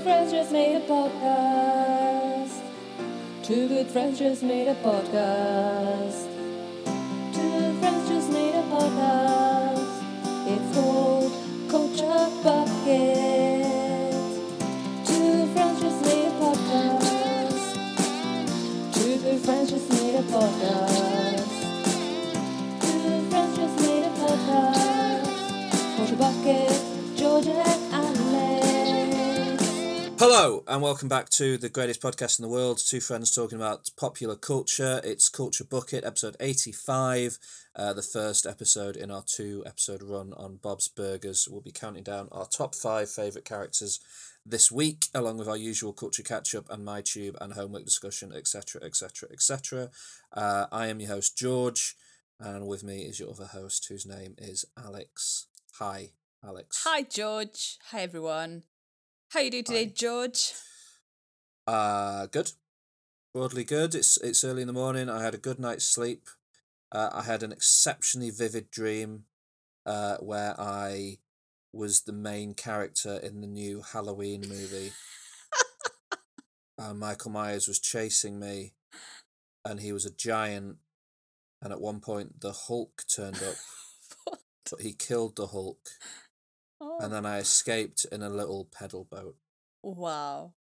good friends just made a podcast. Two good friends just made a podcast. Two good friends just made a podcast. It's called Culture Bucket. Two friends just made a podcast. Two good friends just made a podcast. Two good friends just made a podcast. Culture Bucket, Georgia. Hello, and welcome back to the greatest podcast in the world. Two friends talking about popular culture. It's Culture Bucket, episode 85, uh, the first episode in our two episode run on Bob's Burgers. We'll be counting down our top five favourite characters this week, along with our usual culture catch up and my tube and homework discussion, etc. etc. etc. I am your host, George, and with me is your other host, whose name is Alex. Hi, Alex. Hi, George. Hi, everyone. How you doing today, Hi. George? Uh good. Broadly good. It's it's early in the morning. I had a good night's sleep. Uh, I had an exceptionally vivid dream uh, where I was the main character in the new Halloween movie. uh, Michael Myers was chasing me, and he was a giant. And at one point, the Hulk turned up, but he killed the Hulk, Oh, and then I escaped in a little pedal boat. wow.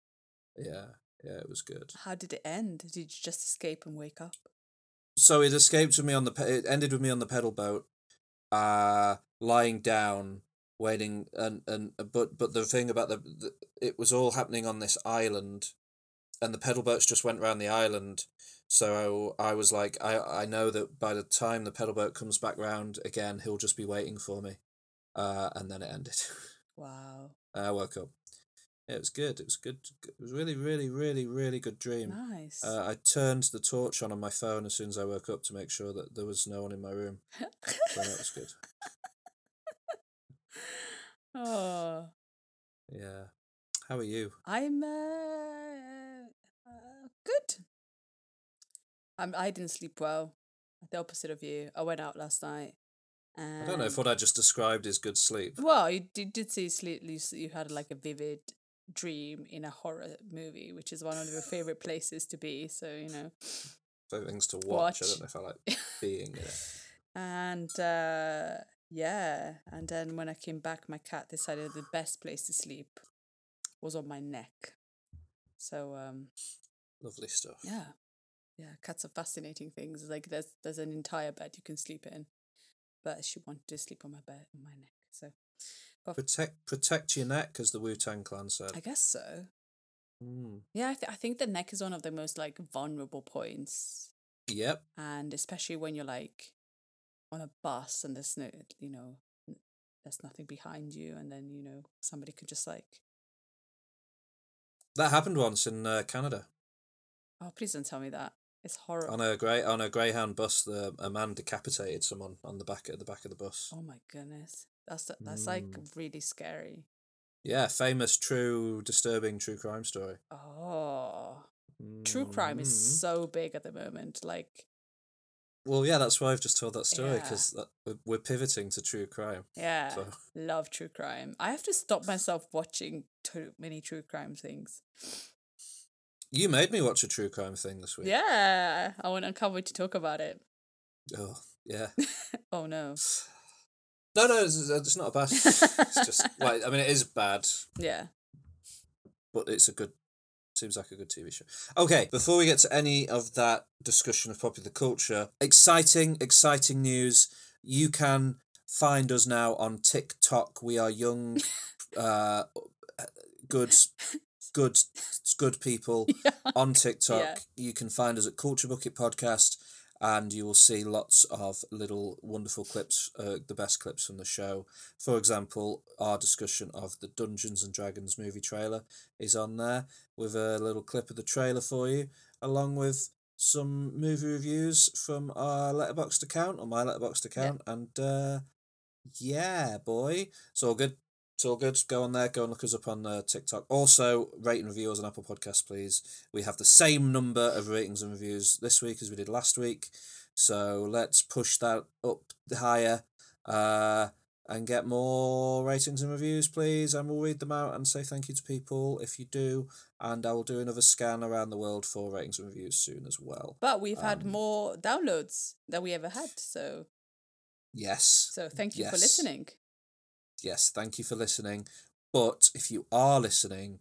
Yeah, yeah, it was good. How did it end? Did you just escape and wake up? so it escaped with me on the pe- it ended with me on the pedal boat uh lying down waiting and and but but the thing about the, the it was all happening on this island and the pedal boats just went round the island so I, was like i i know that by the time the pedal boat comes back round again he'll just be waiting for me uh and then it ended Wow. i woke up it was good it was good it was really really really really good dream Nice. uh, I turned the torch on on my phone as soon as I woke up to make sure that there was no one in my room. So that was good. oh, Yeah. How are you? I'm uh, uh, good. I'm. I didn't sleep well. The opposite of you. I went out last night. And I don't know if what I just described is good sleep. Well, you did, did say sleep. You, had like a vivid dream in a horror movie, which is one of your favorite places to be. So you know, Favorite things to watch. I don't know if I like being in it. and uh, yeah, and then when I came back, my cat decided the best place to sleep was on my neck. So um, Lovely stuff. yeah, yeah, cats are fascinating things. Like there's there's an entire bed you can sleep in, but she wanted to sleep on my bed on my neck. So, Protect protect your neck, as the Wu Tang Clan said. I guess so. Mm. Yeah, I, th- I think the neck is one of the most like vulnerable points, Yep. and especially when you're like on a bus and there's no, you know, there's nothing behind you, and then you know somebody could just like, That happened once in uh, Canada oh, please don't tell me that. It's horrible. on a grey on a Greyhound bus. The a man decapitated someone on the back at the back of the bus. Oh my goodness, that's the, that's like Mm. really scary. Yeah, famous, true, disturbing true crime story. Oh, true crime is Mhm. so big at the moment. Like, Well, yeah, that's why I've just told that story because we're, we're pivoting to true crime. yeah, So love true crime. I have to stop myself watching too many true crime things. You made me watch a true crime thing this week. Yeah, I want. I can't wait to talk about it. Oh, yeah. Oh no. No, no, it's, it's not bad. it's just like I mean, it is bad, Yeah. but it's a good. Seems like a good TV show. Okay, before we get to any of that discussion of popular culture, exciting, exciting news. You can find us now on TikTok. We are young, uh, good, good, good people. Yeah. on TikTok. Yeah. You can find us at Culture Bucket Podcast, and you will see lots of little wonderful clips, uh, the best clips from the show. For example, our discussion of the Dungeons and Dragons movie trailer is on there with a little clip of the trailer for you, along with some movie reviews from our letterboxd account or my letterboxd account, and uh, yeah, boy, it's all good. It's all good. Go on there. Go and look us up on uh, TikTok. Also, rate and review us on Apple Podcasts, please. We have the same number of ratings and reviews this week as we did last week. So let's push that up higher. Uh, and get more ratings and reviews, please. And we'll read them out and say thank you to people if you do. And I will do another scan around the world for ratings and reviews soon as well. But we've had Um, more downloads than we ever had. So Yes. so thank you for listening. Yes, thank you for listening. But if you are listening,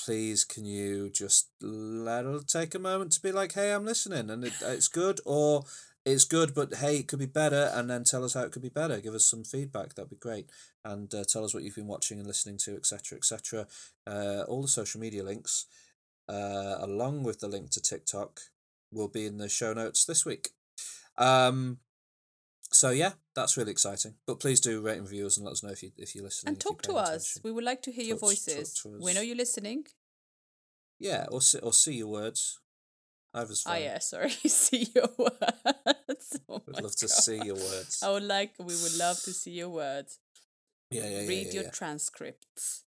please can you just let it take a moment to be like, hey, I'm listening and it, it's good, or it's good, but hey, it could be better, and then tell us how it could be better. Give us some feedback. That'd be great, and uh, tell us what you've been watching and listening to, etc., etc. Uh, all the social media links, uh, along with the link to TikTok, will be in the show notes this week. Um, so yeah, that's really exciting. But please do rate and review us and let us know if you if you're listening. And talk to paying us. attention. We would like to hear your Talk talk voices. We know you're listening. Yeah, or see, or see your words. Either's Ah, Oh yeah, sorry. see your words. Oh We'd my love to see your words. I would like, we would love to see your words. yeah, yeah, yeah. Read yeah, your yeah. transcripts.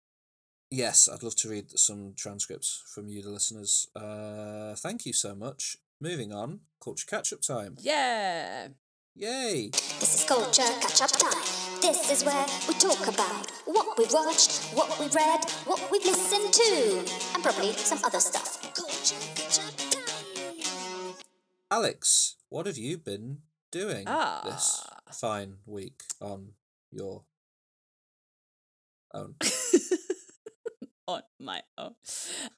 Yes, I'd love to read some transcripts from you, the listeners. Uh, thank you so much. Moving on, culture catch up time. Yeah. Yay! This is culture catch up time. This is where we talk about what we've watched, what we've read, what we've listened to, and probably some other stuff. Culture catch up time. Alex, what have you been doing this Ah. fine week on your own? on my own.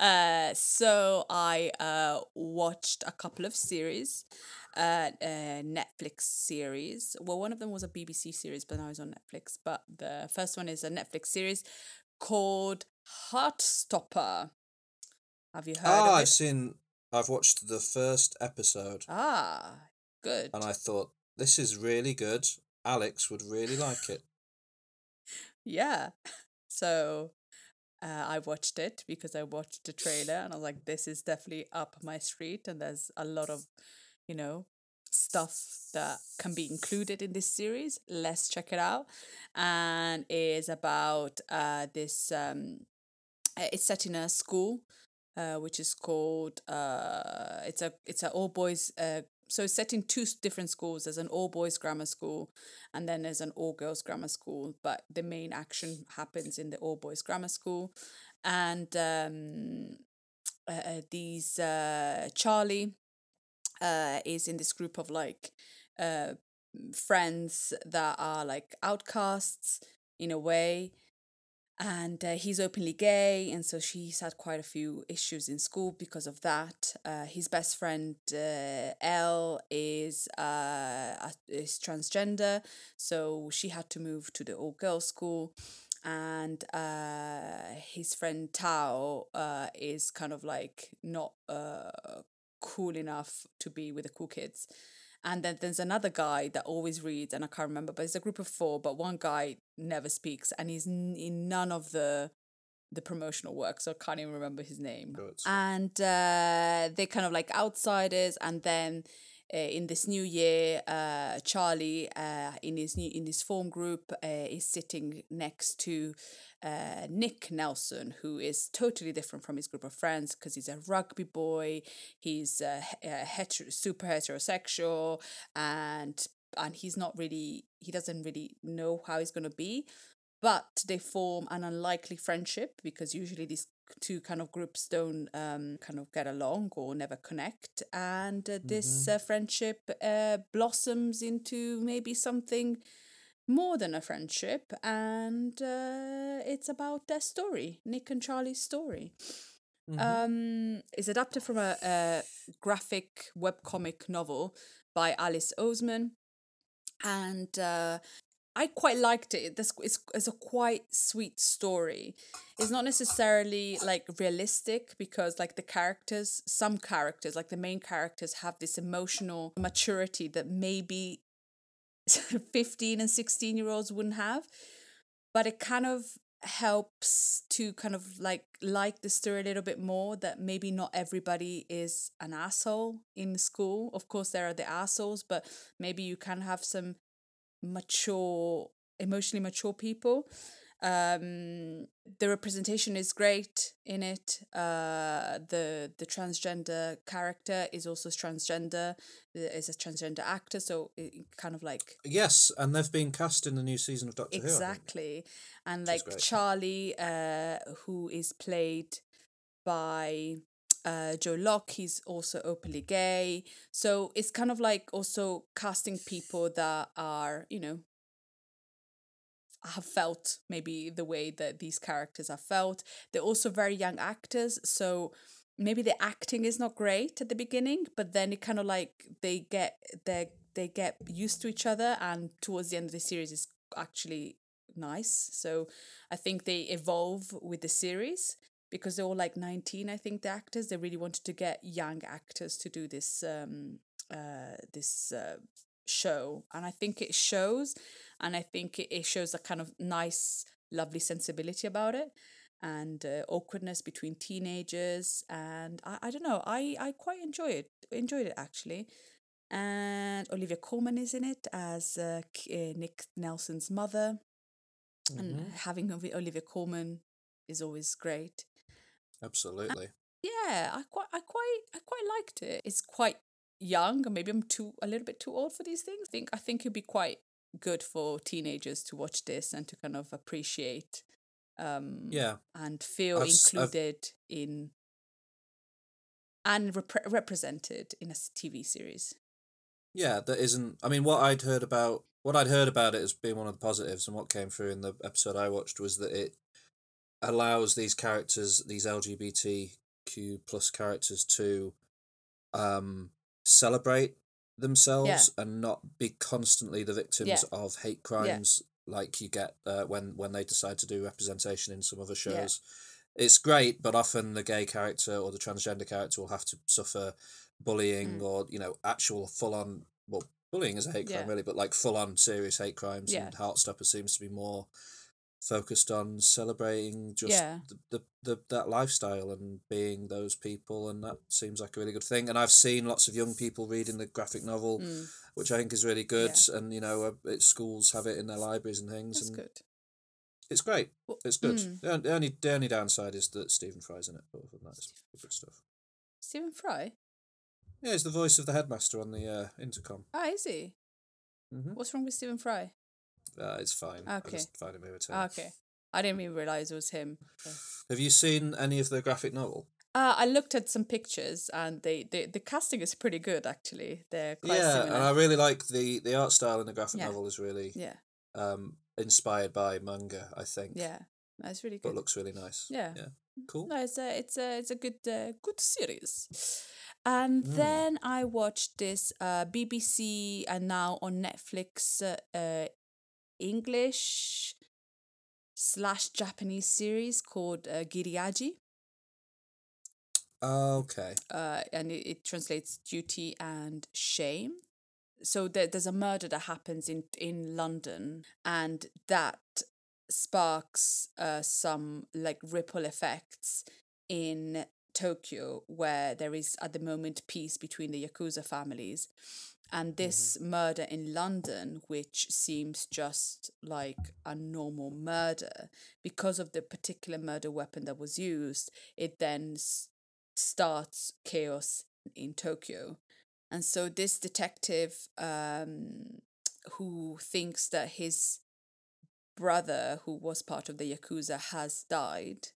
Uh, so I uh, watched a couple of series, uh, uh, Netflix series. Well, one of them was a BBC series, but now it's on Netflix. But the first one is a Netflix series called Heartstopper. Have you heard Ah, I've seen. I've watched the first episode, Ah, good. and I thought this is really good. Alex would really like it. Yeah. So uh, I watched it because I watched the trailer and I was like, this is definitely up my street. And there's a lot of, you know, stuff that can be included in this series. Let's check it out. And is about uh, this, um, uh, it's set in a school. Uh, which is called uh, it's a it's an all boys uh, so it's set in two different schools. There's an all boys grammar school, and then there's an all girls grammar school. But the main action happens in the all boys grammar school, and um, uh, uh, these uh, Charlie uh, is in this group of like uh, friends that are like outcasts in a way and uh, he's openly gay and so she's had quite a few issues in school because of that. Uh, his best friend uh, Elle is uh, is transgender so she had to move to the all girls school. And uh, his friend Tao uh, is kind of like not uh, cool enough to be with the cool kids and then there's another guy that always reads, and I can't remember, but it's a group of four, but one guy never speaks, and he's n- in none of the the promotional work, so I can't even remember his name. Good. And uh, they're kind of like outsiders, and then uh, in this new year, uh, Charlie uh, in his new in his form group uh, is sitting next to uh, Nick Nelson, who is totally different from his group of friends because he's a rugby boy, he's uh, uh, hetero, super heterosexual, and and he's not really he doesn't really know how he's gonna be, but they form an unlikely friendship because usually these two kind of groups don't um kind of get along or never connect. And uh, this uh, friendship uh, blossoms into maybe something more than a friendship. And uh, it's about their story nick and charlie's story. Um is adapted from a, a graphic webcomic novel by alice oseman. And uh, I quite liked it. This it's, it's a quite sweet story. It's not necessarily like realistic because like the characters, some characters, like the main characters, have this emotional maturity that maybe fifteen and sixteen year olds wouldn't have. But it kind of helps to kind of like like the story a little bit more that maybe not everybody is an asshole in school of course there are the assholes but maybe you can have some mature emotionally mature people Um, the representation is great in it. Uh, the the transgender character is also transgender. Is a transgender actor, so it kind of like Yes, and they've been cast in the new season of Doctor Who. Exactly, and like. Charlie, uh, who is played by uh, Joe Locke, he's also openly gay. So it's kind of like also casting people that are, you know, have felt maybe the way that these characters have felt. They're also very young actors, so maybe the acting is not great at the beginning, but then it kind of like they get they they get used to each other, and towards the end of the series is actually nice. So I think they evolve with the series because they're all like 19 i think the actors they really wanted to get young actors to do this um uh this uh, show. And i think it shows and i think it, shows a kind of nice lovely sensibility about it and uh, awkwardness between teenagers and I, I don't know i i quite enjoy it enjoyed it actually. And olivia colman is in it as uh, uh, nick nelson's mother. And Mhm. having olivia colman is always great Absolutely. yeah i quite i quite i quite liked it it's quite young maybe i'm too a little bit too old for these things i think i think it'd be quite good for teenagers to watch this and to kind of appreciate um Yeah. and feel I've s- I've- included in and repre- represented in a tv series Yeah, that isn't. I mean, what I'd heard about what I'd heard about it as being one of the positives, and what came through in the episode I watched was that it allows these characters, these LGBTQ plus characters, to um celebrate themselves and not be constantly the victims Yeah. of hate crimes like you get uh, when when they decide to do representation in some other shows. It's great, but often the gay character or the transgender character will have to suffer bullying Mm. or you know actual full on well bullying is a hate crime Yeah. really, but like full on serious hate crimes. Yeah. And Heartstopper seems to be more focused on celebrating just Yeah. the, the, the that lifestyle and being those people and that seems like a really good thing. And i've seen lots of young people reading the graphic novel Mm, which i think is really good and you know uh, it, schools have it in their libraries and things that's and good. it's great. Well, it's good. mm. the, the only the only downside is that stephen fry's in it but other than that it's good stuff. Stephen fry? Yeah he's the voice of the headmaster on the uh, intercom. Ah is he? Hmm what's wrong with stephen fry uh, it's fine i Okay. just find him ah, okay i didn't even realize it was him have you seen any of the graphic novel Uh, I looked at some pictures and they, they the casting is pretty good actually. They're quite yeah similar. and i really like the the art style in the graphic Yeah. novel is really yeah, um inspired by manga i think yeah, that's really but good. looks really nice Yeah. yeah cool No, it's a it's a it's a good uh, good series. And Mm. then I watched this uh, BBC and now on Netflix uh, English slash Japanese series called uh, Giri/Haji. okay uh, and it, it translates duty and shame. So there, there's a murder that happens in in London, and that sparks uh, some like ripple effects in Tokyo, where there is at the moment peace between the yakuza families, and this murder in London, which seems just like a normal murder, because of the particular murder weapon that was used, it then s- starts chaos in Tokyo. And so this detective um, who thinks that his brother, who was part of the Yakuza, has died,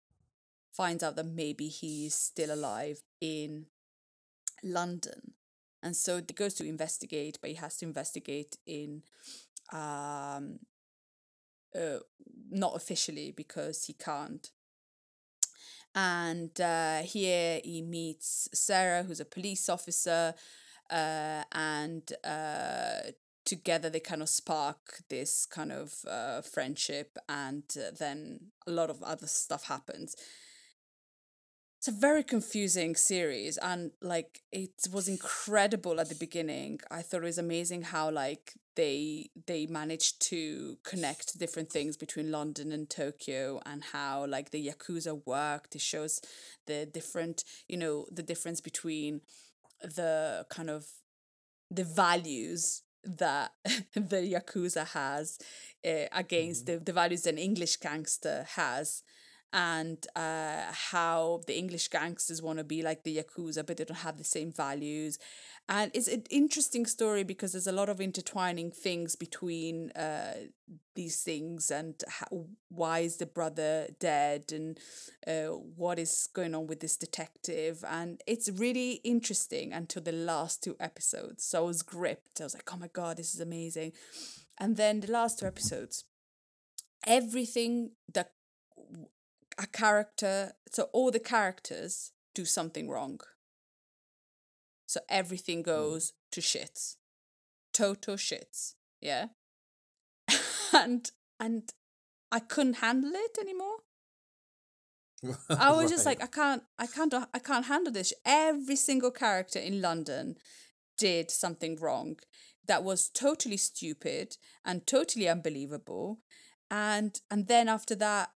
finds out that maybe he's still alive in London. And so he goes to investigate, but he has to investigate in um, uh, not officially because he can't and uh, here he meets Sarah, who's a police officer, uh, and uh, together they kind of spark this kind of uh, friendship, and uh, then a lot of other stuff happens. It's a very confusing series, and like it was incredible at the beginning. I thought it was amazing how like they they managed to connect different things between London and Tokyo and how like the yakuza worked. It shows the different, you know, the difference between the kind of the values that the yakuza has uh, against the, the values an english gangster has and uh, how the english gangsters want to be like the yakuza but they don't have the same values. And it's an interesting story because there's a lot of intertwining things between uh, these things and how, why is the brother dead and uh, what is going on with this detective? And it's really interesting until the last two episodes. So i was gripped. I was like oh my god this is amazing. And then the last two episodes everything that a character so all the characters do something wrong so everything hmm. goes to shits. Total shits. Yeah. and and I couldn't handle it anymore. I was just like, I can't, I can't, I can't handle this. Every single character in London did something wrong that was totally stupid and totally unbelievable. And and then after that,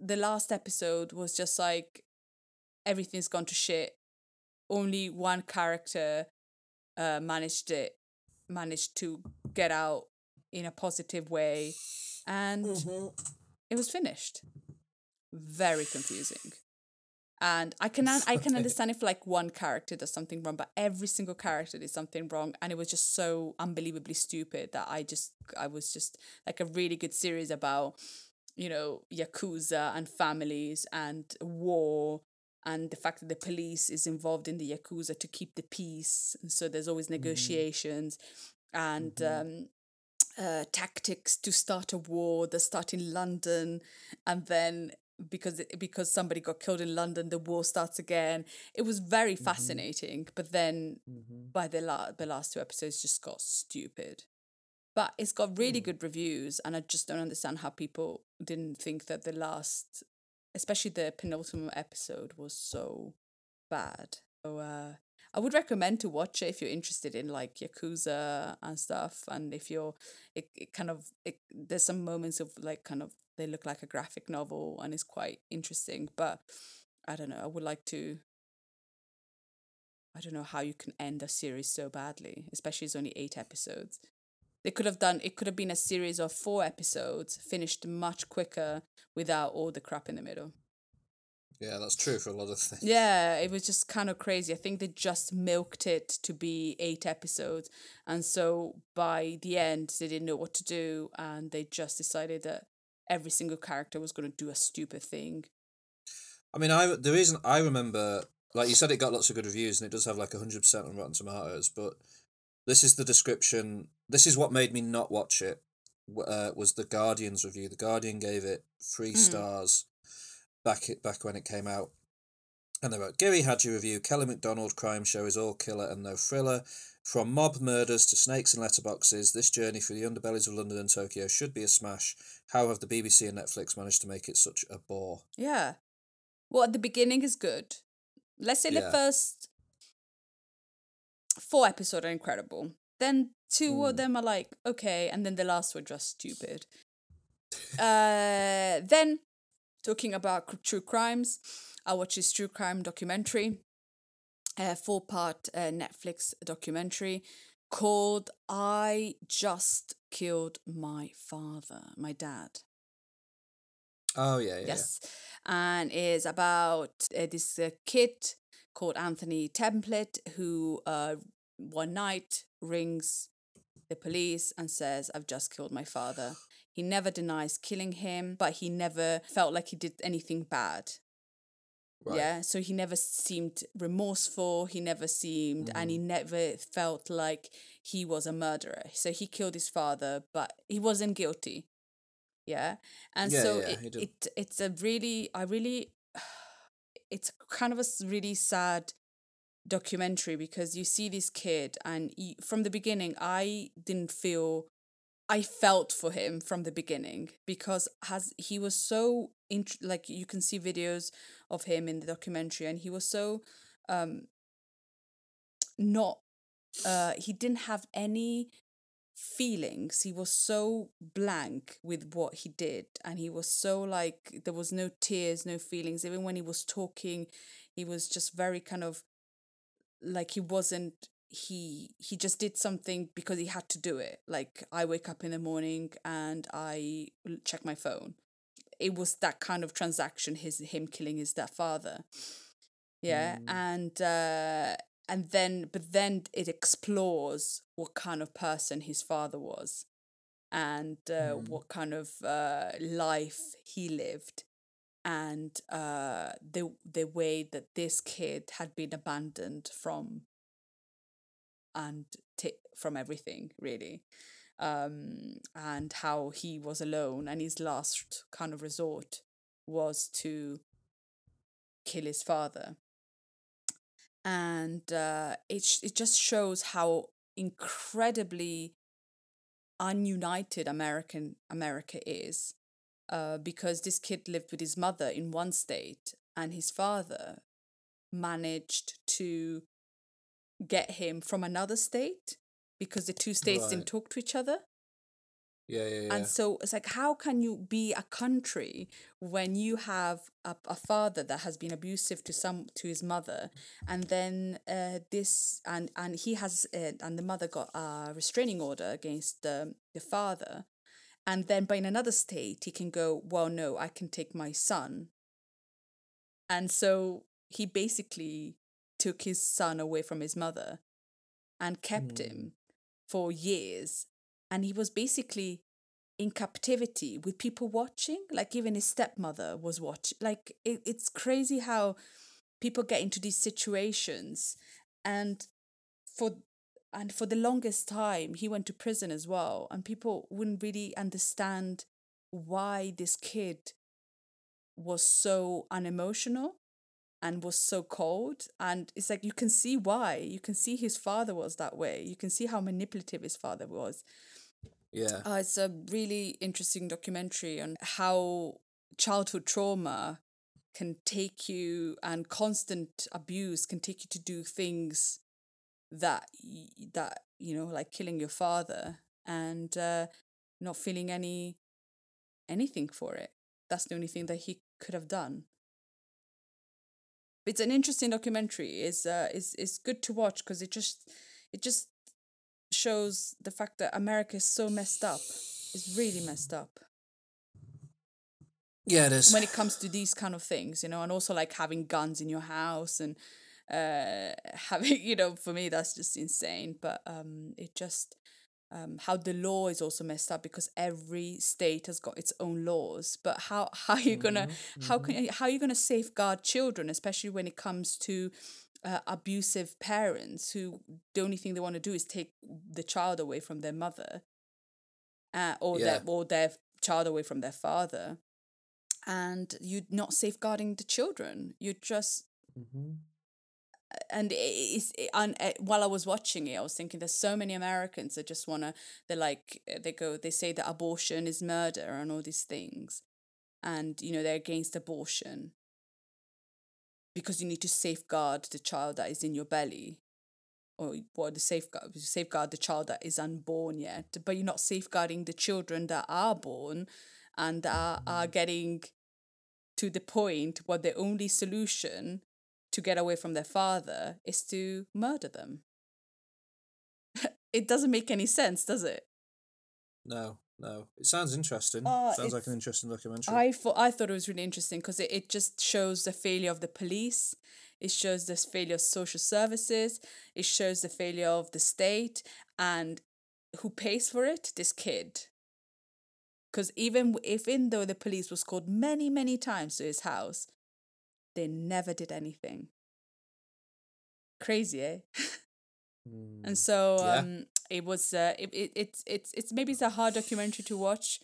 the last episode was just like everything's gone to shit. Only one character uh, managed it, managed to get out in a positive way, and Mhm. it was finished. Very confusing. And I can I can understand if like one character does something wrong, but every single character did something wrong, and it was just so unbelievably stupid that I just I was just like a really good series about you know yakuza and families and war and the fact that the police is involved in the yakuza to keep the peace, and so there's always negotiations and. Um, uh, tactics to start a war that start in London, and then because because somebody got killed in London, the war starts again. It was very fascinating, but then by the la- the last two episodes, just got stupid. But it's got really good reviews, and I just don't understand how people didn't think that the last, especially the penultimate episode, was so bad. So uh, I would recommend to watch it if you're interested in like yakuza and stuff, and if you're, it, it kind of it, there's some moments of like kind of they look like a graphic novel and it's quite interesting. But I don't know. I would like to. I don't know how you can end a series so badly, especially it's only eight episodes. They could have done it could have been a series of four episodes, finished much quicker without all the crap in the middle. Yeah, that's true for a lot of things. Yeah, it was just kind of crazy. I think they just milked it to be eight episodes. And so by the end, they didn't know what to do. And they just decided that every single character was going to do a stupid thing. I mean, I the reason I remember, like you said, it got lots of good reviews and it does have like hundred percent on Rotten Tomatoes. But this is the description. This is what made me not watch it. Uh, was the Guardian's review? The Guardian gave it three Mm. stars back it back when it came out. And they wrote, Giri/Haji review. Kelly Macdonald crime show is all killer and no thriller. From mob murders to snakes and letterboxes, this journey through the underbellies of London and Tokyo should be a smash. How have the BBC and Netflix managed to make it such a bore? Yeah. Well, at the beginning is good. Let's say the Yeah. first four episodes are incredible. Then two Mm. of them are like, okay. And then the last were just stupid. uh, then talking about cr- true crimes, I watched this true crime documentary, a four part uh, Netflix documentary called I Just Killed My Father, my dad. Oh yeah, yeah. Yes. And is about uh, this uh, kid called Anthony Templet who uh, one night rings the police and says, I've just killed my father. He never denies killing him, but he never felt like he did anything bad. Right. Yeah. So he never seemed remorseful. He never seemed, and he never felt like he was a murderer. So he killed his father, but he wasn't guilty. Yeah. And Yeah, so yeah, it, it it's a really, I really, it's kind of a really sad documentary because you see this kid and you, from the beginning i didn't feel i felt for him from the beginning because has he was so int- like you can see videos of him in the documentary and he was so um not uh he didn't have any feelings. He was so blank with what he did and he was so like there was no tears no feelings. Even when he was talking he was just very kind of like he wasn't he he just did something because he had to do it. Like i wake up in the morning and i check my phone. It was that kind of transaction his him killing his stepfather yeah Mm. and uh and then but then it explores what kind of person his father was and uh, Mm. what kind of uh, life he lived. And uh, the the way that this kid had been abandoned from and t- from everything really. Um, and how he was alone and his last kind of resort was to kill his father and uh, it sh- it just shows how incredibly ununited American America is, uh, because this kid lived with his mother in one state, and his father managed to get him from another state because the two states Right. didn't talk to each other. Yeah, yeah, yeah. And so it's like, how can you be a country when you have a, a father that has been abusive to some to his mother, and then uh, this and and he has uh, and the mother got a restraining order against the the father, and then but in another state he can go, well, no, I can take my son. And so he basically took his son away from his mother, and kept Hmm. him for years and he was basically in captivity with people watching like even his stepmother was watching like it, it's crazy how people get into these situations and for and for the longest time he went to prison as well and people wouldn't really understand why this kid was so unemotional and was so cold and it's like you can see why. You can see his father was that way. You can see how manipulative his father was yeah. uh, it's a really interesting documentary on how childhood trauma can take you and constant abuse can take you to do things that that you know like killing your father and uh, not feeling any anything for it. That's the only thing that he could have done. It's an interesting documentary. It's uh it's good to watch because it just it just shows the fact that america is so messed up. It's really messed up. Yeah, it is. when it comes to these kind of things you know and also like having guns in your house and uh having you know for me that's just insane. But um it just um how the law is also messed up because every state has got its own laws. But how how are you gonna how can how are you gonna safeguard children especially when it comes to uh, abusive parents who the only thing they want to do is take the child away from their mother uh, or their or their child away from their father. And you're not safeguarding the children. You're just Mhm. and it is it, and uh, while I was watching it, I was thinking there's so many Americans that just wanna they're like uh, they go they say that abortion is murder and all these things, and you know they're against abortion because you need to safeguard the child that is in your belly, or what the safeguard safeguard the child that is unborn yet, but you're not safeguarding the children that are born, and are are mm-hmm. getting to the point where the only solution to get away from their father is to murder them. it doesn't make any sense, does it? No, no. It sounds interesting. Uh, sounds like an interesting documentary. I thought I thought it was really interesting because it, it just shows the failure of the police. It shows the failure of social services. It shows the failure of the state and who pays for it? This kid. Because even if, even though the police was called many, many times to his house, they never did anything. Crazy, eh? Mm. and so Yeah. um it was uh it, it it's it's it's maybe it's a hard documentary to watch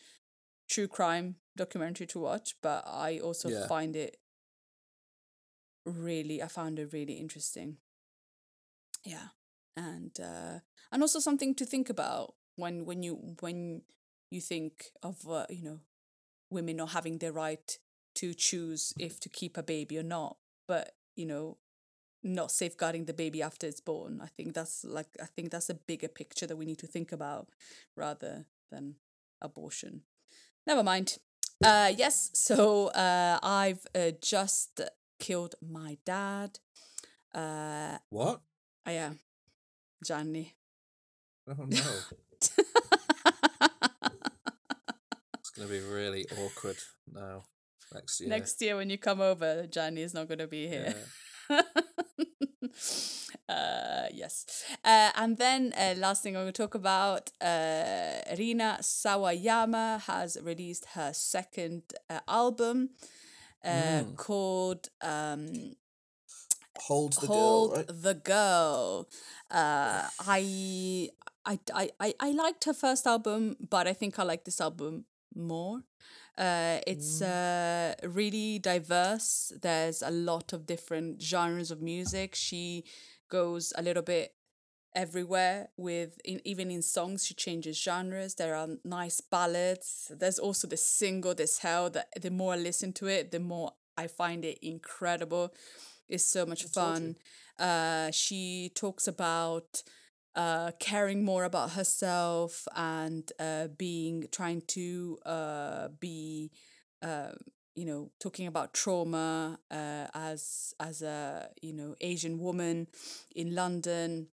true crime documentary to watch but i also Yeah. find it really i found it really interesting yeah and uh and also something to think about when when you when you think of uh, you know women not having the right to choose if to keep a baby or not but you know not safeguarding the baby after it's born. I think that's like I think that's a bigger picture that we need to think about rather than abortion. Never mind. Uh yes, so uh I've uh, just killed my dad. Uh What? oh, yeah. Gianni. Oh no. It's going to be really awkward now. Next year. Next year when you come over, Gianni is not going to be here. Yeah. uh, yes. Uh, and then uh, last thing I'm going to talk about, uh, Rina Sawayama has released her second uh, album uh, Mm. called um, Hold the Hold girl, right? the Girl. Uh, I, I, I, I, I liked her first album, but I think I like this album more. Uh, it's uh, really diverse. There's a lot of different genres of music. She goes a little bit everywhere with in, even in songs she changes genres. There are nice ballads. There's also the single this hell that the more i listen to it the more i find it incredible. It's so much fun. Uh she talks about uh caring more about herself and uh being trying to uh be uh you know talking about trauma uh as as a you know asian woman in london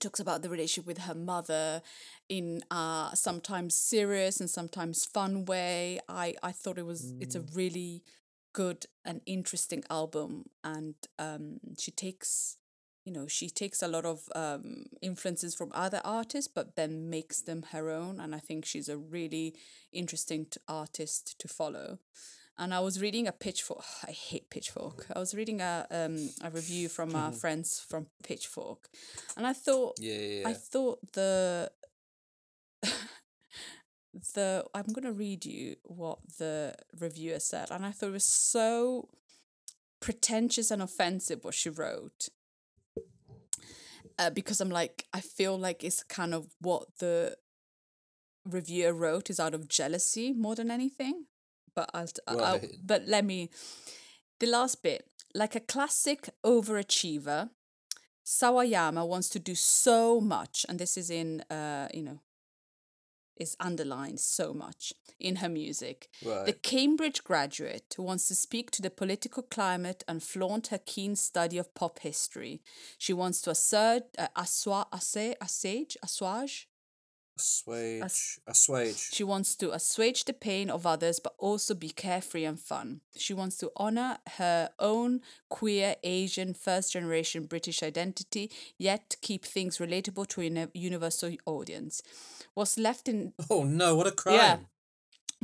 talks about the relationship with her mother in a sometimes serious and sometimes fun way. I, I thought it was it's a really good and interesting album and um she takes you know she takes a lot of um influences from other artists but then makes them her own and I think she's a really interesting t- artist to follow. And I was reading a pitchfork. I hate pitchfork. I was reading a um a review from our friends from Pitchfork, and I thought Yeah, yeah, yeah. I thought the the I'm gonna read you what the reviewer said, and I thought it was so pretentious and offensive what she wrote. Uh, because I'm like, I feel like it's kind of what the reviewer wrote is out of jealousy more than anything. But I'll, t- I'll but let me the last bit like a classic overachiever Sawayama wants to do so much, and this is in, uh, you know, is underlined so much in her music. The Cambridge graduate who wants to speak to the political climate and flaunt her keen study of pop history. She wants to assert, uh, asswa, assay, assage, assuage. Assuage. Assuage. She wants to assuage the pain of others, but also be carefree and fun. She wants to honor her own queer, Asian, first generation British identity, yet keep things relatable to a universal audience. What's left in Oh no, what a crime. Yeah.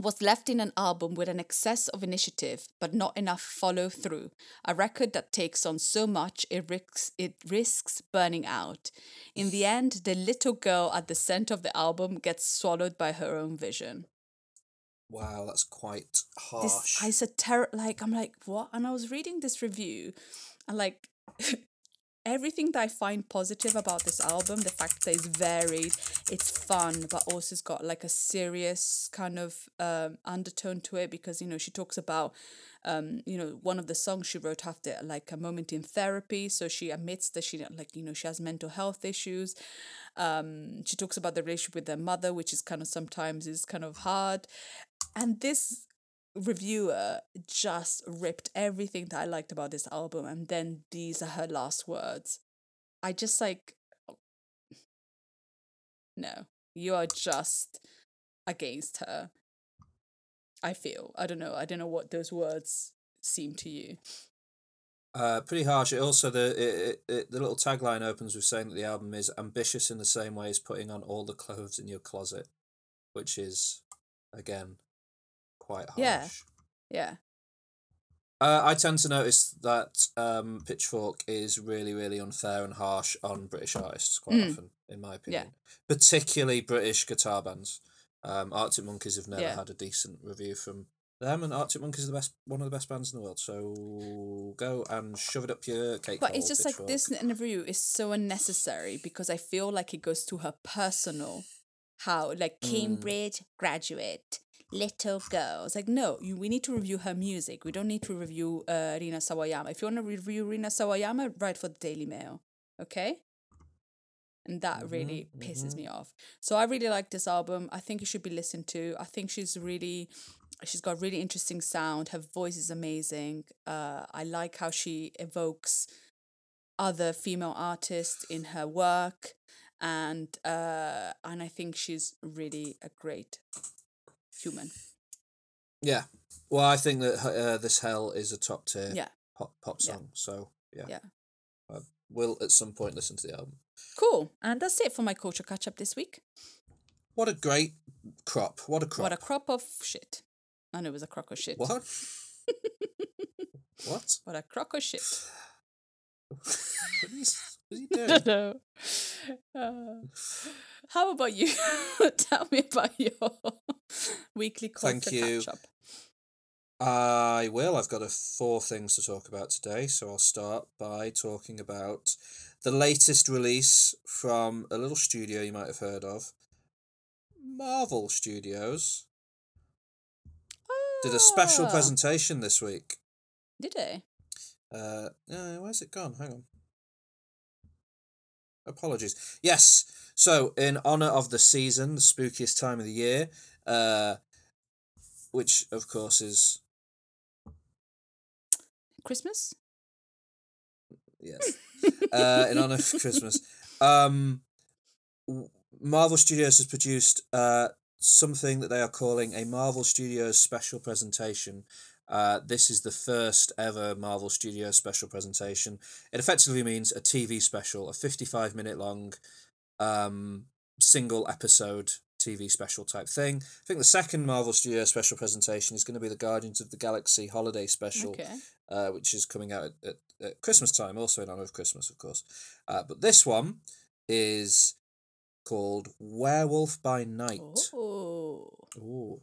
Was left in an album with an excess of initiative but not enough follow through a record that takes on so much it risks it risks burning out. In the end the little girl at the center of the album gets swallowed by her own vision. Wow, that's quite harsh. this I said terror like I'm like what? And I was reading this review and like everything that I find positive about this album, the fact that it's varied, it's fun, but also it's got like a serious kind of um, undertone to it because you know she talks about um you know one of the songs she wrote after like a moment in therapy. So she admits that she like you know she has mental health issues. Um she talks about the relationship with her mother which is kind of sometimes is kind of hard. And this reviewer just ripped everything that I liked about this album, and then these are her last words. I just like, no, you are just against her. I feel. I don't know. I don't know what those words seem to you. Uh, pretty harsh. It also the it, it, it, the little tagline opens with saying that the album is ambitious in the same way as putting on all the clothes in your closet, which is again quite harsh. Yeah. Yeah. Uh, I tend to notice that um, Pitchfork is really, really unfair and harsh on British artists quite Mm. often, in my opinion. Yeah. Particularly British guitar bands. Um, Arctic Monkeys have never Yeah. had a decent review from them, and Arctic Monkeys are the best, one of the best bands in the world. So go and shove it up your cake. But it's hole, just like this interview is so unnecessary because I feel like it goes to her personal how like Mm. Cambridge graduate little girl. It's like no, you, we need to review her music. We don't need to review uh, Rina Sawayama. If you want to review Rina Sawayama, write for the Daily Mail, okay? And that really pisses me off. So I really like this album. I think it should be listened to. I think she's really she's got really interesting sound. Her voice is amazing. Uh, I like how she evokes other female artists in her work, and uh, and I think she's really a great human. Yeah. Well, I think that uh, this hell is a top tier Yeah. pop pop Yeah. song. So yeah, Yeah. I will at some point listen to the album. Cool. And that's it for my culture catch up this week. What a great crop! What a crop! What a crop of shit. I know it was a crock of shit. What? what? What a crock of shit. What are you, what are you I doing? don't. Uh, how about you? Tell me about your weekly Thank you. catch up. I will. I've got a four things to talk about today, so I'll start by talking about the latest release from a little studio you might have heard of, Marvel Studios. Did a special Ah, presentation this week. Did they? Uh, uh, where's it gone? Hang on. Apologies. Yes. So, in honor of the season, the spookiest time of the year, uh, which of course is Christmas? yes, uh, in honor of Christmas. Um, Marvel Studios has produced uh, something that they are calling a Marvel Studios special presentation. Uh, this is the first ever Marvel Studios special presentation. It effectively means a TV special, a 55 minute long um, single episode TV special type thing. I think the second Marvel Studio special presentation is going to be the Guardians of the Galaxy holiday special Okay. uh, which is coming out at, at, at Christmas time, also in honor of Christmas, of course. Uh, but this one is called Werewolf by Night. Oh. Ooh.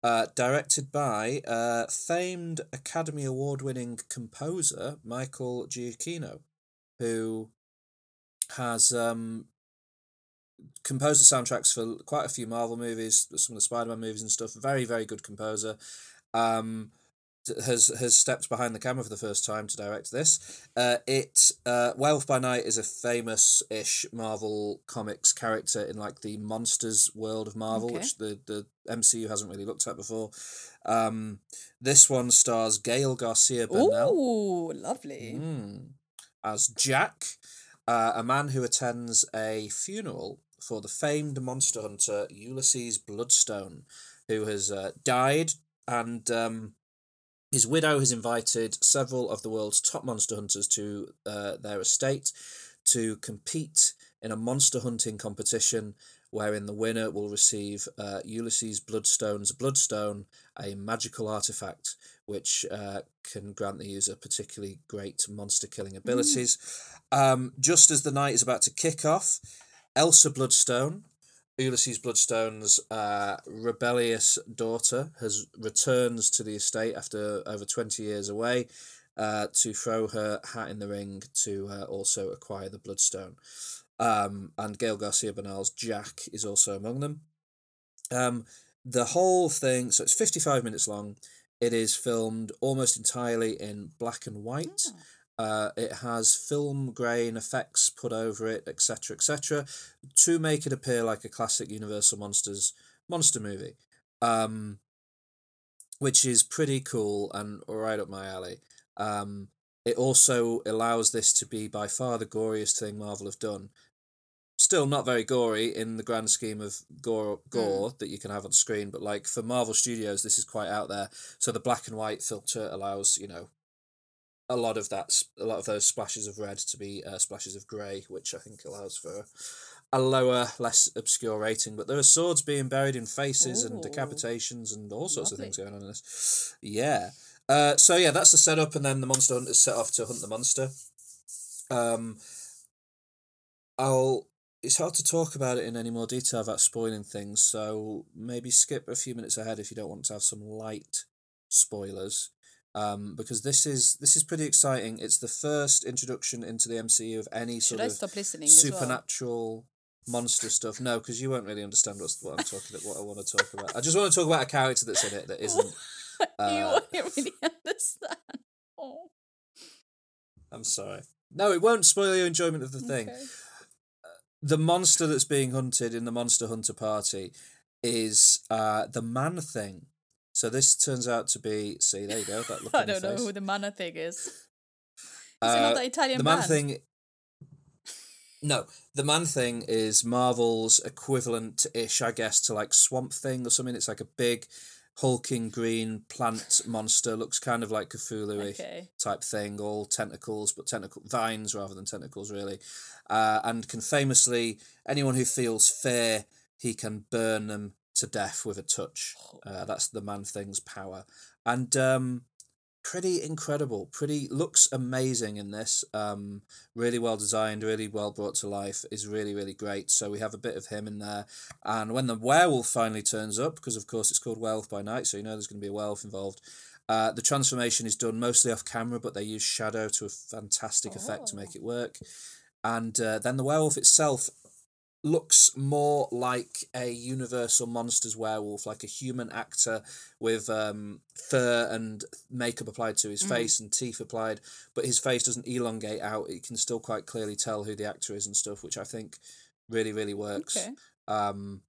Uh, directed by uh, famed Academy Award winning composer Michael Giacchino, who has um, composed the soundtracks for quite a few Marvel movies, some of the Spider Man movies and stuff. Very, very good composer. Um, has has stepped behind the camera for the first time to direct this. Uh, it uh, Werewolf by Night is a famous-ish Marvel comics character in like the monsters world of Marvel, Okay. which the the MCU hasn't really looked at before. Um, this one stars Gael Garcia Bernal Ooh, lovely. Mm. as Jack, uh, a man who attends a funeral for the famed monster hunter Ulysses Bloodstone, who has uh, died, and um, his widow has invited several of the world's top monster hunters to uh, their estate to compete in a monster hunting competition wherein the winner will receive uh, Ulysses Bloodstone's Bloodstone, a magical artifact which uh, can grant the user particularly great monster killing abilities. Um, just as the night is about to kick off, Elsa Bloodstone, Ulysses Bloodstone's uh, rebellious daughter, has returns to the estate after over twenty years away. Uh, to throw her hat in the ring to uh, also acquire the Bloodstone. Um, and Gael Garcia Bernal's Jack is also among them. Um, the whole thing, so it's 55 minutes long. It is filmed almost entirely in black and white. Uh, it has film grain effects put over it, etc., etc., to make it appear like a classic Universal Monsters monster movie, um, which is pretty cool and right up my alley. Um, it also allows this to be by far the goriest thing Marvel have done. Still not very gory in the grand scheme of gore gore that you can have on screen, but like for Marvel Studios, this is quite out there. So the black and white filter allows you know a lot of that a lot of those splashes of red to be uh, splashes of grey, which I think allows for a lower, less obscure rating. But there are swords being buried in faces and decapitations and all sorts of things going on in this. Yeah. Uh, so yeah, that's the setup, and then the monster hunters set off to hunt the monster. Um, I'll. It's hard to talk about it in any more detail without spoiling things, so maybe skip a few minutes ahead if you don't want to have some light spoilers. Um, because this is this is pretty exciting. It's the first introduction into the MCU of any Should sort I of stop listening as well? supernatural monster stuff. No, because you won't really understand what's, what I'm talking about. What I want to talk about. I just want to talk about a character that's in it that isn't. you uh, won't really understand. Oh, I'm sorry. No, it won't spoil your enjoyment of the thing. okay. The monster that's being hunted in the Monster Hunter Party is uh, the Man Thing. So this turns out to be. See, there you go. That look I don't know face. who the mana thing is. Is it Uh, not the Italian the Man? Thing. No, the Man Thing is Marvel's equivalent ish, I guess, to like Swamp Thing or something. It's like a big, hulking green plant monster. Looks kind of like Cthulhu Okay. type thing, all tentacles, but tentacle vines rather than tentacles, really. Uh, and can famously, anyone who feels fear, he can burn them to death with a touch. Uh, that's the Man Thing's power. And um, pretty incredible. Pretty looks amazing in this. Um, really well designed, really well brought to life. Is really really great. So we have a bit of him in there. And when the werewolf finally turns up, because of course it's called Werewolf by Night, so you know there's going to be a werewolf involved. Uh, the transformation is done mostly off camera, but they use shadow to a fantastic effect to make it work. And uh, then the werewolf itself looks more like a Universal Monsters werewolf, like a human actor with um, fur and makeup applied to his face and teeth applied, but his face doesn't elongate out. You can still quite clearly tell who the actor is and stuff, which I think really, really works. Okay. Um,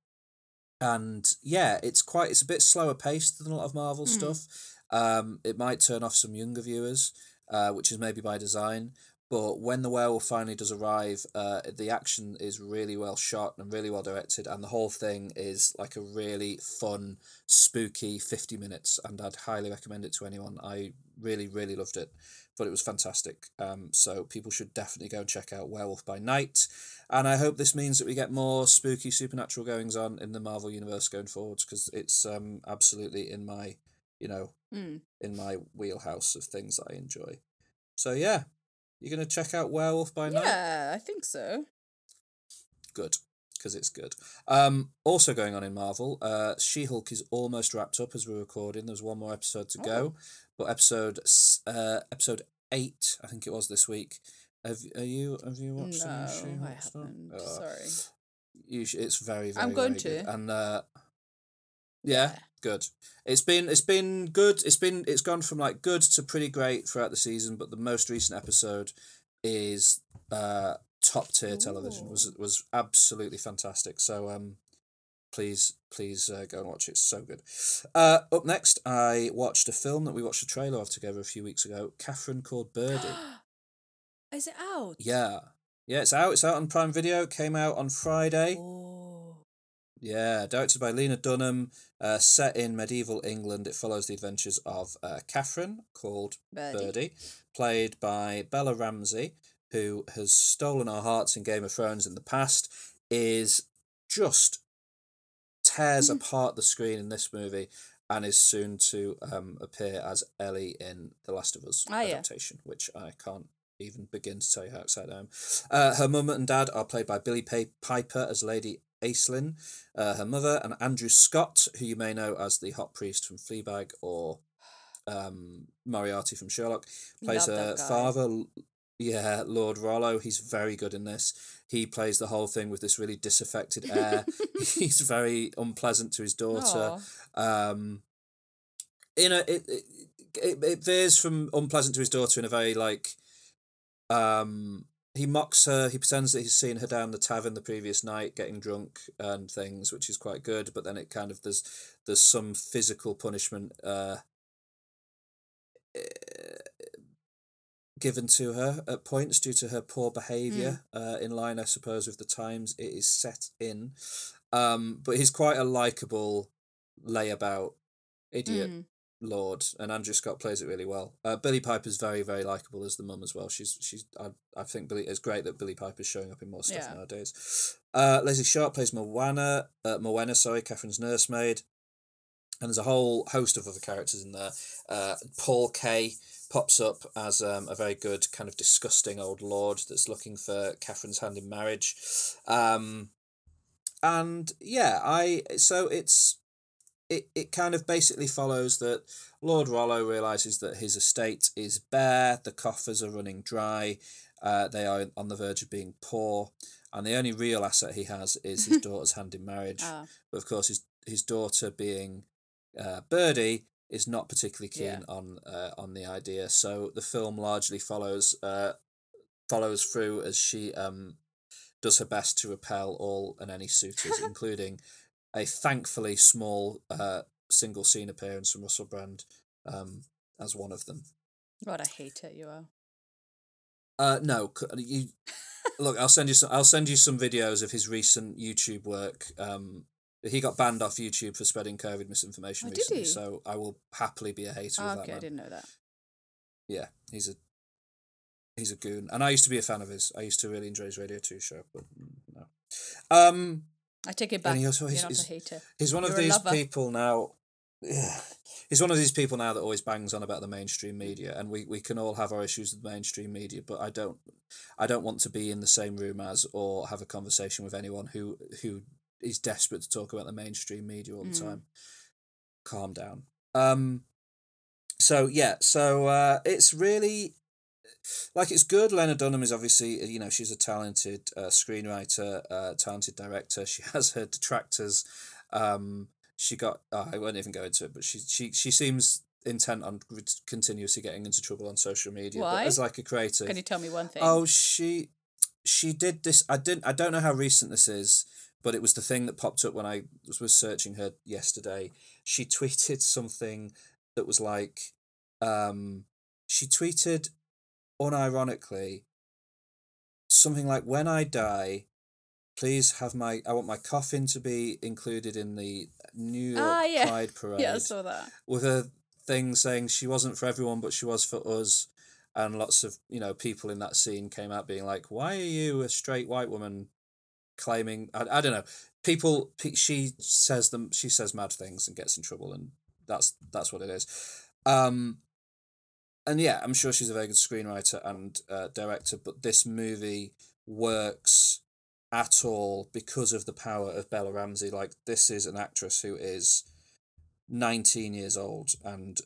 and yeah, it's quite it's a bit slower paced than a lot of Marvel Hmm. stuff. Um, it might turn off some younger viewers, uh, which is maybe by design. But when the werewolf finally does arrive, uh, the action is really well shot and really well directed, and the whole thing is like a really fun, spooky fifty minutes, and I'd highly recommend it to anyone. I really, really loved it, but it was fantastic. Um, so people should definitely go and check out Werewolf by Night, and I hope this means that we get more spooky supernatural goings on in the Marvel universe going forwards because it's um absolutely in my, you know, Mm. in my wheelhouse of things that I enjoy. So yeah, you're gonna check out Werewolf by Night. Yeah, I think so. Good, because it's good. Um, also going on in Marvel, uh, She Hulk is almost wrapped up as we're recording. There's one more episode to go, but episode uh episode eight, I think it was this week. Have are you have you watched no, any I haven't. Oh, Sorry. you sh- it's very very. I'm going very good. to. and uh, yeah, Yeah. good. It's been it's been good. It's been it's gone from like good to pretty great throughout the season, but the most recent episode is uh top tier television. was was absolutely fantastic. So um please please uh, go and watch it. It's so good. Uh up next I watched a film that we watched a trailer of together a few weeks ago, Catherine called Birdie. Is it out? yeah. Yeah, it's out. It's out on Prime Video. Came out on Friday. Oh. Yeah, directed by Lena Dunham, uh, set in medieval England. It follows the adventures of uh, Catherine, called Birdie. Birdie, played by Bella Ramsey, who has stolen our hearts in Game of Thrones in the past, is just tears Mm. apart the screen in this movie and is soon to um, appear as Ellie in The Last of Us yeah. adaptation, which I can't even begin to tell you how excited I am. Uh, her mum and dad are played by Billie Piper as Lady Aislinn, uh, her mother, and Andrew Scott, who you may know as the hot priest from Fleabag or um, Moriarty from Sherlock, plays Love her father. Yeah, Lord Rollo. He's very good in this. He plays the whole thing with this really disaffected air. He's very unpleasant to his daughter um in a it, it it it veers from unpleasant to his daughter in a very like um he mocks her he pretends that he's seen her down the tavern the previous night getting drunk and things which is quite good but then it kind of there's there's some physical punishment uh given to her at points due to her poor behavior uh, in line i suppose with the times it is set in. Um but he's quite a likable layabout idiot. Mm. Lord and andrew scott plays it really well. Uh, billie piper's very very likable as the mum as well. She's she's i, I think billie it's great that billie piper's showing up in more stuff Yeah. nowadays. Uh lesley sharp plays moana uh, moana sorry catherine's nursemaid. And there's a whole host of other characters in there. Uh paul kaye pops up as um, a very good kind of disgusting old lord that's looking for catherine's hand in marriage. Um and yeah i so it's it, it kind of basically follows that Lord Rollo realizes that his estate is bare, the coffers are running dry, uh, they are on the verge of being poor, and the only real asset he has is his daughter's hand in marriage. Ah. But of course, his his daughter being uh, Birdie is not particularly keen Yeah. on uh, on the idea. So the film largely follows uh, follows through as she um does her best to repel all and any suitors, including a thankfully small uh, single scene appearance from Russell Brand um, as one of them. God, I hate it. You are. Uh, no, you look, I'll send you some. I'll send you some videos of his recent YouTube work. Um, he got banned off YouTube for spreading COVID misinformation Oh, did recently, so I will happily be a hater Oh, of that okay, I didn't know that. Yeah, he's a he's a goon, and I used to be a fan of his. I used to really enjoy his Radio Two show, but mm, no. Um, I take it back. he also- You're he's- not he's- a hater. He's one of You're a these people now. Yeah. He's one of these people now that always bangs on about the mainstream media, and we, we can all have our issues with the mainstream media, but I don't I don't want to be in the same room as or have a conversation with anyone who who is desperate to talk about the mainstream media all the Mm. time. Calm down. Um. So yeah, so uh, it's really like it's good. Lena Dunham is obviously you know she's a talented uh, screenwriter, uh, talented director. She has her detractors. Um, she got oh, I won't even go into it, but she she she seems intent on continuously getting into trouble on social media. Why? But as like a creative, Can you tell me one thing? Oh, she she did this. I didn't. I don't know how recent this is, but it was the thing that popped up when I was, was searching her yesterday. She tweeted something that was like, um, she tweeted, unironically, something like, "When I die." Please have my. I want my coffin to be included in the New York Ah, yeah. Pride Parade yeah, I saw that. with a thing saying she wasn't for everyone, but she was for us. And lots of you know people in that scene came out being like, "Why are you a straight white woman claiming?" I, I don't know. People, she says them. She says mad things and gets in trouble, and that's that's what it is. Um, and yeah, I'm sure she's a very good screenwriter and uh, director, but this movie works at all because of the power of Bella Ramsey. Like this is an actress who is 19 years old and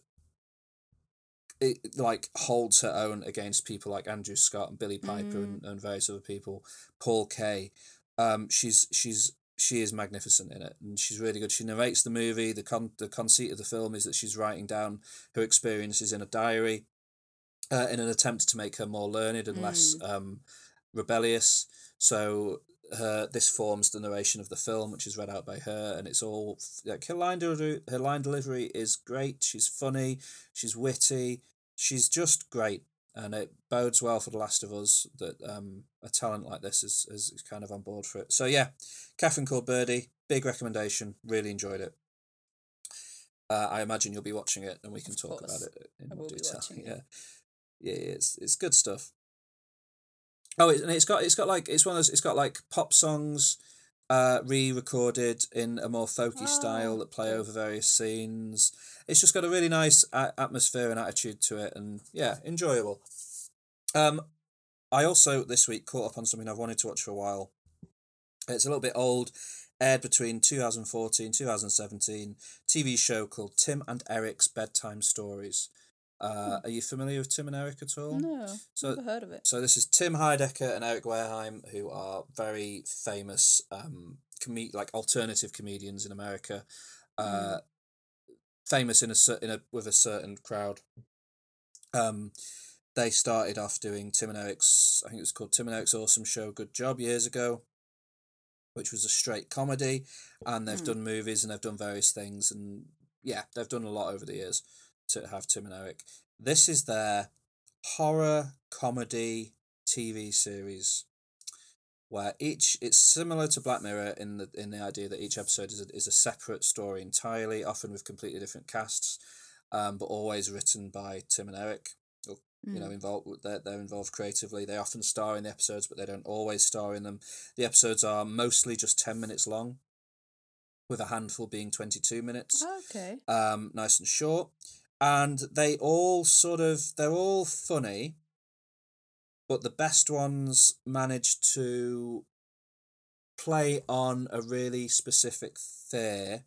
it like holds her own against people like Andrew Scott and Billie Piper and, and various other people. Paul Kaye. Um, she's she's she is magnificent in it and she's really good. She narrates the movie. The con the conceit of the film is that she's writing down her experiences in a diary uh, in an attempt to make her more learned and less um, rebellious. So her this forms the narration of the film, which is read out by her, and it's all like her line delivery. Her line delivery is great. She's funny. She's witty. She's just great, and it bodes well for The Last of Us that um a talent like this is is, kind of on board for it. So yeah, Catherine called Birdie, big recommendation. Really enjoyed it. Uh, I imagine you'll be watching it, and we can Of talk about it in I more will be detail. watching it. Yeah, it's it's good stuff. Oh, it, and it's got it's got like it's one of those. It's got like pop songs, uh, re-recorded in a more folky style Oh, that play over various scenes. It's just got a really nice a- atmosphere and attitude to it, and yeah, enjoyable. Um, I also this week caught up on something I've wanted to watch for a while. It's a little bit old, aired between 2014 2017, TV show called Tim and Eric's Bedtime Stories. Uh, Are you familiar with Tim and Eric at all? No, So- never heard of it. So this is Tim Heidecker and Eric Wareheim, who are very famous, um, com- like alternative comedians in America, uh, famous in a cer- in a with a certain crowd. Um, they started off doing Tim and Eric's, I think it was called Tim and Eric's Awesome Show, Good Job years ago, which was a straight comedy, and they've Hmm. done movies and they've done various things, and yeah, they've done a lot over the years to have Tim and Eric. This is their horror comedy TV series where each it's similar to Black Mirror in the in the idea that each episode is a, is a separate story entirely, often with completely different casts, um, but always written by Tim and Eric. Or, You know, Mm. involved they're they're involved creatively. They often star in the episodes, but they don't always star in them. The episodes are mostly just ten minutes long, with a handful being twenty two minutes Okay. um, nice and short, and they all sort of they're all funny, but the best ones manage to play on a really specific fear.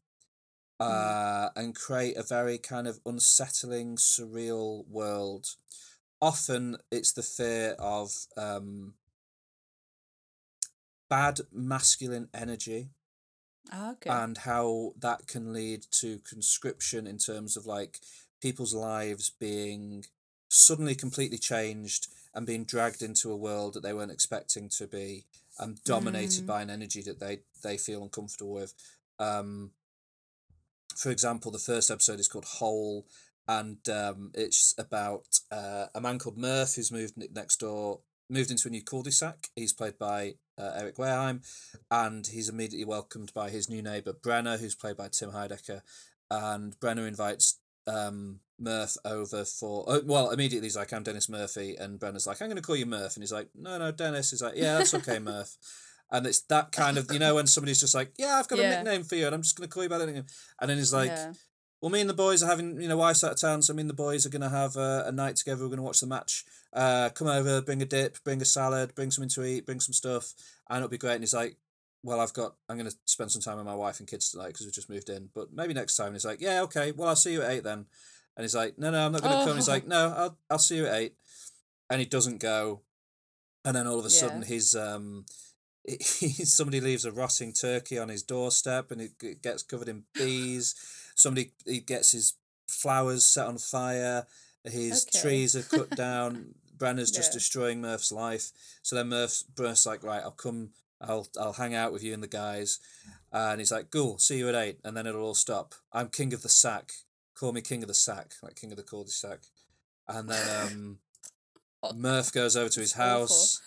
Uh, and create a very kind of unsettling, surreal world. Often it's the fear of um, bad masculine energy Ah, Okay. and how that can lead to conscription in terms of like people's lives being suddenly completely changed and being dragged into a world that they weren't expecting to be and dominated Mm. by an energy that they they feel uncomfortable with um for example the first episode is called hole and um it's about uh, a man called murph who's moved next door moved into a new cul-de-sac. He's played by uh, Eric Wareheim, and he's immediately welcomed by his new neighbor Brenner, who's played by Tim Heidecker. And Brenner invites um, Murph over for oh, well immediately he's like I'm Dennis Murphy and Brenner's like I'm going to call you Murph and he's like no no Dennis he's like yeah that's okay Murph and it's that kind of you know when somebody's just like yeah I've got a nickname for you and I'm just going to call you by that nickname and then he's like yeah. well, me and the boys are having, you know, wife's out of town, so me and the boys are going to have uh, a night together. We're going to watch the match. Uh, come over, bring a dip, bring a salad, bring something to eat, bring some stuff, and it'll be great. And he's like, well, I've got, I'm going to spend some time with my wife and kids tonight because we've just moved in, but maybe next time. And he's like, yeah, okay, well, I'll see you at eight then. And he's like, no, no, I'm not going to come. And he's Oh. like, no, I'll, I'll see you at eight. And he doesn't go. And then all of a Yeah. sudden, his, um, he, somebody leaves a rotting turkey on his doorstep and it gets covered in bees. Somebody he gets his flowers set on fire. His Okay. trees are cut down. Brenner's just Yeah. destroying Murph's life. So then Murph's Murph's like, right, I'll come. I'll I'll hang out with you and the guys. And he's like, cool, see you at eight, and then it'll all stop. I'm king of the sack. Call me king of the sack, like king of the cul-de-sac. And then um, Oh, Murph goes over to his house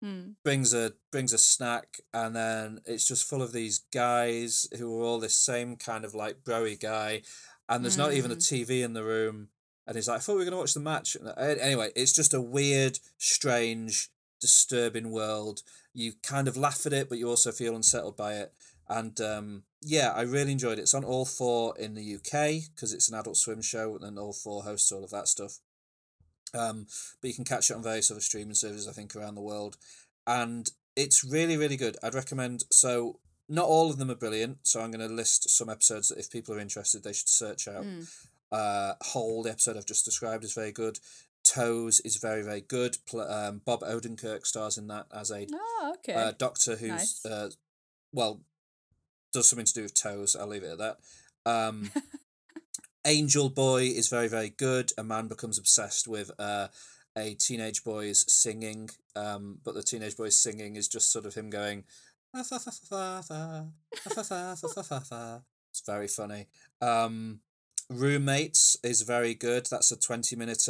Hmm. brings a brings a snack and then it's just full of these guys who are all this same kind of like broy guy and there's not even a TV in the room and he's like I thought we were going to watch the match And, uh, anyway it's just a weird strange disturbing world you kind of laugh at it but you also feel unsettled by it and um yeah I really enjoyed it it's on all four in the UK because it's an adult swim show and all four hosts all of that stuff um, but you can catch it on various other streaming services, I think, around the world. And it's really, really good. I'd recommend. So, not all of them are brilliant. So, I'm going to list some episodes that if people are interested, they should search out. Mm. Uh, Hole, the episode I've just described, is very good. Toes is very, very good. Um, Bob Odenkirk stars in that as a Oh, okay. uh, doctor who's, Nice. uh, well, does something to do with toes. I'll leave it at that. Um, Angel Boy is very, very good. A man becomes obsessed with uh, a teenage boy's singing, um, but the teenage boy's singing is just sort of him going, "Ah, ah, fa, fa, fa, fa, fa, fa." It's very funny. Um, Roommates is very good. That's a 20 minute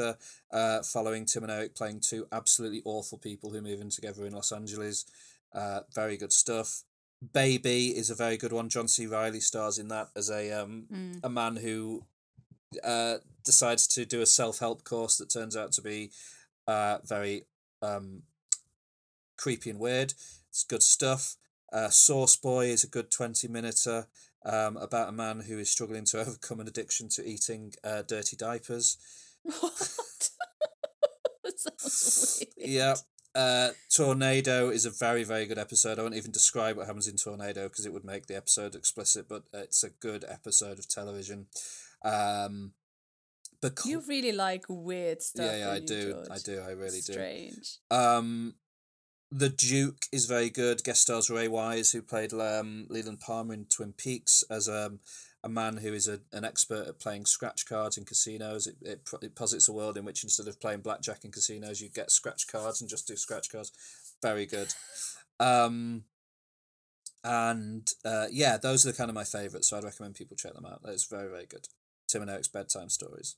uh, following Tim and Eric playing two absolutely awful people who move in together in Los Angeles. Uh, very good stuff. Baby is a very good one. John C. Reilly stars in that as a um, Mm. a man who uh, decides to do a self help course that turns out to be uh, very um, creepy and weird. It's good stuff. Uh, Source Boy is a good 20 minute um, about a man who is struggling to overcome an addiction to eating uh, dirty diapers. What? Yeah. Uh, Tornado is a very, very good episode. I won't even describe what happens in Tornado because it would make the episode explicit, but it's a good episode of television. Um, but You really like weird stuff. yeah, yeah, I do, I do, I really do. Strange. Um, the Duke is very good. Guest stars Ray Wise, who played um, Leland Palmer in Twin Peaks, as um, a man who is a, an expert at playing scratch cards in casinos. It, it, it posits a world in which instead of playing blackjack in casinos, you get scratch cards and just do scratch cards. Very good. Um, and uh, yeah, those are the kind of my favourites, so I'd recommend people check them out. It's very, very good. Tim and Eric's Bedtime Stories.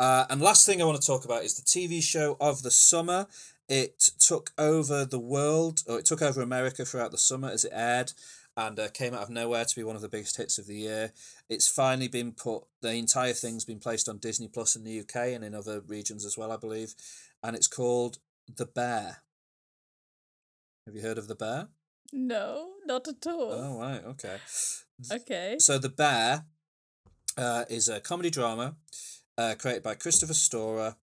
Uh, and last thing I want to talk about is the TV show of the summer. It took over the world, or it took over America throughout the summer as it aired, and uh, came out of nowhere to be one of the biggest hits of the year. It's finally been put. The entire thing's been placed on Disney Plus in the UK and in other regions as well, I believe. And it's called The Bear. Have you heard of The Bear? No, not at all. Oh right, okay. Okay. So The Bear uh, is a comedy drama uh, created by Christopher Storer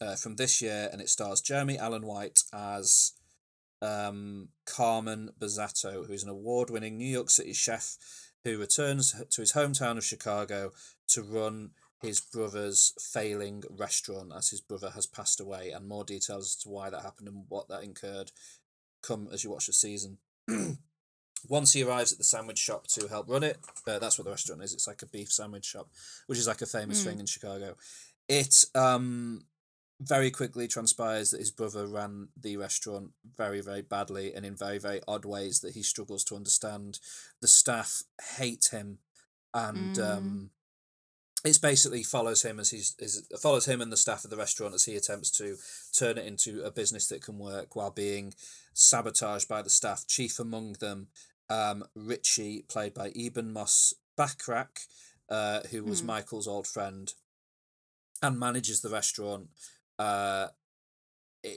uh, from this year, and it stars Jeremy Allen White as um, Carmen Berzatto, who's an award-winning New York City chef who returns to his hometown of Chicago to run his brother's failing restaurant as his brother has passed away, and more details as to why that happened and what that incurred come as you watch the season. Once he arrives at the sandwich shop to help run it, uh, that's what the restaurant is. It's like a beef sandwich shop, which is like a famous Mm. thing in Chicago. It um very quickly transpires that his brother ran the restaurant very very badly and in very very odd ways that he struggles to understand. The staff hate him, and Mm. um it's basically follows him as he's is follows him and the staff of the restaurant as he attempts to turn it into a business that can work while being sabotaged by the staff. Chief among them, um, Richie, played by Ebon Moss Bachrach, uh, who was Hmm. Michael's old friend, and manages the restaurant. Uh,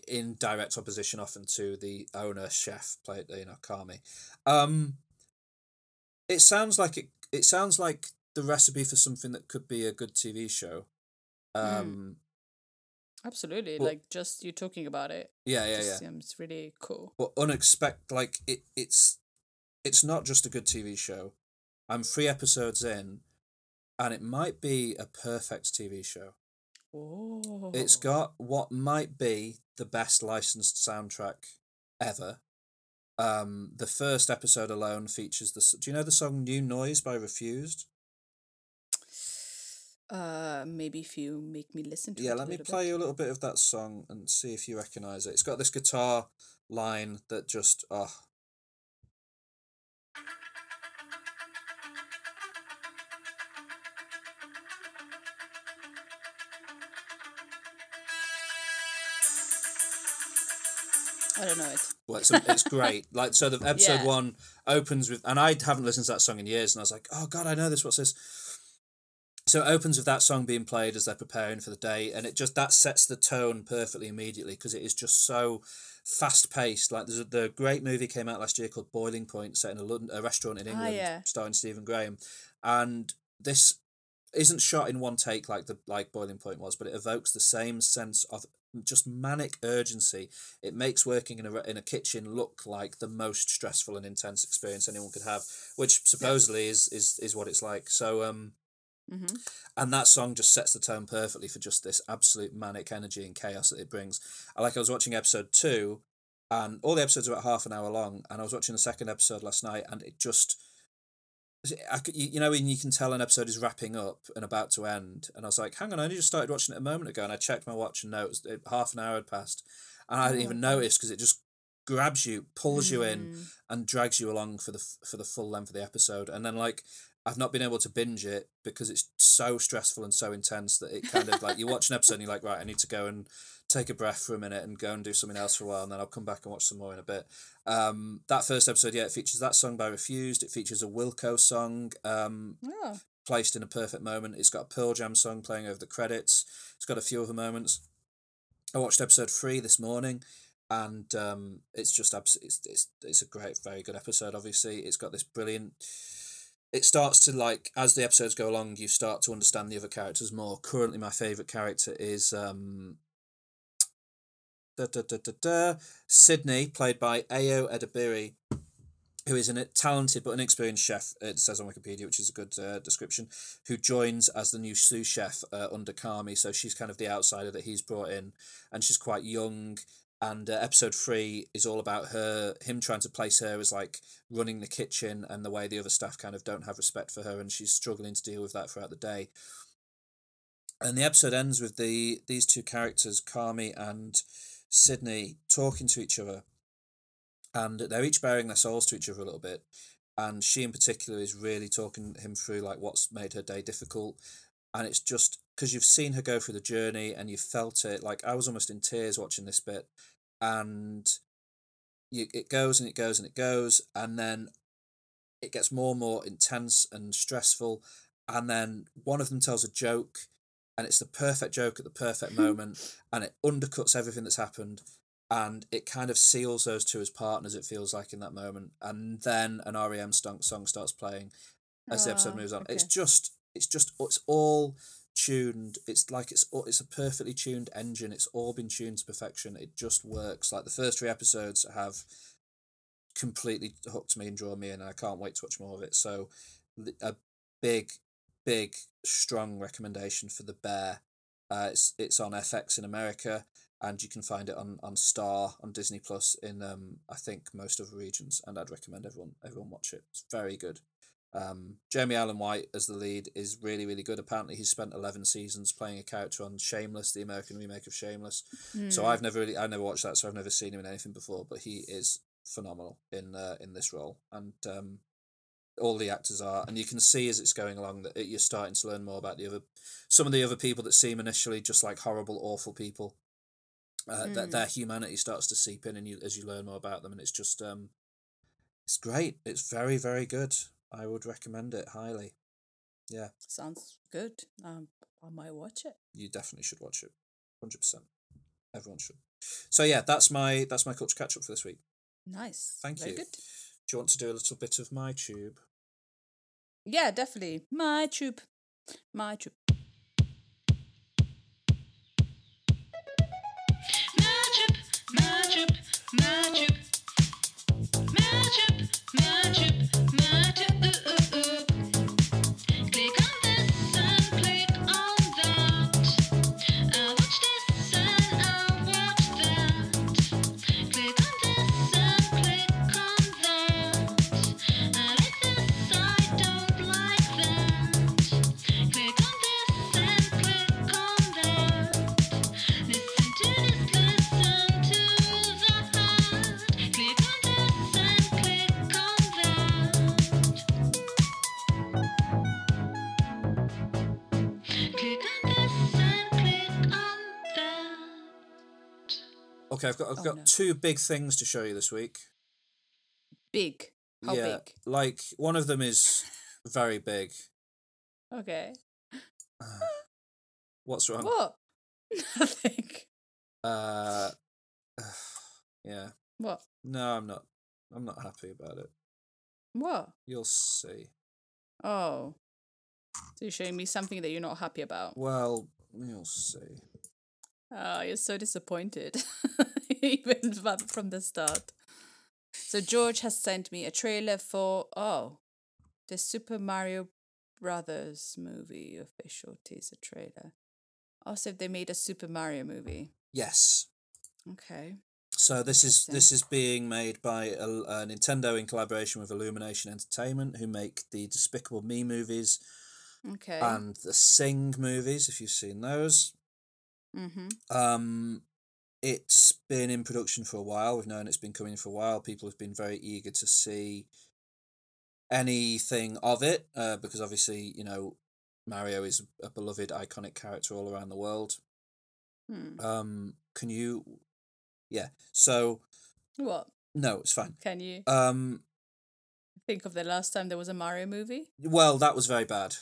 in direct opposition often to the owner chef played you know Carmy. Um it sounds like it it sounds like the recipe for something that could be a good TV show. Um Absolutely. Well- like just you talking about it. yeah, yeah, just yeah. seems really cool. But unexpected like it it's it's not just a good TV show. I'm three episodes in and it might be a perfect TV show. It's got what might be the best licensed soundtrack ever. Um, the first episode alone features the. Do you know the song "New Noise" by Refused? Uh, maybe if you make me listen to Yeah, it. a let me play bit. you a little bit of that song and see if you recognize it. It's got this guitar line that just oh. I don't know it. Well, it's, it's great. Like so, the episode Yeah. one opens with, and I haven't listened to that song in years, and I was like, oh god, I know this. What's this? So it opens with that song being played as they're preparing for the day, and it just that sets the tone perfectly immediately because it is just so fast paced. Like there's a, the great movie came out last year called Boiling Point, set in a London, a restaurant in Ah, England, yeah. starring Stephen Graham, and this isn't shot in one take like the like Boiling Point was, but it evokes the same sense of just manic urgency. It makes working in a in a kitchen look like the most stressful and intense experience anyone could have, which supposedly is is is what it's like. So um Mm-hmm. and that song just sets the tone perfectly for just this absolute manic energy and chaos that it brings. I like I was watching episode two, and all the episodes are about half an hour long, and I was watching the second episode last night, and it just. I you, you know when you can tell an episode is wrapping up and about to end, and I was like, "Hang on, I only just started watching it a moment ago," and I checked my watch and no, it was, it, half an hour had passed, and I didn't Oh, even notice because it just grabs you, pulls you in, Mm. and drags you along for the for the full length of the episode and then like I've not been able to binge it because it's so stressful and so intense that it kind of like you watch an episode and you're like right I need to go and take a breath for a minute and go and do something else for a while and then I'll come back and watch some more in a bit. Um, that first episode, yeah, it features that song by Refused. It features a Wilco song um, Oh. placed in a perfect moment. It's got a Pearl Jam song playing over the credits. It's got a few other moments. I watched episode three this morning, and um, it's just abs- it's, it's it's a great, very good episode. Obviously, it's got this brilliant. It starts to like as the episodes go along, you start to understand the other characters more. Currently, my favorite character is um. Da, da, da, da, da, Sydney, played by Ayo Edebiri, who is a talented but inexperienced chef, it says on Wikipedia, which is a good uh, description, who joins as the new sous chef uh, under Carmy. So she's kind of the outsider that he's brought in, and she's quite young. And uh, episode three is all about her, him trying to place her as like running the kitchen, and the way the other staff kind of don't have respect for her, and she's struggling to deal with that throughout the day. And the episode ends with the these two characters, Carmy and Sydney, talking to each other. And they're each bearing their souls to each other a little bit. And she in particular is really talking him through like what's made her day difficult and it's just because you've seen her go through the journey and you've felt it like i was almost in tears watching this bit and you, it goes and it goes and it goes and then it gets more and more intense and stressful and then one of them tells a joke and it's the perfect joke at the perfect moment and it undercuts everything that's happened and it kind of seals those two as partners it feels like in that moment and then an R.E.M. stunk song starts playing as the episode moves on. It's just it's just it's all tuned. It's like it's it's a perfectly tuned engine. It's all been tuned to perfection. It just works. Like the first three episodes have completely hooked me and drawn me in and i can't wait to watch more of it. So a big big strong recommendation for the bear. Uh, it's it's on fx in america and you can find it on on Star on Disney Plus in um I think most other regions, and I'd recommend everyone everyone watch it. It's very good. Um, Jeremy Allen White as the lead is really really good. Apparently, he's spent eleven seasons playing a character on Shameless, the American remake of Shameless. So Mm. I've never really I never watched that, so I've never seen him in anything before. But he is phenomenal in uh, in this role, and um, all the actors are, and you can see as it's going along that it, you're starting to learn more about the other, some of the other people that seem initially just like horrible, awful people. Uh, that Mm. their humanity starts to seep in, and you as you learn more about them, and it's just um, it's great. It's very very good. I would recommend it highly. Yeah, Sounds good. Um, I might watch it. you definitely should watch it. Hundred percent. Everyone should. So yeah, that's my that's my culture catch up for this week. Nice. Thank Very you. Good. Do you want to do a little bit of my tube? Yeah, definitely. My troop. My troop. Magic, magic, magic. Magic, magic, magic. Okay, I've got I've Oh, got no. two big things to show you this week. Big. How yeah, big? like one of them is very big. Okay. What's wrong? What? Nothing. Uh, yeah. What? No, I'm not. I'm not happy about it. What? You'll see. Oh. So you're showing me something that you're not happy about. Well, you'll see. Oh, you're so disappointed. Even from- from the start. So George has sent me a trailer for oh, the Super Mario Brothers movie official teaser trailer. Oh, also, they made a Super Mario movie. Yes. Okay. So this is this is being made by a, a Nintendo in collaboration with Illumination Entertainment, who make the Despicable Me movies Okay. and the Sing movies. If you've seen those, mm-hmm. Um, it's been in production for a while. We've known it's been coming for a while. People have been very eager to see anything of it uh, because obviously, you know, Mario is a beloved, iconic character all around the world. Hmm. Um, can you? Yeah. So What? no, it's fine. Can you Um, think of the last time there was a Mario movie? well, that was very bad.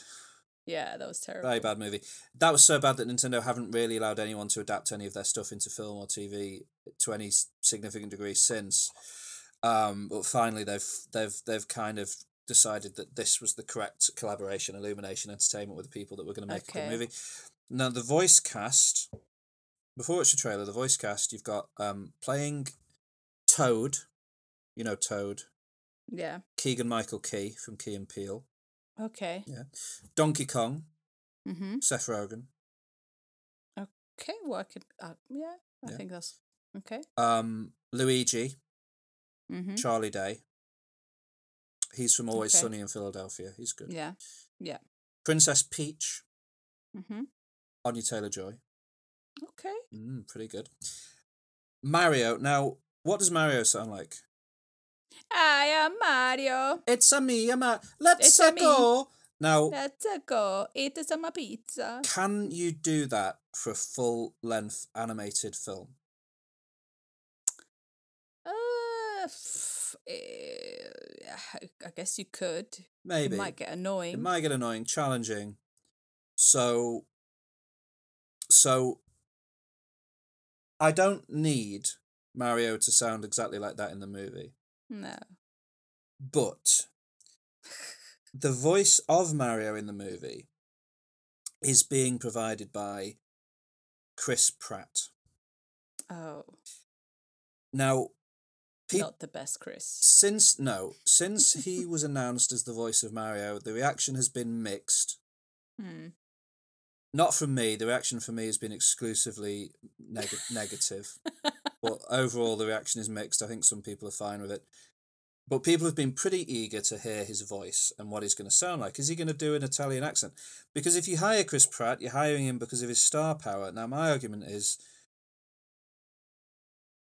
Yeah, that was terrible. Very bad movie. That was so bad that Nintendo haven't really allowed anyone to adapt any of their stuff into film or TV to any significant degree since. Um, but finally, they've they've they've kind of decided that this was the correct collaboration, Illumination Entertainment, with the people that were going to make a Okay. good movie. Now, the voice cast. Before it's the trailer, the voice cast you've got um playing Toad, you know Toad, Yeah. Keegan Michael Key from Key and Peele, Okay. yeah, Donkey Kong, Mm-hmm. Seth Rogen, Okay. Well, I could. Uh, yeah, I Yeah. think that's okay. um, Luigi, Mm-hmm. Charlie Day. He's from Always Okay. Sunny in Philadelphia. He's good. Yeah. Yeah. Princess Peach, Mm-hmm. Anya Taylor Joy. Okay. Mm, pretty good. Mario. Now, what does Mario sound like? I am Mario. It's a me, I'm a. Let's a a me. go. Now, Let's go. Eat some my pizza. can you do that for a full length animated film? Uh, f- I guess you could. Maybe. It might get annoying. It might get annoying, challenging. So, so I don't need Mario to sound exactly like that in the movie, No. but the voice of Mario in the movie is being provided by Chris Pratt. Oh, Now, peop not the best, Chris. since no, since he was announced as the voice of Mario, the reaction has been mixed. Hmm. Not from me. The reaction for me has been exclusively neg- negative. But overall, the reaction is mixed. I think some people are fine with it. But people have been pretty eager to hear his voice and what he's going to sound like. Is he going to do an Italian accent? Because if you hire Chris Pratt, you're hiring him because of his star power. Now, my argument is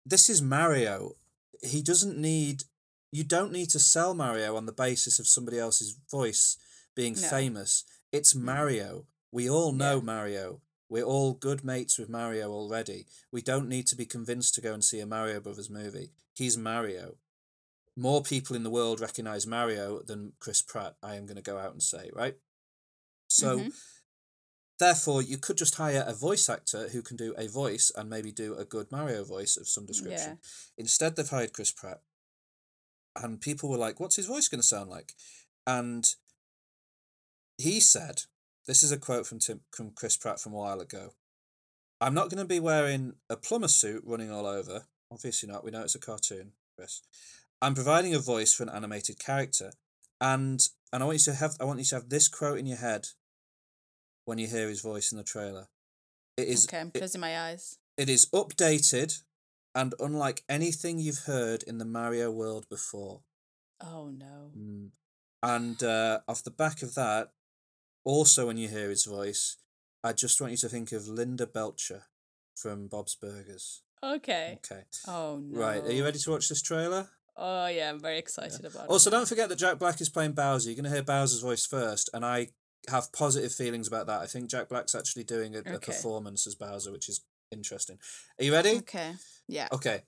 this is Mario. He doesn't need you don't need to sell Mario on the basis of somebody else's voice being No. famous. It's mm. Mario. We all know Yeah. Mario. We're all good mates with Mario already. We don't need to be convinced to go and see a Mario Brothers movie. He's Mario. More people in the world recognize Mario than Chris Pratt, I am going to go out and say, right? So, Mhm. therefore, you could just hire a voice actor who can do a voice and maybe do a good Mario voice of some description. Instead, they've hired Chris Pratt. And people were like, what's his voice going to sound like? And he said, this is a quote from, Tim, from Chris Pratt from a while ago. I'm not going to be wearing a plumber suit running all over. Obviously not. We know it's a cartoon, Chris. I'm providing a voice for an animated character. And and I want you to have I want you to have this quote in your head when you hear his voice in the trailer. It is okay, I'm it- closing my eyes. it is updated and unlike anything you've heard in the Mario world before. Oh no. Mm. And uh, off the back of that, also when you hear his voice, I just want you to think of Linda Belcher from Bob's Burgers. Okay. Okay. Oh no. Right. Are you ready to watch this trailer? Oh yeah, I'm very excited about Also, it. Also, don't forget that Jack Black is playing Bowser. You're going to hear Bowser's voice first, and I have positive feelings about that. I think Jack Black's actually doing a, a performance as Bowser, which is interesting. Are you ready? Okay. Yeah. Okay.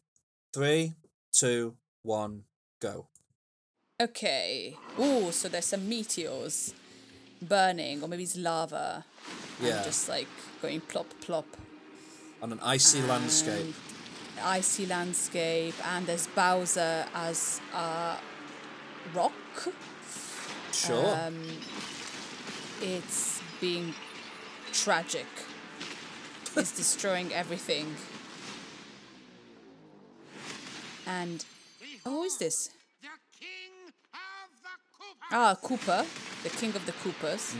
Three, two, one, go. Okay. Oh, so there's some meteors burning, or maybe it's lava. Yeah. And just like going plop plop. On an icy landscape. Icy landscape, and there's Bowser as a rock. Sure. Um, it's being tragic. It's destroying everything. And oh, who is this? Ah, Koopa, the king of the Koopas.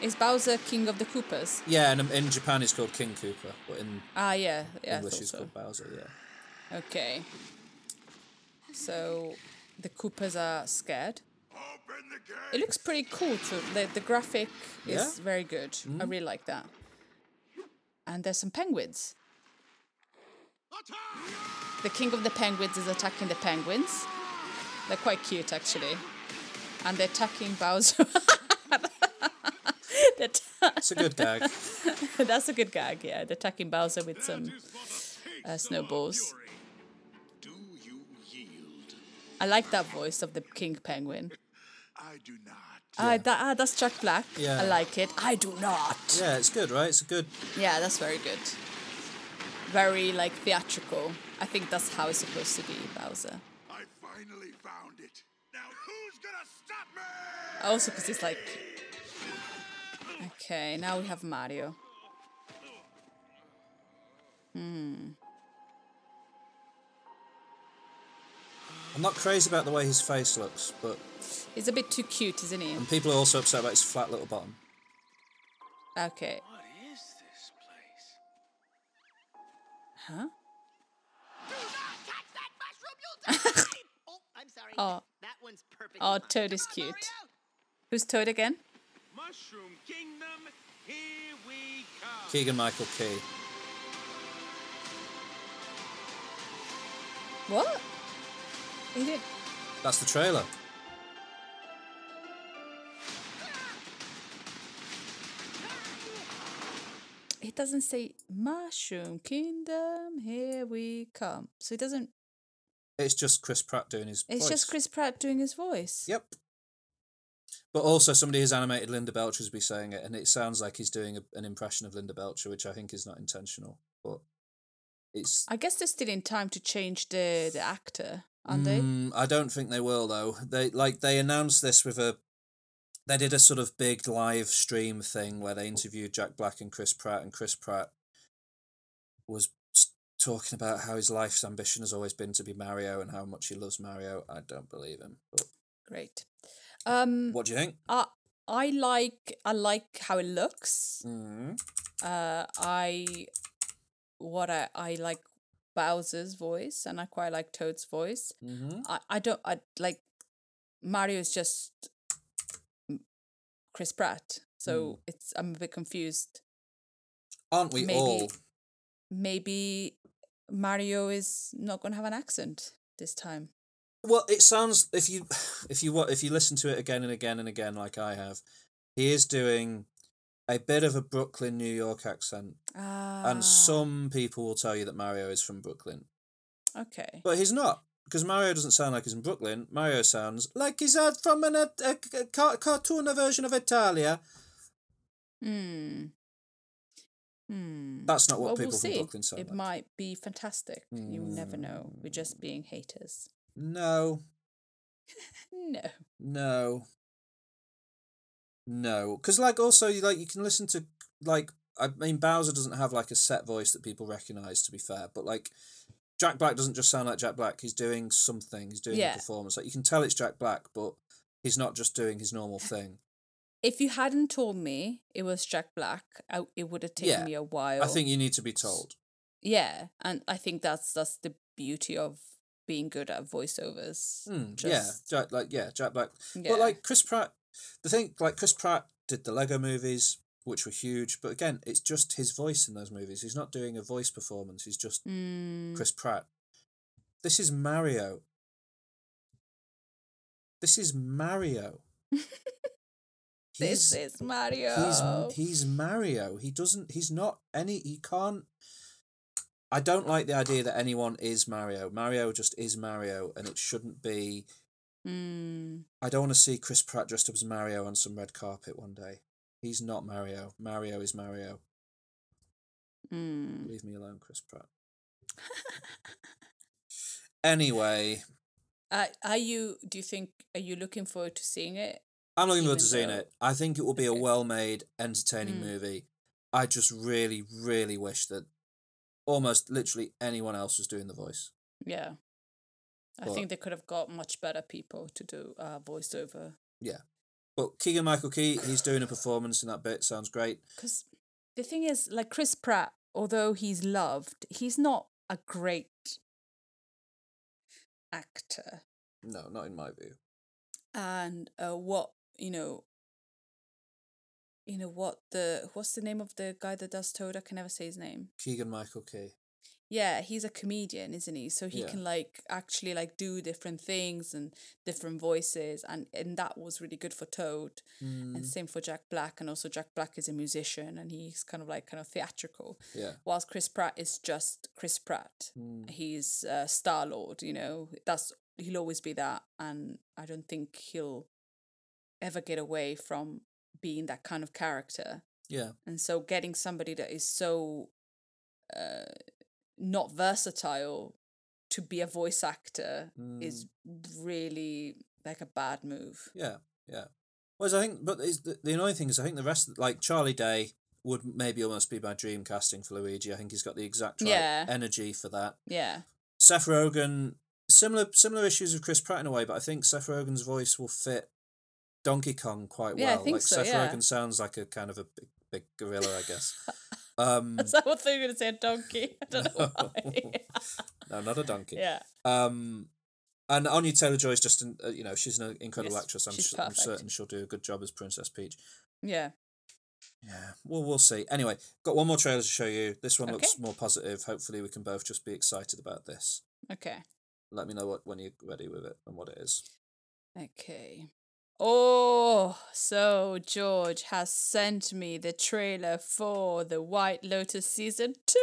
Is Bowser king of the Koopas? yeah, and um, in Japan it's called King Koopa, but in Ah, yeah, yeah. I English thought it's so. called Bowser, yeah. Okay. So the Koopas are scared. Open the gate. It looks pretty cool too. The the graphic Yeah? is very good. I really like that. And there's some penguins. Attack! The king of the penguins is attacking the penguins. They're quite cute actually. And they're attacking Bowser. They're It's a good gag. That's a good gag, yeah. They're attacking Bowser with some. Is for the taste uh, snowballs. Do you yield? I like that voice of the king penguin. I do not. Ah, that, ah, that's Jack Black. Yeah. I like it. I do not. Yeah, it's good, right? It's a good. Yeah, that's very good. Very like theatrical. I think that's how it's supposed to be, Bowser. Also, because it's like. Okay, now we have Mario. Hmm. I'm not crazy about the way his face looks, but He's a bit too cute, isn't he? and people are also upset about his flat little bottom. Okay. What is this place? Huh? Do not touch that mushroom, you'll die! oh, I'm sorry. Oh. That one's perfect. Oh, Toad is cute. Who's Toad again? Mushroom Kingdom, here we come. Keegan Michael Key. What? He did. That's the trailer. It doesn't say Mushroom Kingdom, here we come. So it doesn't. It's just Chris Pratt doing his It's voice. just Chris Pratt doing his voice. Yep. But also, somebody has animated Linda Belcher Belcher's be saying it, and it sounds like he's doing a, an impression of Linda Belcher, which I think is not intentional. But it's. I guess they're still in time to change the the actor, aren't they? Mm, I don't think they will though. They like they announced this with a. They did a sort of big live stream thing where they interviewed Jack Black and Chris Pratt, and Chris Pratt was talking about how his life's ambition has always been to be Mario and how much he loves Mario. I don't believe him. But Great. Um, what do you think? I I like I like how it looks. Mm. Uh, I what I I like Bowser's voice, and I quite like Toad's voice. Mm-hmm. I I don't I like Mario is just Chris Pratt, so it's I'm a bit confused. Aren't we Maybe- all? Maybe Mario is not gonna have an accent this time. Well, it sounds if you if you wa- if you listen to it again and again and again like I have, he is doing a bit of a Brooklyn New York accent, Ah, and some people will tell you that Mario is from Brooklyn, Okay. but he's not because Mario doesn't sound like he's in Brooklyn. Mario sounds like he's from an, a, a, a cartoon version of Italia. Hmm. Hmm. That's not what well, people we'll from see. Brooklyn sound It like. might be fantastic. You never know. We're just being haters. No, No. no, no. Because like also you like you can listen to like I mean Bowser doesn't have like a set voice that people recognize. To be fair, but like Jack Black doesn't just sound like Jack Black. He's doing something. He's doing Yeah. a performance. Like you can tell it's Jack Black, but he's not just doing his normal thing. If you hadn't told me it was Jack Black, I, it would have taken Yeah, me a while. I think you need to be told. Yeah, and I think that's that's the beauty of being good at voiceovers. Mm, yeah, Jack like yeah, Jack Black. yeah. But like Chris Pratt, the thing like Chris Pratt did the Lego movies, which were huge. But again, it's just his voice in those movies. He's not doing a voice performance. He's just Mm, Chris Pratt. This is Mario. This is Mario. this is Mario. He's he's Mario. He doesn't. He's not any. He can't. I don't like the idea that anyone is Mario. Mario just is Mario, and it shouldn't be. Mm, I don't want to see Chris Pratt dressed up as Mario on some red carpet one day. He's not Mario. Mario is Mario. mm. Leave me alone, Chris Pratt. Anyway, Uh, are you? Do you think? Are you looking forward to seeing it? I'm looking forward to seeing it. I think it will be a well-made, entertaining Mm. movie. I just really, really wish that almost literally anyone else was doing the voice. Yeah. I think they could have got much better people to do uh, voiceover. Yeah, but Keegan Michael Key, he's doing a performance in that bit. Sounds great. Because the thing is, like Chris Pratt, although he's loved, he's not a great actor. No, not in my view. And uh, what you know, you know what the what's the name of the guy that does Toad? I can never say his name. Keegan Michael Key. Yeah, he's a comedian, isn't he? So he Yeah. can like actually like do different things and different voices, and and that was really good for Toad. Mm, And same for Jack Black, and also Jack Black is a musician, and he's kind of like kind of theatrical. yeah. Whilst Chris Pratt is just Chris Pratt, Mm, he's uh, Star Lord. You know, that's he'll always be that, and I don't think he'll ever get away from being that kind of character. yeah. And so, getting somebody that is so uh, not versatile to be a voice actor is really like a bad move. Yeah, yeah. Whereas I think, but is the, the annoying thing is, I think the rest, of, like Charlie Day, would maybe almost be my dream casting for Luigi. I think he's got the exact right Yeah. energy for that. Yeah. Seth Rogen, similar similar issues with Chris Pratt in a way, but I think Seth Rogen's voice will fit Donkey Kong quite Yeah, I well. think like so, Seth yeah. Rogen sounds like a kind of a big, big gorilla, I guess. Um, Is that what they were going to say? A donkey? I don't know why. no, not a donkey. yeah. Um, and Anya Taylor Joy is just, an, uh, you know, she's an incredible Yes, actress. I'm, su- I'm certain she'll do a good job as Princess Peach. Yeah. Yeah, well, we'll see. Anyway, got one more trailer to show you. This one looks Okay. more positive. Hopefully, we can both just be excited about this. Okay. Let me know what when you're ready with it and what it is. Okay. Oh, so George has sent me the trailer for the White Lotus season two.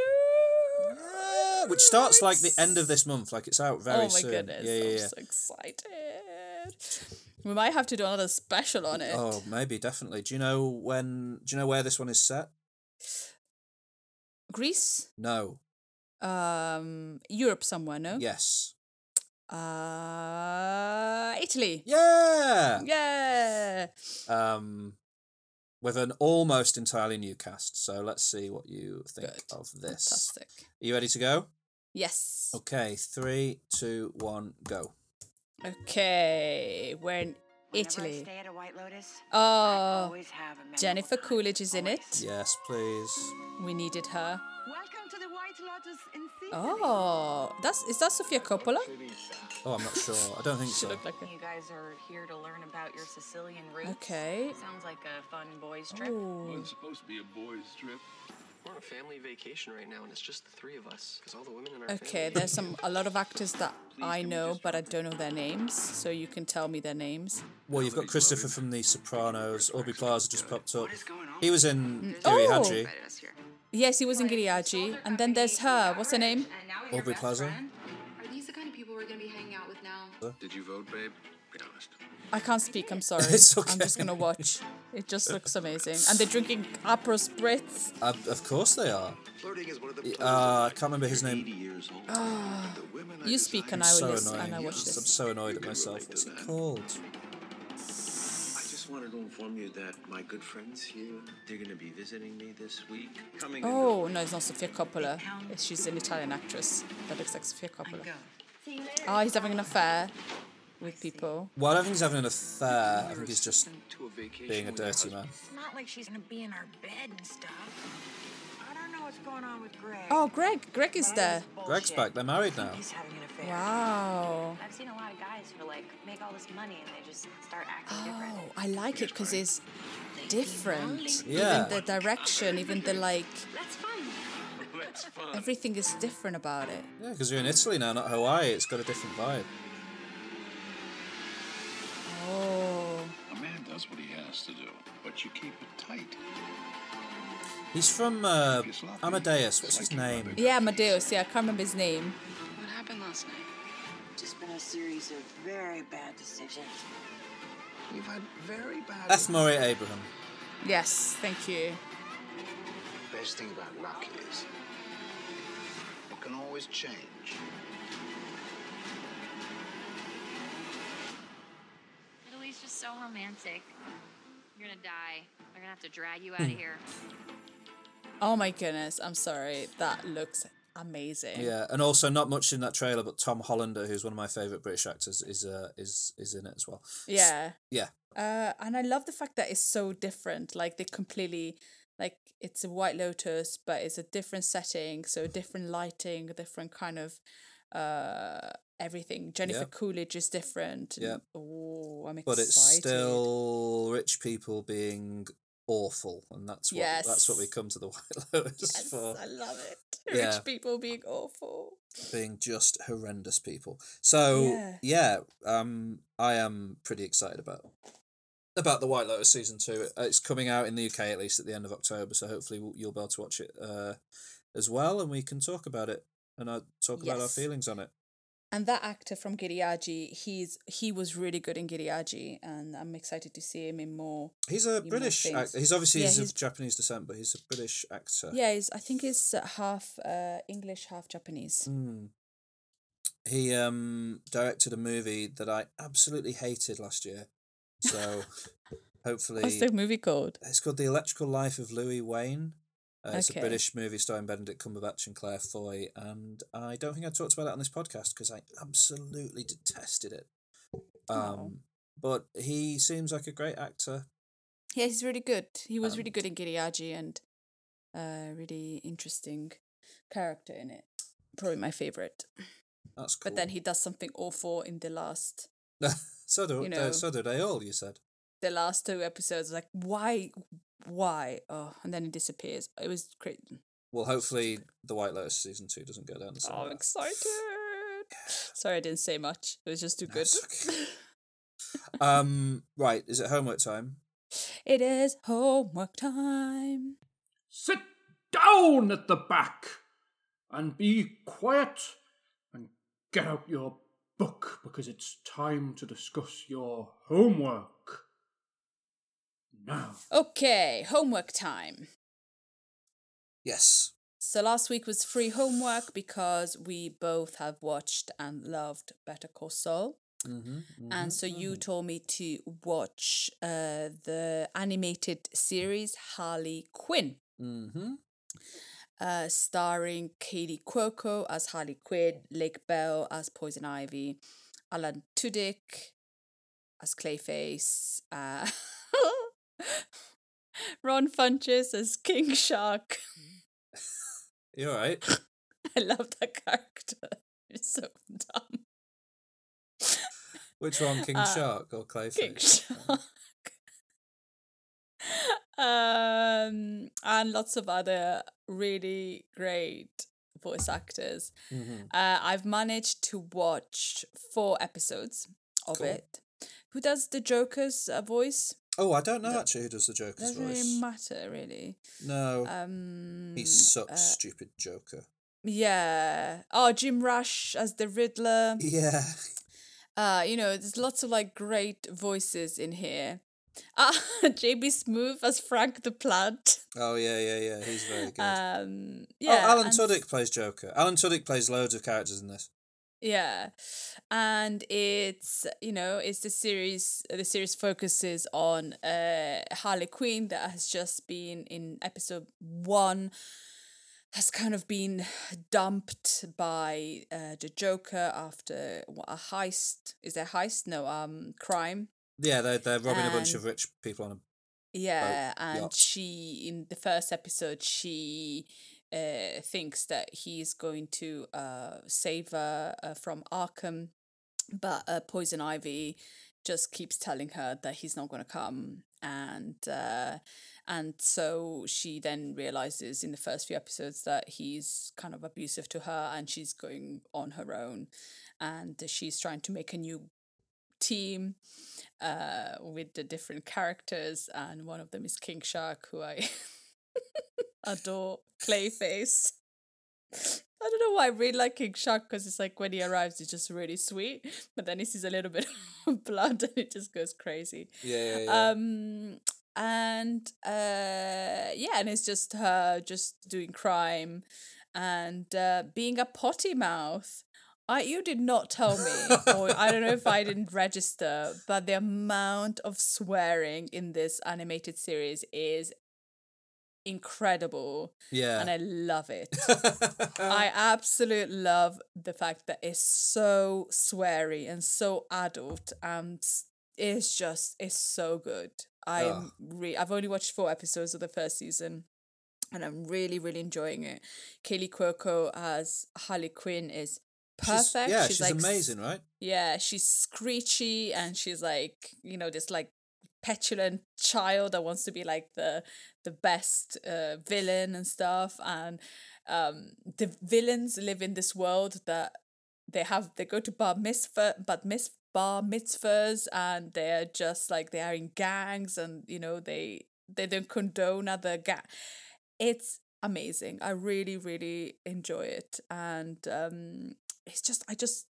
Yeah, which starts like the end of this month. Like it's out very soon. oh my soon. goodness! Yeah, yeah, I'm so excited. We might have to do another special on it. Oh, maybe definitely. Do you know when? Do you know where this one is set? Greece, No. um, Europe somewhere, no? Yes. Uh, Italy. Yeah. Yeah. Um, with an almost entirely new cast. So let's see what you think Good. of this. Fantastic. Are you ready to go? Yes. Okay, three, two, one, go. Okay, we're in Italy. stay at a White Lotus, Oh, always have a Jennifer. Coolidge is in it. Yes, please. We needed her. Oh, that's is that Sofia Coppola? Oh, I'm not sure. I don't think She so. looked like You guys are here to learn about your Sicilian roots. Okay. Sounds like a fun boys trip. Oh. It's supposed to be a boys' trip. We're on a family vacation right now, and it's just the three of us. Because all the women in our Okay, there's some a lot of actors that I know, but I don't know their names. So you can tell me their names. Well, you've got Christopher from The Sopranos. Aubrey Plaza just popped up. He was in mm. Giri Oh. Haji. Yes, he was in Giri/Haji. And then there's her. What's her name? Aubrey Plaza. Are these the kind of people we're gonna be hanging out with now? Did you vote, babe? Be honest. I can't speak. I'm sorry. It's I'm just gonna watch. It just looks amazing. And they're drinking Aperol Spritz. Uh, of course they are. Flirting is one of the Uh, I can't remember his name. years old. Ah. the women You speak and I so will listen annoying. and I watch I'm so annoyed at myself. What's it called? I just wanted to inform you that my good friends here, they're going to be visiting me this week. Coming Oh no, it's not Sofia Coppola. She's an Italian actress that looks like Sofia Coppola. Oh, he's having an affair with people. Well, I don't think he's having an affair. I think he's just to a vacation being a dirty man. It's not like she's gonna be in our bed and stuff. I don't know what's going on with Greg. Oh, Greg. Greg is there. Greg's back. They're married now. He's having an affair. Wow. I've seen a lot of guys who like make all this money and they just start acting oh, different. Oh, I like it because it's different. Yeah. Even the direction, even the like, That's fun. That's fun. everything is different about it. Yeah, because you're in Italy now, not Hawaii. It's got a different vibe. Oh. A man does what he has to do, but you keep it tight. He's from uh, Amadeus. What's his name? Yeah, Amadeus. Yeah, I can't remember his name. What happened last night? Just been a series of very bad decisions. You've had very bad. F. Murray Abraham. Yes, thank you. Best thing about luck is it can always change. Italy's just so romantic. You're gonna die. They're gonna have to drag you out Hmm. of here. Oh my goodness, I'm sorry. That looks amazing. Yeah, and also not much in that trailer, but Tom Hollander, who's one of my favorite British actors, is uh, is is in it as well. Yeah. yeah, Uh, and I love the fact that it's so different. Like they completely, like it's a White Lotus, but it's a different setting, so different lighting, different kind of, uh, everything. Jennifer Yeah. Coolidge is different. Yeah. Oh, I'm excited. but it's still rich people being awful, and that's what that's what we come to the White Lotus Yes, for. I love it. Yeah. Rich people being awful. being just horrendous people. So Yeah. yeah, um, I am pretty excited about about the White Lotus season two. Uh, It's coming out in the UK at least at the end of October, so hopefully you'll be able to watch it uh, as well, and we can talk about it and uh, talk about our feelings on it. And that actor from Giri/Haji, he's he was really good in Giri/Haji, and I'm excited to see him in more. He's a British actor. He's obviously Yeah, he's, he's- of Japanese descent, but he's a British actor. Yeah, he's, I think he's uh, half uh, English, half Japanese. Mm. He um directed a movie that I absolutely hated last year. So hopefully What's the movie called? It's called The Electrical Life of Louis Wain. Uh, it's Okay. a British movie starring Benedict Cumberbatch and Claire Foy, and I don't think I talked about it on this podcast because I absolutely detested it. Um, Oh. But he seems like a great actor. Yeah, he's really good. He was really good in Giri/Haji and uh, really interesting character in it. Probably my favorite. That's cool. But then he does something awful in the last so do you they, know- so do they all. You said. the last two episodes. Like why, why? Oh, and then it disappears. It was great. Well, hopefully the White Lotus season two doesn't go down the same. Oh, I'm path. excited. Sorry, I didn't say much. It was just too good. Okay. um, right, is it homework time? it is homework time. Sit down at the back and be quiet and get out your book because it's time to discuss your homework. Okay, homework time. Yes. So last week was free homework because we both have watched and loved Better Call Saul. Mm-hmm, And so you told me to watch uh, the animated series Harley Quinn, Mm-hmm. uh, starring Kaley Cuoco as Harley Quinn, Lake Bell as Poison Ivy, Alan Tudyk as Clayface, uh, Ron Funches as King Shark. You all right? I love that character. It's so dumb. Which one, King Uh, Shark or Clayface? King Shark. um, and lots of other really great voice actors. Mhm. Uh, I've managed to watch four episodes of Cool. it. Who does the Joker's uh, voice? Oh, I don't know actually who does the Joker's Doesn't voice. really matter, really. no, Um, he sucks, uh, stupid Joker. Yeah. Oh, Jim Rash as the Riddler. Yeah. Uh, you know, there's lots of like great voices in here. Ah, JB Smoove as Frank the Plant. Oh yeah, yeah, yeah. He's very good. Um, yeah. oh, yeah. Alan and- Tudyk plays Joker. Alan Tudyk plays loads of characters in this. Yeah. And it's, you know, it's the series the series focuses on uh Harley Quinn that has just been in episode 1 has kind of been dumped by uh, the Joker after what, a heist. Is there a heist? No, um crime. Yeah, they're they're robbing a bunch of rich people on a. Yeah, and yacht. she in the first episode she uh thinks that he's going to uh save her uh, from Arkham, but uh, Poison Ivy just keeps telling her that he's not going to come and uh and so she then realizes in the first few episodes that he's kind of abusive to her and she's going on her own and she's trying to make a new team uh with the different characters and one of them is King Shark who I adore Clayface I don't know why I really like King Shark because it's like when he arrives he's just really sweet but then he sees a little bit of blood and it just goes crazy. Yeah, yeah, yeah. um and uh yeah and it's just her just doing crime and uh being a potty mouth. I you did not tell me or I don't know if I didn't register but the amount of swearing in this animated series is incredible yeah. and I love it. I absolutely love the fact that it's so sweary and so adult and it's just it's so good. I'm re- I've only watched four episodes of the first season and I'm really really enjoying it. Kaley Cuoco as Harley Quinn is She's- perfect. yeah, she's, like amazing, right? yeah, she's screechy and she's like, you know, this like petulant child that wants to be like the the best uh, villain and stuff. And um, the villains live in this world that they have. They go to bar mitzvah, but bar mitzvahs, and they're just like they are in gangs, and you know they they don't condone other gang. It's amazing. I really really enjoy it, and um, it's just I just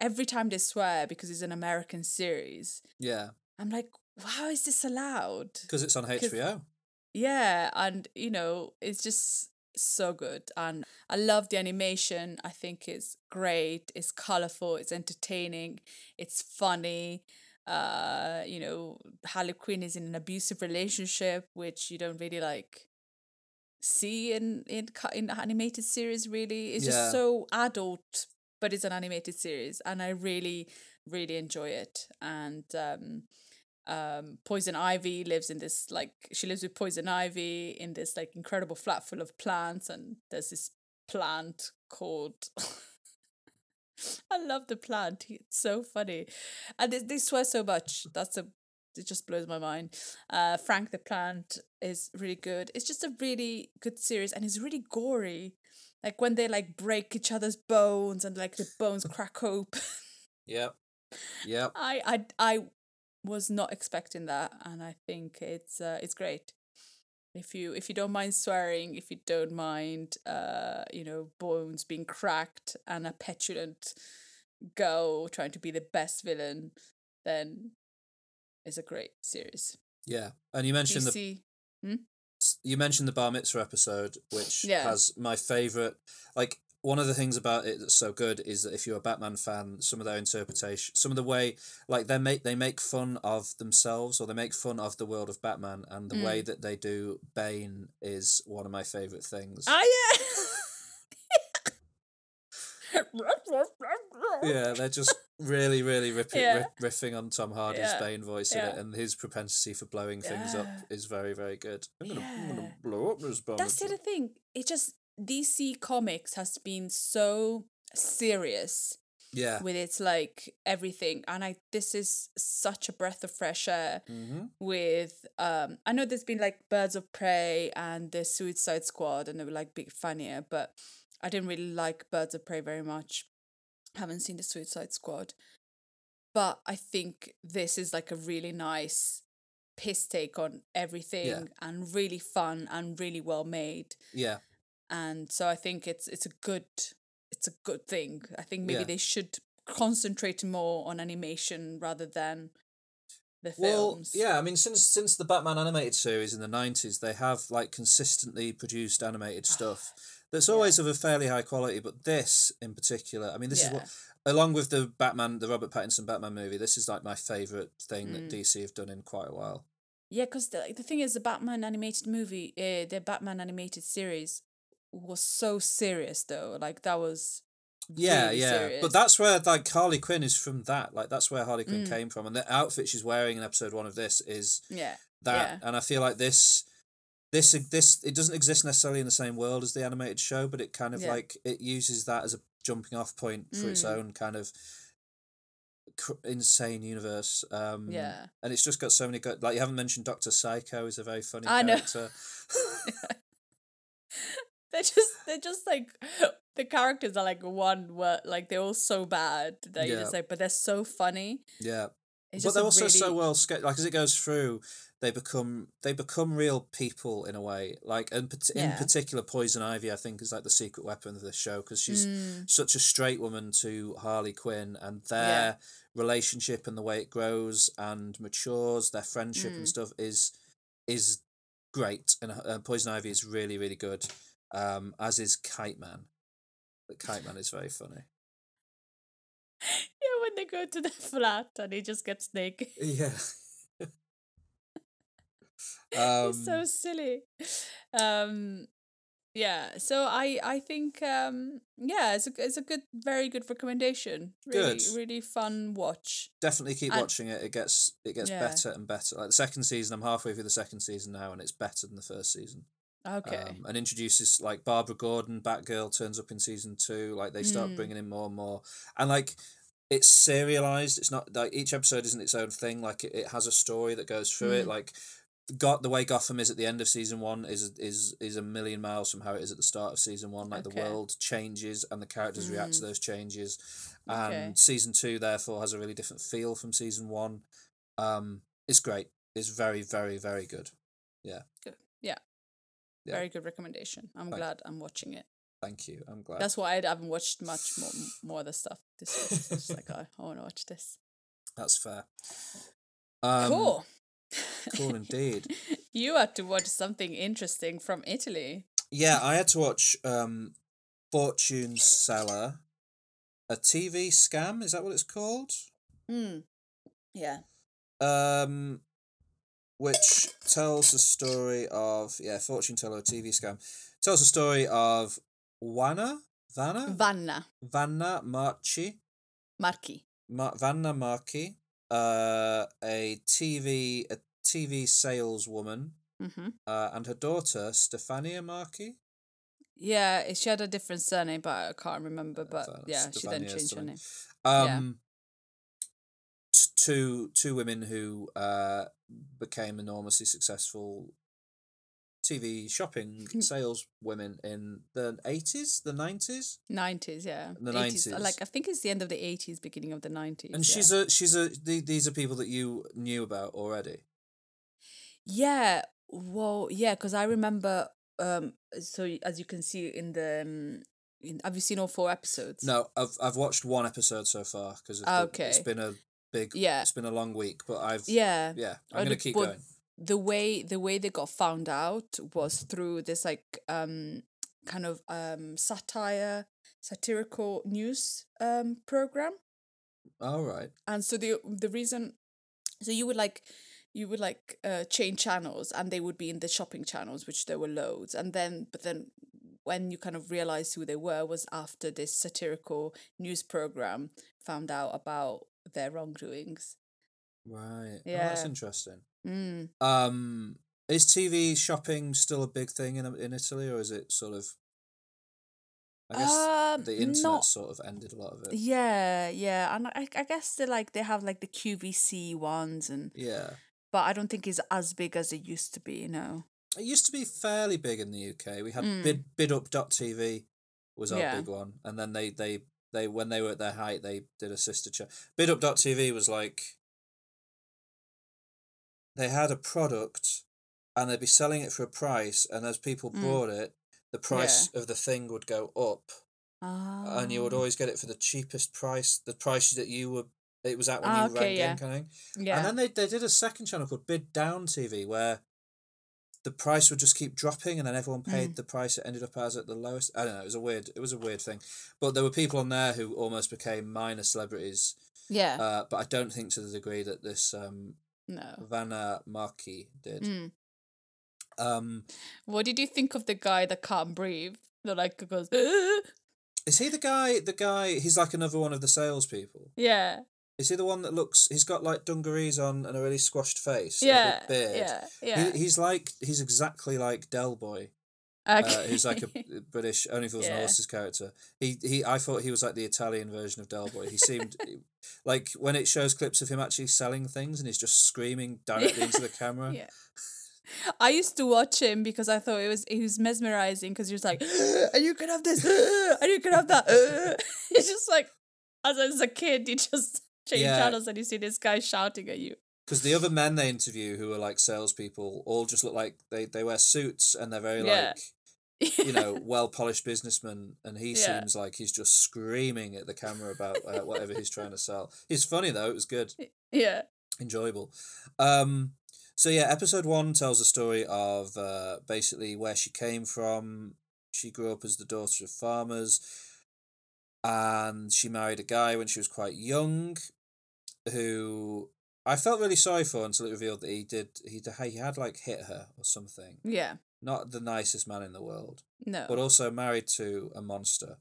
every time they swear because it's an American series, Yeah, I'm like, how is this allowed? because it's on HBO. Yeah, and you know, it's just so good. And I love the animation. I think it's great. It's colorful, it's entertaining, it's funny. Uh, you know, Harley Quinn is in an abusive relationship, which you don't really like see in in in animated series really. It's Yeah. just so adult, but it's an animated series and I really really enjoy it. And um um Poison Ivy lives in this like she lives with Poison Ivy in this like incredible flat full of plants and there's this plant called I love the plant. It's so funny. And they, they swear so much. That's a it just blows my mind. Uh Frank the Plant is really good. It's just a really good series and it's really gory. Like when they like break each other's bones and like the bones crack open. Yep. Yep. I I I was not expecting that, and I think it's uh, it's great. If you if you don't mind swearing, if you don't mind, uh, you know, bones being cracked and a petulant girl trying to be the best villain, then it's a great series. Yeah. And you mentioned the? Hmm? you mentioned the bar mitzvah episode, which Yeah. has my favorite. Like one of the things about it that's so good is that if you're a Batman fan, some of their interpretation, some of the way, like they make they make fun of themselves or they make fun of the world of Batman, and the Mm. way that they do Bane is one of my favorite things. Ah yeah. yeah, they're just really, really ripping, Yeah. rip, riffing on Tom Hardy's Yeah, Bane voice in it, and his propensity for blowing things up is very, very good. I'm gonna, I'm Yeah. gonna blow up this bar That's the other thing. It just DC Comics has been so serious Yeah. with its like everything, and I this is such a breath of fresh air. Mm-hmm. With um, I know there's been like Birds of Prey and the Suicide Squad, and they were like big funnier, but I didn't really like Birds of Prey very much. Haven't seen the Suicide Squad. But I think this is like a really nice piss take on everything and really fun and really well made. Yeah. And so I think it's it's a good it's a good thing. I think maybe Yeah. they should concentrate more on animation rather than the Well, films. yeah, I mean, since since the Batman animated series in the nineties, they have like consistently produced animated stuff that's always of a fairly high quality. But this, in particular, I mean, this is what, along with the Batman, the Robert Pattinson Batman movie, this is like my favorite thing that Mm. DC have done in quite a while. Yeah, because the, the thing is, the Batman animated movie, uh, the Batman animated series was so serious though. Like that was Yeah, really yeah, serious. but that's where like Harley Quinn is from. That like that's where Harley Quinn Mm. came from, and the outfit she's wearing in episode one of this is yeah, that yeah. and i feel like this this this it doesn't exist necessarily in the same world as the animated show but it kind of Yeah. like it uses that as a jumping off point for its Mm. own kind of cr- insane universe um Yeah. and it's just got so many good like you haven't mentioned dr psycho is a very funny I know. They're just they're just like the characters are like one word like they're all so bad that you're just like but they're so funny. yeah It's but they're also so well sketched like as it goes through they become they become real people in a way like and pat- in Yeah. particular poison ivy i think is like the secret weapon of the show because she's Mm. such a straight woman to harley quinn and their relationship and the way it grows and matures their friendship Mm. and stuff is is great and uh, poison ivy is really really good um as is kite man but kite man is very funny Yeah, when they go to the flat and he just gets naked. yeah um It's so silly. Um yeah, so I I think um yeah, it's a it's a good very good recommendation. Really Good. really fun watch. definitely keep And- watching it. It gets it gets Yeah. better and better. Like the second season, I'm halfway through the second season now, and it's better than the first season. Okay. Um, and introduces like Barbara Gordon, Batgirl turns up in season two. Like they start Mm. bringing in more and more, and like it's serialized. It's not like each episode isn't its own thing. Like it, it has a story that goes through it. Mm. Like got the way Gotham is at the end of season one is is is a million miles from how it is at the start of season one. Like the world changes and the characters react to Mm. those changes. Okay. And season two therefore has a really different feel from season one. Um, it's great. It's very very very good. Yeah. Good. Yeah. Very good recommendation. I'm Thank- glad I'm watching it. Thank you. I'm glad. That's why I haven't watched much more more other stuff this week. It's just like I, I want to watch this. That's fair. Um, cool. Cool indeed. you had to watch something interesting from Italy. Yeah, I had to watch um, Fortune Seller, a TV scam. Is that what it's called? Hmm. Yeah. Um, which tells the story of yeah, Fortune Teller, TV scam. Tells the story of Wanna, Wanna, Wanna Wanna Marchi, Marchi. Ma- Wanna Marchi, uh, a TV a TV saleswoman, Mm-hmm. uh, and her daughter Stefania Marchi. Yeah, she had a different surname, but I can't remember. But so yeah, she then Stefania changed her name. Um, two two women who uh became enormously successful TV shopping sales women in the eighties, the nineties, Nineties, yeah. The 90s. Like I think it's the end of the eighties, beginning of the nineties. and she's a she's a the- these are people that you knew about already. Yeah, well, yeah, because I remember. Um, so as you can see in the, um, in, have you seen all four episodes? No, I've I've watched one episode so far because it's been a big Yeah. it's been a long week, but I've Yeah. yeah I'm gonna keep but going. The way the way they got found out was through this like um kind of um satire satirical news um program. All right. and so the the reason so you would like you would like uh change channels and they would be in the shopping channels which there were loads and then but then when you kind of realized who they were was after this satirical news program found out about their wrongdoings Right. Oh, that's interesting. mm. Um, is TV shopping still a big thing in in Italy, or is it sort of? I guess Um, the internet not- sort of ended a lot of it. yeah yeah and I, I guess they like they have like the qvc ones and Yeah, but i don't think it's as big as it used to be you know it used to be fairly big in the UK. We had Mm. bid bidup.tv, was our Yeah. big one, and then they they they when they were at their height, they did a sister show. BidUp.tv was like they had a product, and they'd be selling it for a price, and as people Mm. bought it, the price of the thing would go up, and you would Ah. always get it for the cheapest price, the price that you were. It was at when Ah, you okay, rang yeah. in, kind of thing. Yeah. And then they, they did a second channel called Bid Down TV where the price would just keep dropping and then everyone paid Mm. the price it ended up as at the lowest. I don't know, it was a weird it was a weird thing. But there were people on there who almost became minor celebrities. Yeah. Uh, but I don't think to the degree that this um no. Wanna Marchi did. Mm. Um What did you think of the guy that can't breathe? That like goes, is he the guy the guy he's like another one of the salespeople? yeah, Is he the one that looks he's got like dungarees on and a really squashed face? and yeah, a beard. yeah, He- yeah. he's like he's exactly like Del Boy. Okay. Uh, who's like a British only if it was an Yeah. horse's character. He he I thought he was like the Italian version of Del Boy. He seemed like when it shows clips of him actually selling things and he's just screaming directly into the camera. Yeah. I used to watch him because I thought it was he was mesmerizing because he was like, and you can have this, and you can have that. It's just like, as as a kid, you just change Yeah. channels and you see this guy shouting at you. Because the other men they interview who are like salespeople all just look like they, they wear suits and they're very Yeah. like you know well polished businessmen and he Yeah. seems like he's just screaming at the camera about uh, whatever he's trying to sell. He's funny though. It was good. Yeah. enjoyable. Um, so yeah, episode one tells the story of uh, basically where she came from. She grew up as the daughter of farmers, and she married a guy when she was quite young, who I felt really sorry for until it revealed that he did he he had like hit her or something. Yeah. Not the nicest man in the world, No. but also married to a monster.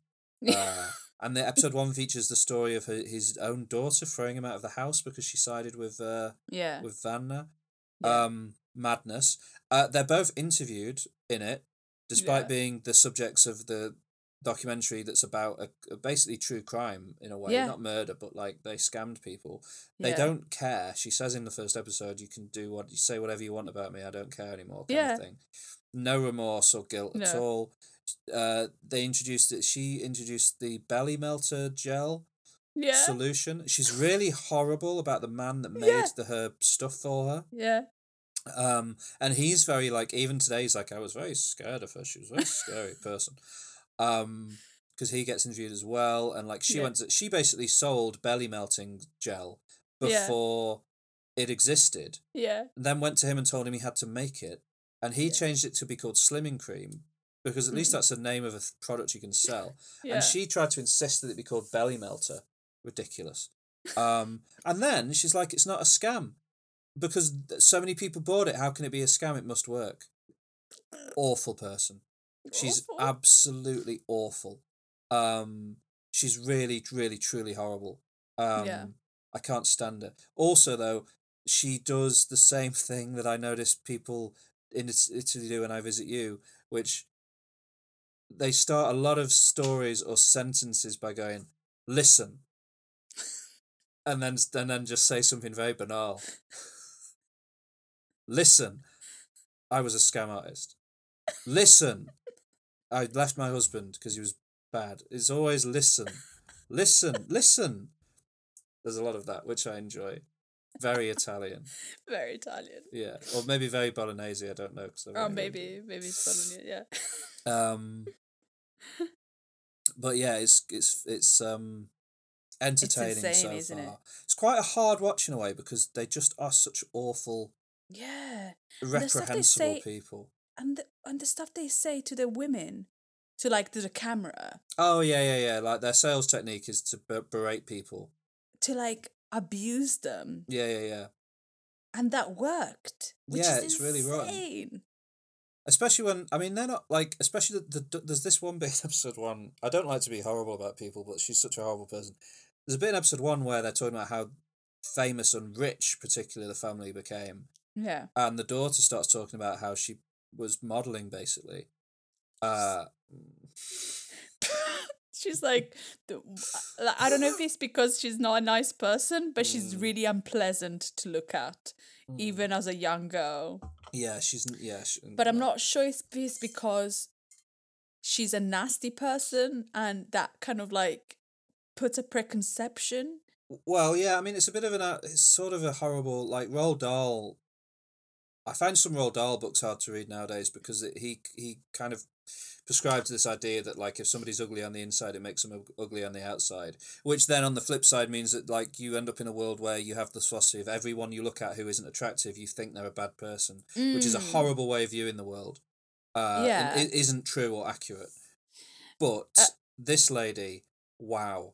Uh, and the episode one features the story of her, his own daughter throwing him out of the house because she sided with uh, Yeah. with Wanna. Yeah. Um, madness. Uh, they're both interviewed in it, despite Yeah. being the subjects of the documentary that's about a, a basically true crime in a way, Yeah. not murder, but like they scammed people. They Yeah. don't care. She says in the first episode, "You can do what you say, whatever you want about me. I don't care anymore." Kind Yeah. of thing. No remorse or guilt at all. Uh, they introduced it. She introduced the belly melter gel Yeah. solution. She's really horrible about the man that made Yeah. the her stuff for her. Yeah. Um, and he's very like even today he's like I was very scared of her. She was a very scary person. Um, because he gets interviewed as well, and like she Yeah. went to, she basically sold belly melting gel Yeah. before it existed. Yeah. Then went to him and told him he had to make it, and he changed it to be called Slimming Cream because at least Mm. that's a name of a th- product you can sell. Yeah. And she tried to insist that it be called Belly Melter. Ridiculous. Um, and then she's like, it's not a scam because so many people bought it. How can it be a scam? It must work. Awful person. She's Awful. absolutely awful. Um, she's really, really, truly horrible. Um, Yeah. I can't stand her. Also, though, she does the same thing that I notice people in Italy do when I visit you, which they start a lot of stories or sentences by going, "Listen," and then and then just say something very banal. Listen, I was a scam artist. Listen, I left my husband because he was bad. It's always listen, listen, listen. There's a lot of that which I enjoy. Very Italian, Very Italian. yeah, or maybe very Bolognese. I don't know Or maybe maybe it's Bolognese. Yeah. Um, but yeah, it's it's it's um entertaining insane, so isn't it? far. It's quite a hard watch in a way because they just are such awful, Yeah. And the stuff they reprehensible say- people. And the, and the stuff they say to the women, to like to the camera, Oh yeah, yeah, yeah. Like their sales technique is to ber- berate people. to like abuse them, Yeah, yeah, yeah. and that worked. Yeah, it's really rotten. insane. Especially when I mean they're not like especially the, the there's this one bit in episode one. I don't like to be horrible about people, but she's such a horrible person. There's a bit in episode one where they're talking about how famous and rich, particularly the family became, Yeah. and the daughter starts talking about how she was modeling basically. Uh, She's like, uh, I don't know if it's because she's not a nice person, but she's Mm. really unpleasant to look at, even as a young girl. yeah, she's yeah. She, But I'm not sure if it's because she's a nasty person and that kind of like puts a preconception. Well, yeah, I mean, it's a bit of an, uh, it's sort of a horrible, like Roald Dahl. I find some Roald Dahl books hard to read nowadays because it, he he kind of prescribed to this idea that like if somebody's ugly on the inside, it makes them ugly on the outside. Which then on the flip side means that like you end up in a world where you have the philosophy of everyone you look at who isn't attractive, you think they're a bad person, which is a Mm. horrible way of viewing the world. Uh, Yeah. and it isn't true or accurate. But Uh, this lady, wow,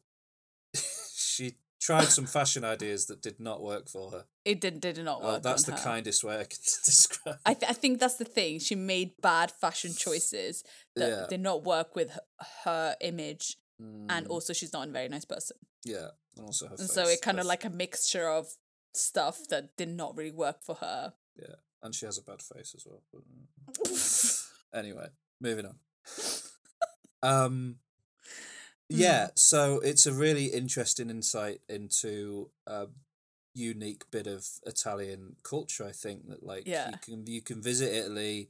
she tried some fashion ideas that did not work for her. It did did not Oh, work. that's the her. kindest way I can describe. I, th- I think that's the thing. She made bad fashion choices that Yeah. did not work with her, her image, and Mm, also she's not a very nice person. yeah, and also her And so face, it kind of like a mixture of stuff that did not really work for her. Yeah, and she has a bad face as well. mm. anyway, moving on. Um, yeah, so it's a really interesting insight into a unique bit of Italian culture. I think that like Yeah. you can you can visit Italy.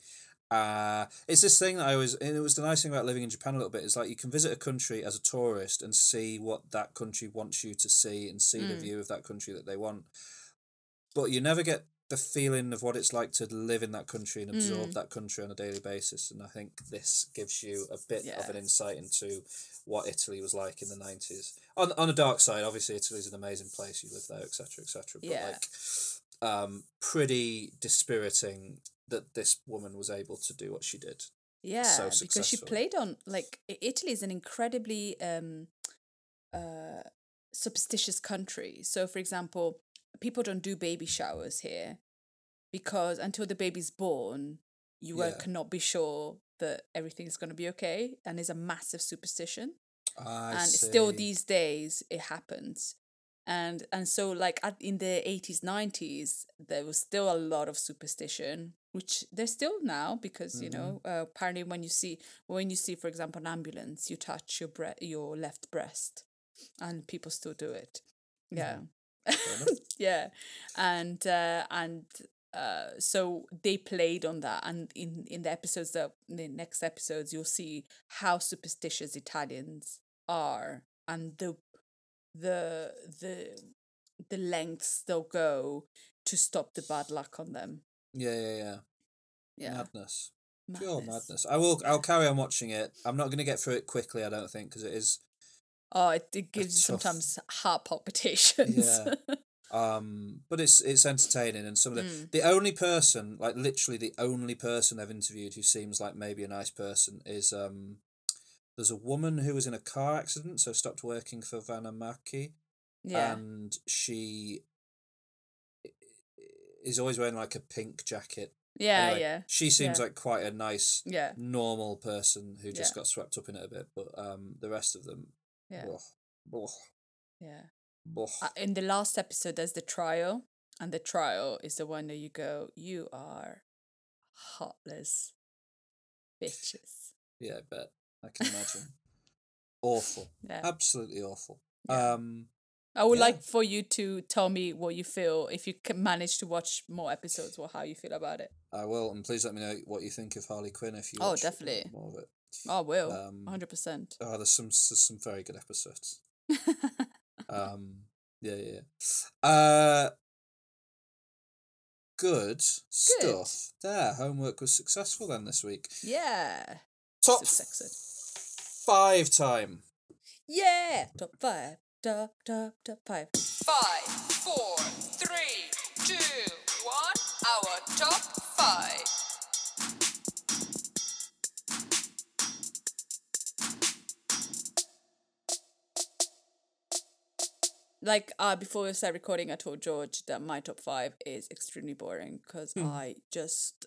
Uh, it's this thing that I was, and it was the nice thing about living in Japan a little bit, is like you can visit a country as a tourist and see what that country wants you to see and see the Mm. view of that country that they want but you never get the feeling of what it's like to live in that country and absorb Mm. that country on a daily basis. And I think this gives you a bit of an insight into what Italy was like in the nineties. On on a dark side, obviously Italy's an amazing place. You live there, etc., etc. But Yeah. like, um, pretty dispiriting that this woman was able to do what she did. Yeah, so because she played on like Italy is an incredibly um uh superstitious country. So for example, people don't do baby showers here because until the baby's born, you Yeah. cannot be sure that everything's going to be okay and it's a massive superstition. I and still these days it happens. And and so like at, in the 80s 90s there was still a lot of superstition which there's still now because you know uh, apparently when you see when you see for example an ambulance you touch your bre- your left breast and people still do it. Yeah. Yeah and uh, and uh, so they played on that and in in the episodes that the next episodes you'll see how superstitious italians are and the the the the lengths they'll go to stop the bad luck on them Yeah, yeah, yeah. yeah Madness. Pure madness. I will. I'll carry on watching it. I'm not going to get through it quickly. I don't think because it is oh it, it gives you tough- sometimes heart palpitations Yeah. um but it's it's entertaining and some of the Mm. the only person like literally the only person i've interviewed who seems like maybe a nice person is um there's a woman who was in a car accident so stopped working for Wanna Marchi yeah and she is always wearing like a pink jacket yeah Anyway, yeah she seems yeah. like quite a nice yeah normal person who just Yeah. got swept up in it a bit but um the rest of them yeah yeah uh, in the last episode there's the trial and the trial is the one that you go you are heartless bitches Yeah, I bet. I can imagine. awful. Yeah. Absolutely awful. Yeah. Um i would Yeah. like for you to tell me what you feel if you can manage to watch more episodes or how you feel about it I will, and please let me know what you think of Harley Quinn if you Oh, watch definitely. more of it. Oh I will Um, 100% Oh, there's some there's some very good episodes. Um yeah, yeah. yeah. Uh good stuff. There, homework was successful then this week. yeah Top Successful. five time. yeah top five top top top five Five, four, three, two, one. Our top five. Like uh before we start recording i told george that my top five is extremely boring because Hmm. i just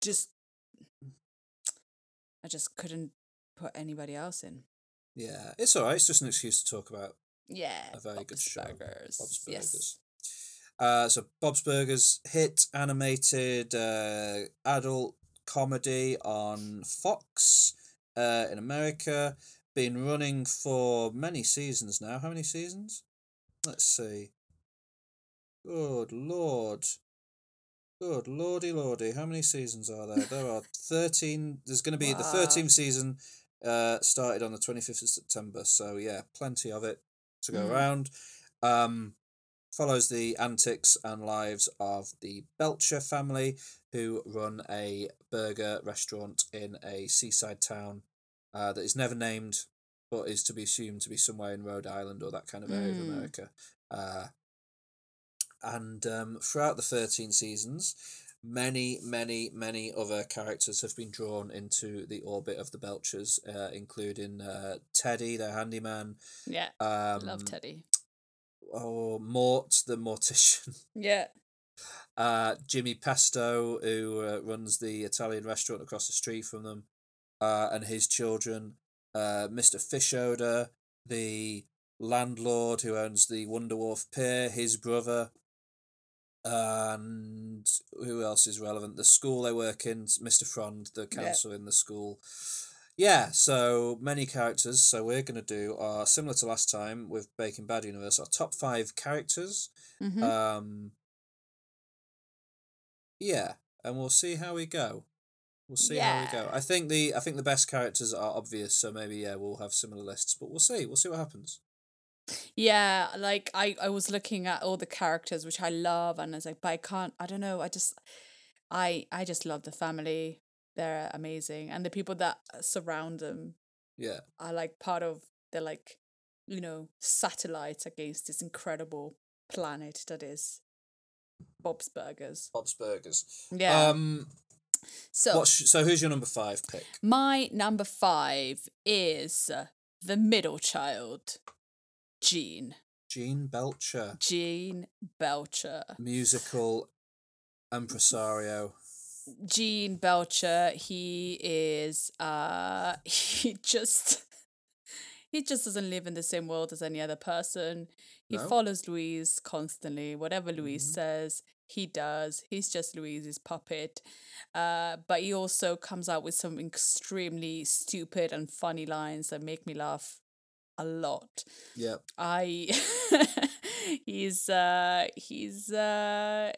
just i just couldn't put anybody else in Yeah, it's alright. It's just an excuse to talk about yeah a very good Bob's show. Burgers. Bob's yes Burgers. Uh, so Bob's Burgers hit animated uh, adult comedy on Fox uh, in America. Been running for many seasons now. How many seasons? Let's see. Good lord. Good lordy lordy, how many seasons are there? There are 13. There's going to be the Wow. 13th season uh, started on the 25th of September. So, yeah, plenty of it to go Mm. around. Um, follows the antics and lives of the Belcher family who run a burger restaurant in a seaside town uh, that is never named but is to be assumed to be somewhere in Rhode Island or that kind of area of Mm. America. Uh, and um, throughout the 13 seasons, many, many, many other characters have been drawn into the orbit of the Belchers, uh, including uh, Teddy, their handyman. Yeah. Um, Love Teddy. Oh, Mort, the mortician. Yeah. Uh, Jimmy Pesto, who uh, runs the Italian restaurant across the street from them, uh, and his children. Uh, Mr. Fischoeder, the landlord who owns the Wonder Wharf Pier, his brother. And who else is relevant? The school they work in, Mr. Frond, the Yeah. council in the school. Yeah, so many characters. So we're going to do our similar to last time with Breaking Bad Universe, our top five characters. Mhm. Um, yeah, and we'll see how we go. We'll see how we go. I think the I think the best characters are obvious, so maybe yeah we'll have similar lists, but we'll see. We'll see what happens. Yeah, like I, I was looking at all the characters which I love and I was like, but I can't I don't know, I just I I just love the family. They're amazing. And the people that surround them Yeah, are like part of they're like, you know, satellites against this incredible planet that is Bob's Burgers. Bob's Burgers. Yeah. Um. So sh- so who's your number five pick? my number five is the middle child, Gene. Gene Belcher, Gene Belcher. musical impresario. Gene Belcher, he is uh he just he just doesn't live in the same world as any other person. He No. follows Louise constantly. Whatever Louise Mhm. says, he does. He's just Louise's puppet. Uh, but he also comes out with some extremely stupid and funny lines that make me laugh a lot. Yeah. I he's uh he's uh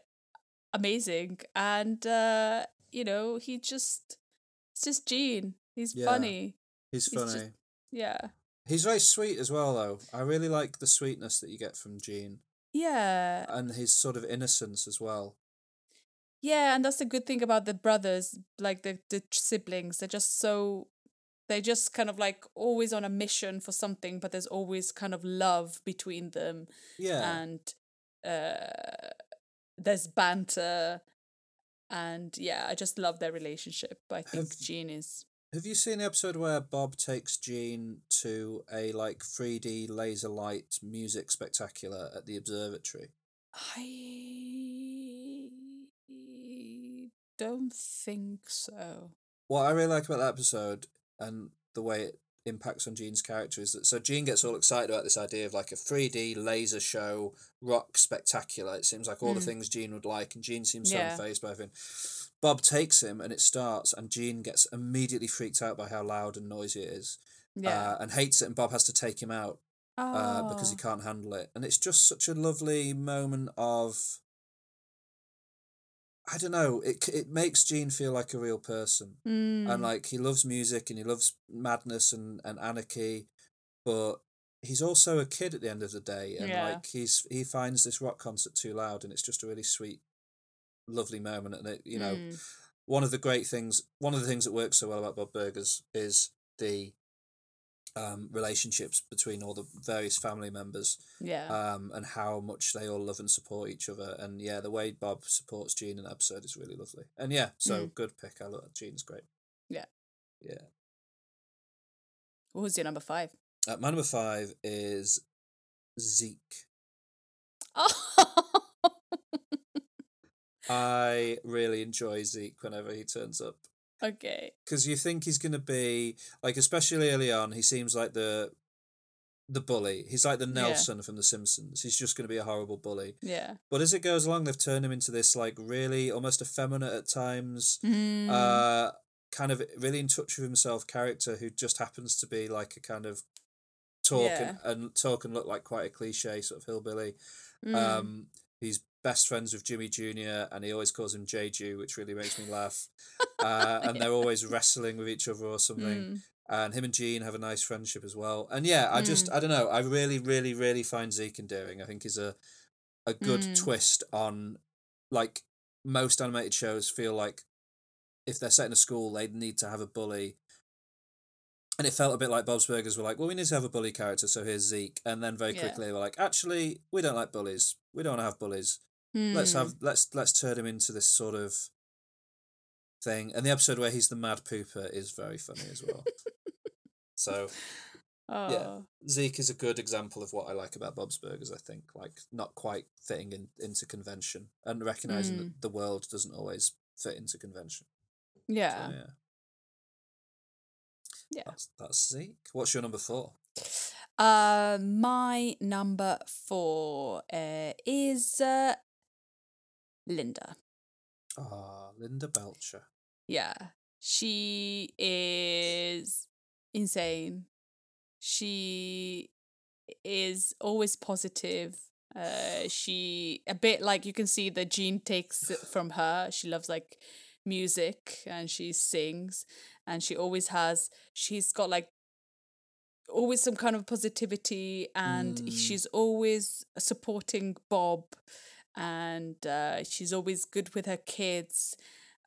amazing and uh you know he just it's just Gene. He's Yeah, funny. He's He's funny. just- Yeah. He's very sweet as well, though. I really like the sweetness that you get from Gene Yeah. and his sort of innocence as well. Yeah, and that's the good thing about the brothers, like the the siblings. They're just so they're just kind of like always on a mission for something, but there's always kind of love between them. Yeah. And uh there's banter and yeah, I just love their relationship. I think Have- Gene is Have you seen the episode where Bob takes Gene to a like 3D laser light music spectacular at the observatory? I don't think so. What I really like about that episode and the way it impacts on Gene's character is that so Gene gets all excited about this idea of like a 3D laser show rock spectacular. It seems like all the Mm. things Gene would like, and Gene seems Yeah. so unfazed by everything. Bob takes him and it starts, and Gene gets immediately freaked out by how loud and noisy it is. Yeah. Uh, and hates it, and Bob has to take him out uh, because he Oh. can't handle it. And it's just such a lovely moment of. I don't know. It it makes Gene feel like a real person, Mm. and like he loves music and he loves madness and, and anarchy, but he's also a kid at the end of the day, and Yeah. like he's he finds this rock concert too loud, and it's just a really sweet, lovely moment. And it, you know, Mm. one of the great things, one of the things that works so well about Bob Burgers is the um, relationships between all the various family members Yeah. um, and how much they all love and support each other. And yeah, the way Bob supports Gene in the episode is really lovely. And yeah, so Mm. good pick. I love Gene's great. Yeah. Yeah. What was your number five? Uh, my number five is Zeke. Oh, I really enjoy Zeke whenever he turns up. Okay. because you think he's going to be like especially early on he seems like the the bully he's like the Yeah. nelson from the simpsons he's just going to be a horrible bully Yeah. but as it goes along they've turned him into this like really almost effeminate at times Mm. uh kind of really in touch with himself character who just happens to be like a kind of talk Yeah. and, and talk and look like quite a cliche sort of hillbilly Mm. um he's best friends with Jimmy Jr. and he always calls him Jeju, which really makes me laugh. Uh, and they're always wrestling with each other or something. Mm. And him and Gene have a nice friendship as well. And yeah, I just Mm. I don't know. I really, really, really find Zeke endearing. I think he's a a good Mm. twist on like most animated shows feel like if they're set in a school, they need to have a bully. And it felt a bit like Bob's Burgers were like, well, we need to have a bully character, so here's Zeke. And then very Yeah. quickly they were like, actually, we don't like bullies. We don't want to have bullies. Let's Hmm. have let's let's turn him into this sort of thing. And the episode where he's the mad pooper is very funny as well. so Oh. yeah, Zeke is a good example of what I like about Bob's Burgers. I think like not quite fitting in, into convention and recognizing Mm. that the world doesn't always fit into convention. So, Yeah. yeah, Yeah. that's that's Zeke. What's your number four? Uh, my number four uh, is uh, Linda. Ah, Linda Belcher. Yeah, she is insane. She is always positive. Uh, she a bit like you can see the gene takes it from her. She loves like music and she sings, and she always has. She's got like always some kind of positivity, and Mm. she's always supporting Bob, and uh, she's always good with her kids.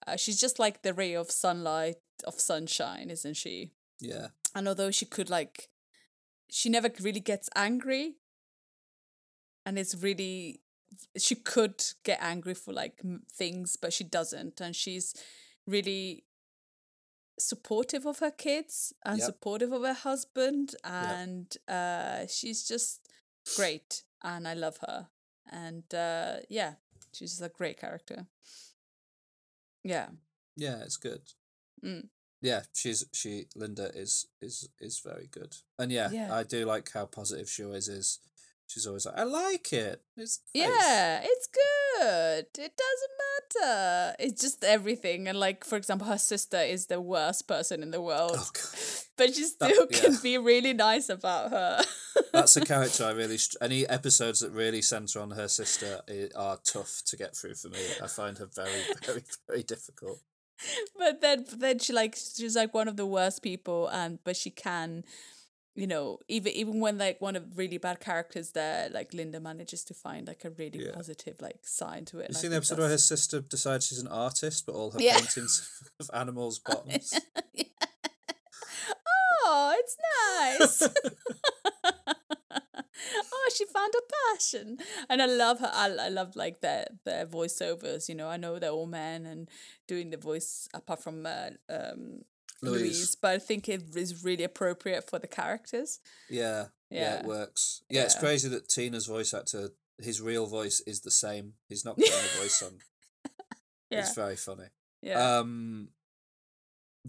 Uh, she's just like the ray of sunlight of sunshine, isn't she? Yeah, And although she could like, she never really gets angry. And it's really, she could get angry for like things, but she doesn't. And she's really supportive of her kids and Yep. supportive of her husband. And uh, she's just great. And I love her. And uh, yeah, she's a great character. Yeah. yeah, it's good. Mm. Yeah, she's she Linda is is is very good, and yeah, Yeah. I do like how positive she always is. She's always like, I like it. It's nice." Yeah, it's good. It doesn't matter. It's just everything. And like, for example, her sister is the worst person in the world. Oh, but she That- still can yeah. be really nice about her. That's a character I really. Str- any episodes that really center on her sister are tough to get through for me. I find her very, very, very difficult. but then then she like she's like one of the worst people and but she can you know even even when like one of really bad characters there like linda manages to find like a really Yeah. positive like side to it You I seen the episode where her sister decides she's an artist, but all her Yeah. paintings of animals' bottoms. oh it's nice oh she found a passion and i love her i, I love like their their voiceovers you know i know they're all men and doing the voice apart from uh, um Louise. louise but i think it is really appropriate for the characters Yeah, yeah, Yeah. it works. Yeah, it's crazy that Tina's voice actor, his real voice is the same. He's not putting a voice on. yeah It's very funny. yeah Um,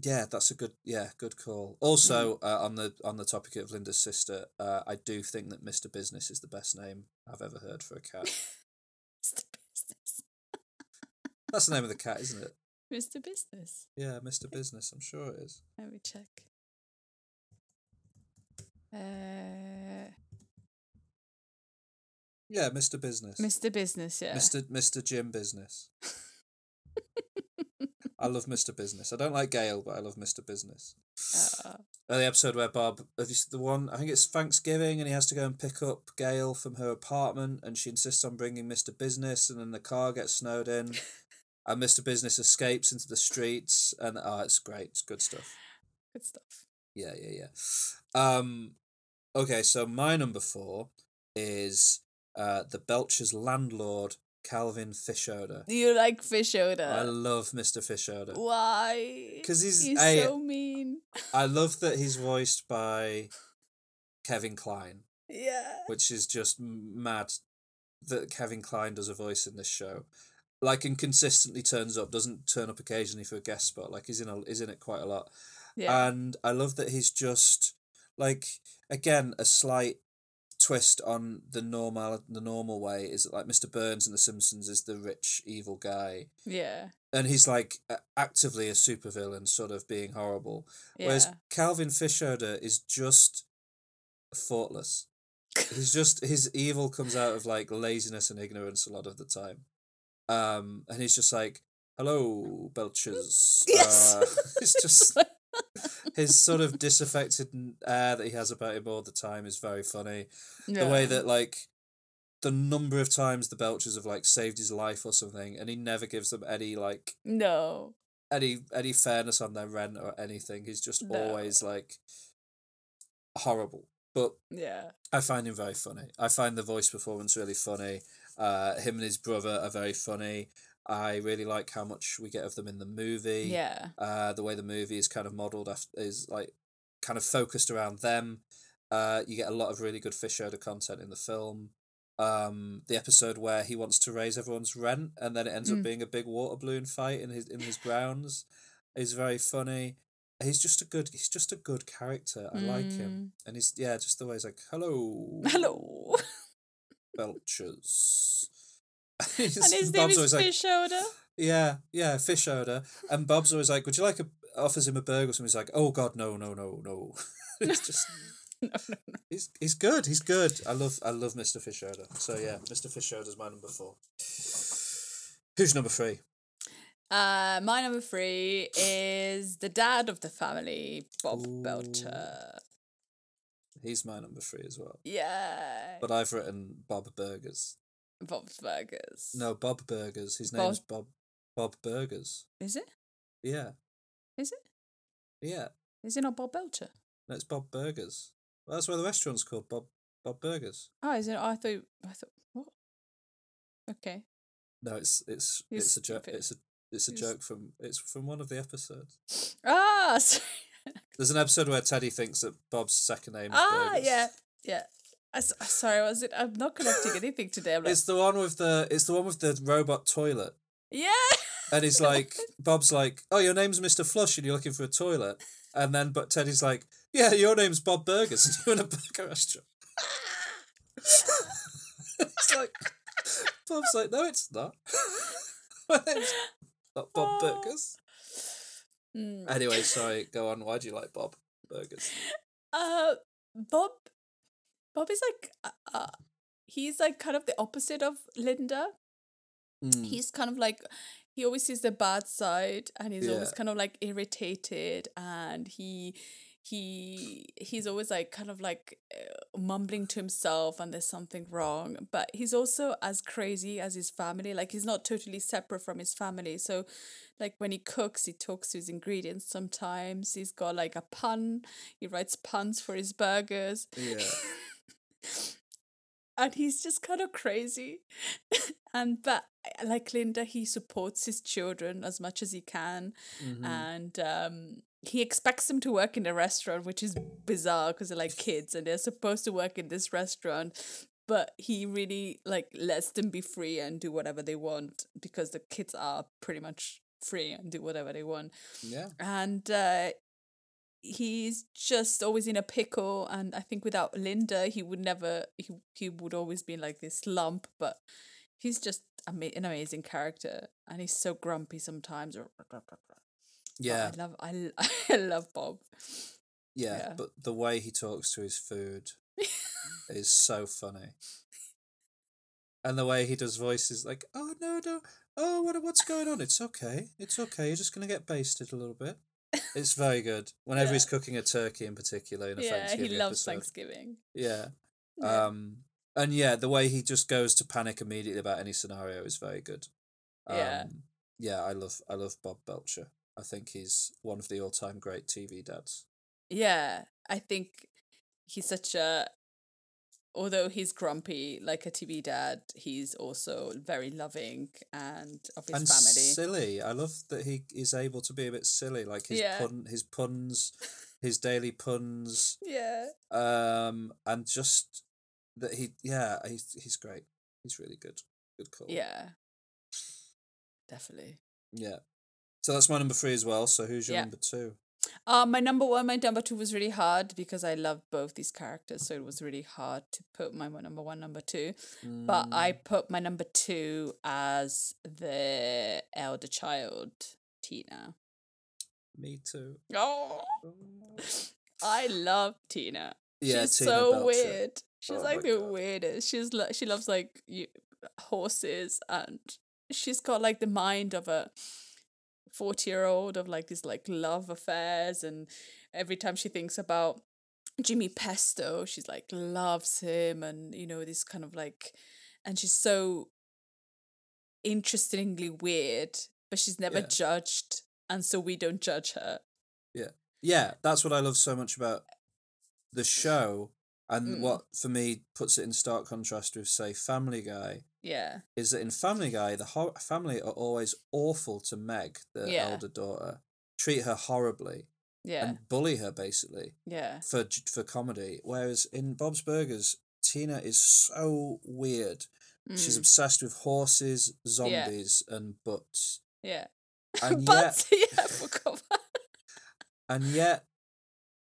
yeah, that's a good yeah good call. Also, uh, on the on the topic of Linda's sister, uh, I do think that Mister Business is the best name I've ever heard for a cat. mr business That's the name of the cat, isn't it? Mr business Yeah, Mister Business. I'm sure it is. let me check uh Yeah, Mister Business. mr business yeah Mister Mister Jim Business. I love Mister Business. I don't like Gail, but I love Mister Business. uh, Uh, the episode where Bob, have you the one? I think it's Thanksgiving, and he has to go and pick up Gail from her apartment, and she insists on bringing Mister Business, and then the car gets snowed in, and Mister Business escapes into the streets, and oh, it's great. It's good stuff. good stuff Yeah, yeah, yeah. Um, okay, so my number four is uh the Belcher's landlord, Calvin Fischoeder. you like fish odor I love Mister Fischoeder. why 'Cause he's he's a- so mean I love that he's voiced by Kevin Kline. yeah which is just mad that Kevin Kline does a voice in this show. Like and consistently turns up, doesn't turn up occasionally for a guest spot. Like he's in a he's in it quite a lot. yeah And I love that he's just like again a slight twist on the normal the normal way is that like Mr. Burns in The Simpsons is the rich evil guy. yeah And he's like actively a supervillain, sort of being horrible. Whereas Calvin Fischoeder is just thoughtless. he's just his evil comes out of like laziness and ignorance a lot of the time. Um, and he's just like, "Hello, Belchers." Yes. Uh, it's just his sort of disaffected air that he has about him all the time is very funny. Yeah. The way that like the number of times the Belchers have like saved his life or something, and he never gives them any like No. any any fairness on their rent or anything. He's just No. always like horrible. But Yeah. I find him very funny. I find the voice performance really funny. Uh, him and his brother are very funny. I really like how much we get of them in the movie. Yeah. Uh, the way the movie is kind of modeled after, is like kind of focused around them. Uh, you get a lot of really good fish odor content in the film. Um, the episode where he wants to raise everyone's rent and then it ends Mm. up being a big water balloon fight in his in his grounds is very funny. He's just a good he's just a good character. I like him. And he's yeah, just the way he's like, Hello Hello. Belchers. and his name Bob's is like, Fish Odor. yeah, yeah, fish odor. And Bob's always like, "Would you like a?" Offers him a burger. or something. He's like, "Oh God, no, no, no, no." it's just, he's he's good. He's good. I love I love Mr. Fish Odor. So yeah, Mr. Fish Odor's my number four. Who's number three? Uh, my number three is the dad of the family, Bob Belcher. He's my number three as well. Yeah. But I've written Bob Burgers. Bob's Burgers. No, Bob Burgers. His Bob- name's Bob Bob Burgers. Is it? Yeah, Is it? yeah. Is it not Bob Belcher? No, it's Bob Burgers. Well, that's why the restaurant's called Bob Bob Burgers. Oh, is it? I thought. I thought. What? Okay. No, it's it's You're it's a joke. It's a it's a joke from it's from one of the episodes. Ah, sorry. There's an episode where Teddy thinks that Bob's second name is ah, Burgers. yeah, yeah. I sorry, was it? I'm not connecting anything today. I'm like, It's the one with the it's the one with the robot toilet. yeah. And he's like Bob's like, Oh, your name's Mr. Flush and you're looking for a toilet. And then but Teddy's like, Yeah, your name's Bob Burgers and you're in a burger restaurant. it's like Bob's like, No, it's not. My name's not Bob Burgers. Mm. Anyway, sorry, go on. Why do you like Bob Burgers? Uh, Bob. Bob is like, uh, uh, he's like kind of the opposite of Linda. Mm. He's kind of like, he always sees the bad side, and he's always kind of like irritated, and he, he, he's always like kind of like uh, mumbling to himself, and there's something wrong. But he's also as crazy as his family. Like he's not totally separate from his family. So, like when he cooks, he talks to his ingredients. Sometimes he's got like a pun. He writes puns for his burgers Yeah. and he's just kind of crazy and but like linda he supports his children as much as he can Mhm. and um he expects them to work in a restaurant which is bizarre because they're like kids and they're supposed to work in this restaurant but he really like lets them be free and do whatever they want because the kids are pretty much free and do whatever they want Yeah. and uh, he's just always in a pickle and i think without linda he would never he, he would always be in like this lump but he's just ama- an amazing character and he's so grumpy sometimes Yeah. i love i, I love bob Yeah, Yeah. but the way he talks to his food is so funny. And the way he does voices like, oh no, no, oh what what's going on? It's okay. It's okay. You're just gonna get basted a little bit. It's very good. Whenever he's cooking a turkey in particular in a yeah Thanksgiving he loves episode. thanksgiving Yeah. Yeah. Um and yeah, the way he just goes to panic immediately about any scenario is very good. Um, Yeah. Yeah, I love I love Bob Belcher. I think he's one of the all time great TV dads. yeah i think he's such a although he's grumpy like a tv dad he's also very loving and of his and family silly. I love that he is able to be a bit silly, like his Yeah. pun, his puns, his daily puns, yeah um, and just that he, yeah, he's he's great. He's really good. Good call. Yeah. Definitely. yeah. So that's my number three as well. So who's your Yeah. number two? Uh, my number one, my number two was really hard because I love both these characters, so it was really hard to put my number one, number two. But I Mm. put my number two as the elder child, Tina. Me too. Oh, I love Tina. Yeah, she's Tina so Belcher. weird. She's Oh like the weirdest. She's lo- she loves like you, horses and she's got like the mind of a 40 year old of like these like love affairs and every time she thinks about Jimmy Pesto she's like loves him and you know this kind of like and she's so interestingly weird but she's never Yeah. judged and so we don't judge her Yeah. Yeah, that's what I love so much about the show and Mm. what for me puts it in stark contrast with say Family Guy yeah is that in Family Guy the ho- family are always awful to Meg, the Yeah. elder daughter. Treat her horribly yeah and bully her basically yeah for for comedy. Whereas in Bob's Burgers, Tina is so weird. She's Mm. obsessed with horses, zombies, and butts. yeah And yet, yeah I forgot about- and yet,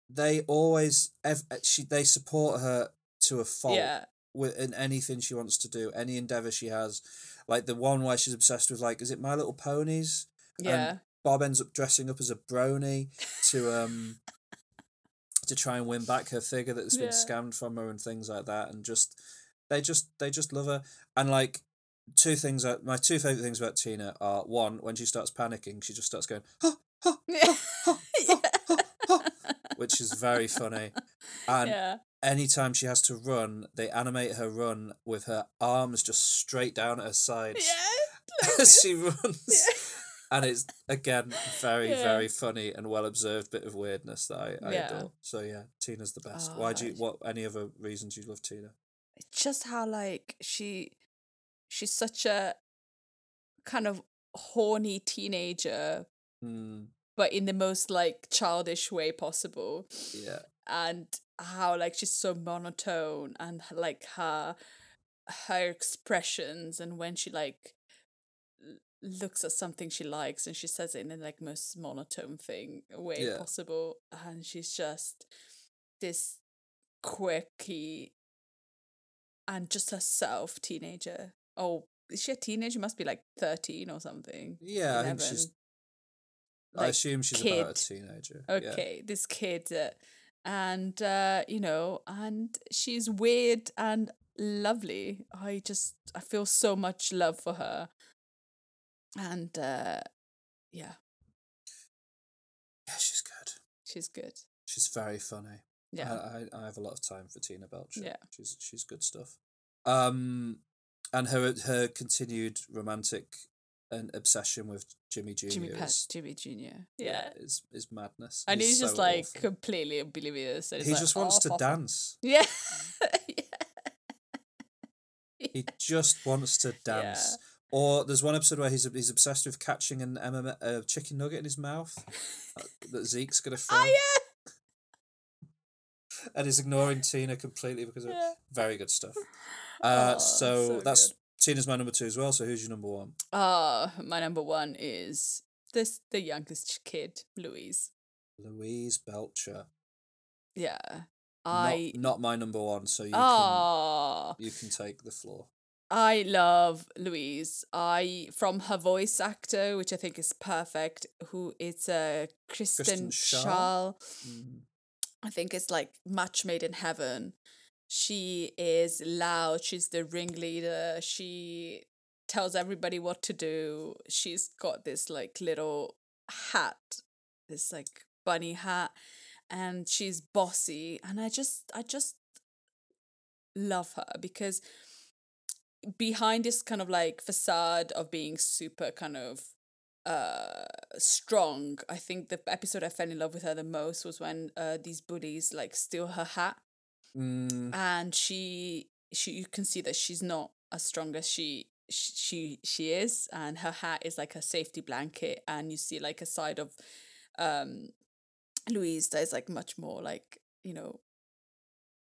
they always ev- she they support her to a fault. yeah with in anything she wants to do, any endeavor she has, like the one where she's obsessed with like is it My Little Ponies? And yeah Bob ends up dressing up as a brony to um to try and win back her figure that's been Yeah. scammed from her and things like that, and just they just they just love her and like two things. That, my two favorite things about Tina are one when she starts panicking, she just starts going, which is very funny, and yeah anytime she has to run, they animate her run with her arms just straight down at her sides yeah as she runs. Yeah. And it's again very, Yeah. very funny and well observed bit of weirdness that I, I adore. So yeah, Tina's the best. Oh, Why do you what any other reasons you love Tina? It's just how like she she's such a kind of horny teenager Mm, but in the most like childish way possible yeah. and how like she's so monotone and like her her expressions and when she like looks at something she likes and she says it in the like most monotone thing way Yeah. possible and she's just this quirky and just herself teenager oh is she a teenager must be like 13 or something Yeah, I think 11. She's I assume she's kid. about a teenager. yeah. okay this kid uh, and uh you know and she's weird and lovely i just i feel so much love for her and uh yeah Yeah, she's good. she's good She's very funny. yeah I, I, I have a lot of time for Tina Belcher. Yeah. She's she's good stuff. Um and her her continued romantic and obsession with Jimmy Jr. jimmy Pat, is jimmy junior yeah, is is madness. and he's, just so like awful. completely oblivious he like, just wants "Oh, to fuck off." dance. yeah He just wants to dance. Or there's one episode where he's he's obsessed with catching an MMA, a chicken nugget in his mouth uh, that Zeke's gonna throw, oh yeah and he's ignoring Tina completely because of it. Yeah. Very good stuff. Uh, Oh, so, so that's good. Tina's my number two as well. So who's your number one? uh my number one is this the youngest kid louise Louise Belcher. yeah Not- i not, my number one. So you oh can you can take the floor. I love Louise. I from her voice actor, which I think is perfect. Who is uh, Kristen, Kristen Schaal. Schaal? Mm. I think it's like match made in heaven. She is loud. She's the ringleader. She tells everybody what to do. She's got this like little hat, this like bunny hat, and she's bossy. And I just, I just love her because behind this kind of like facade of being super kind of uh strong i think the episode i fell in love with her the most was when uh these bullies like steal her hat Mm, and she she you can see that she's not as strong as she she she is and her hat is like a safety blanket and you see like a side of um louise that is like much more like you know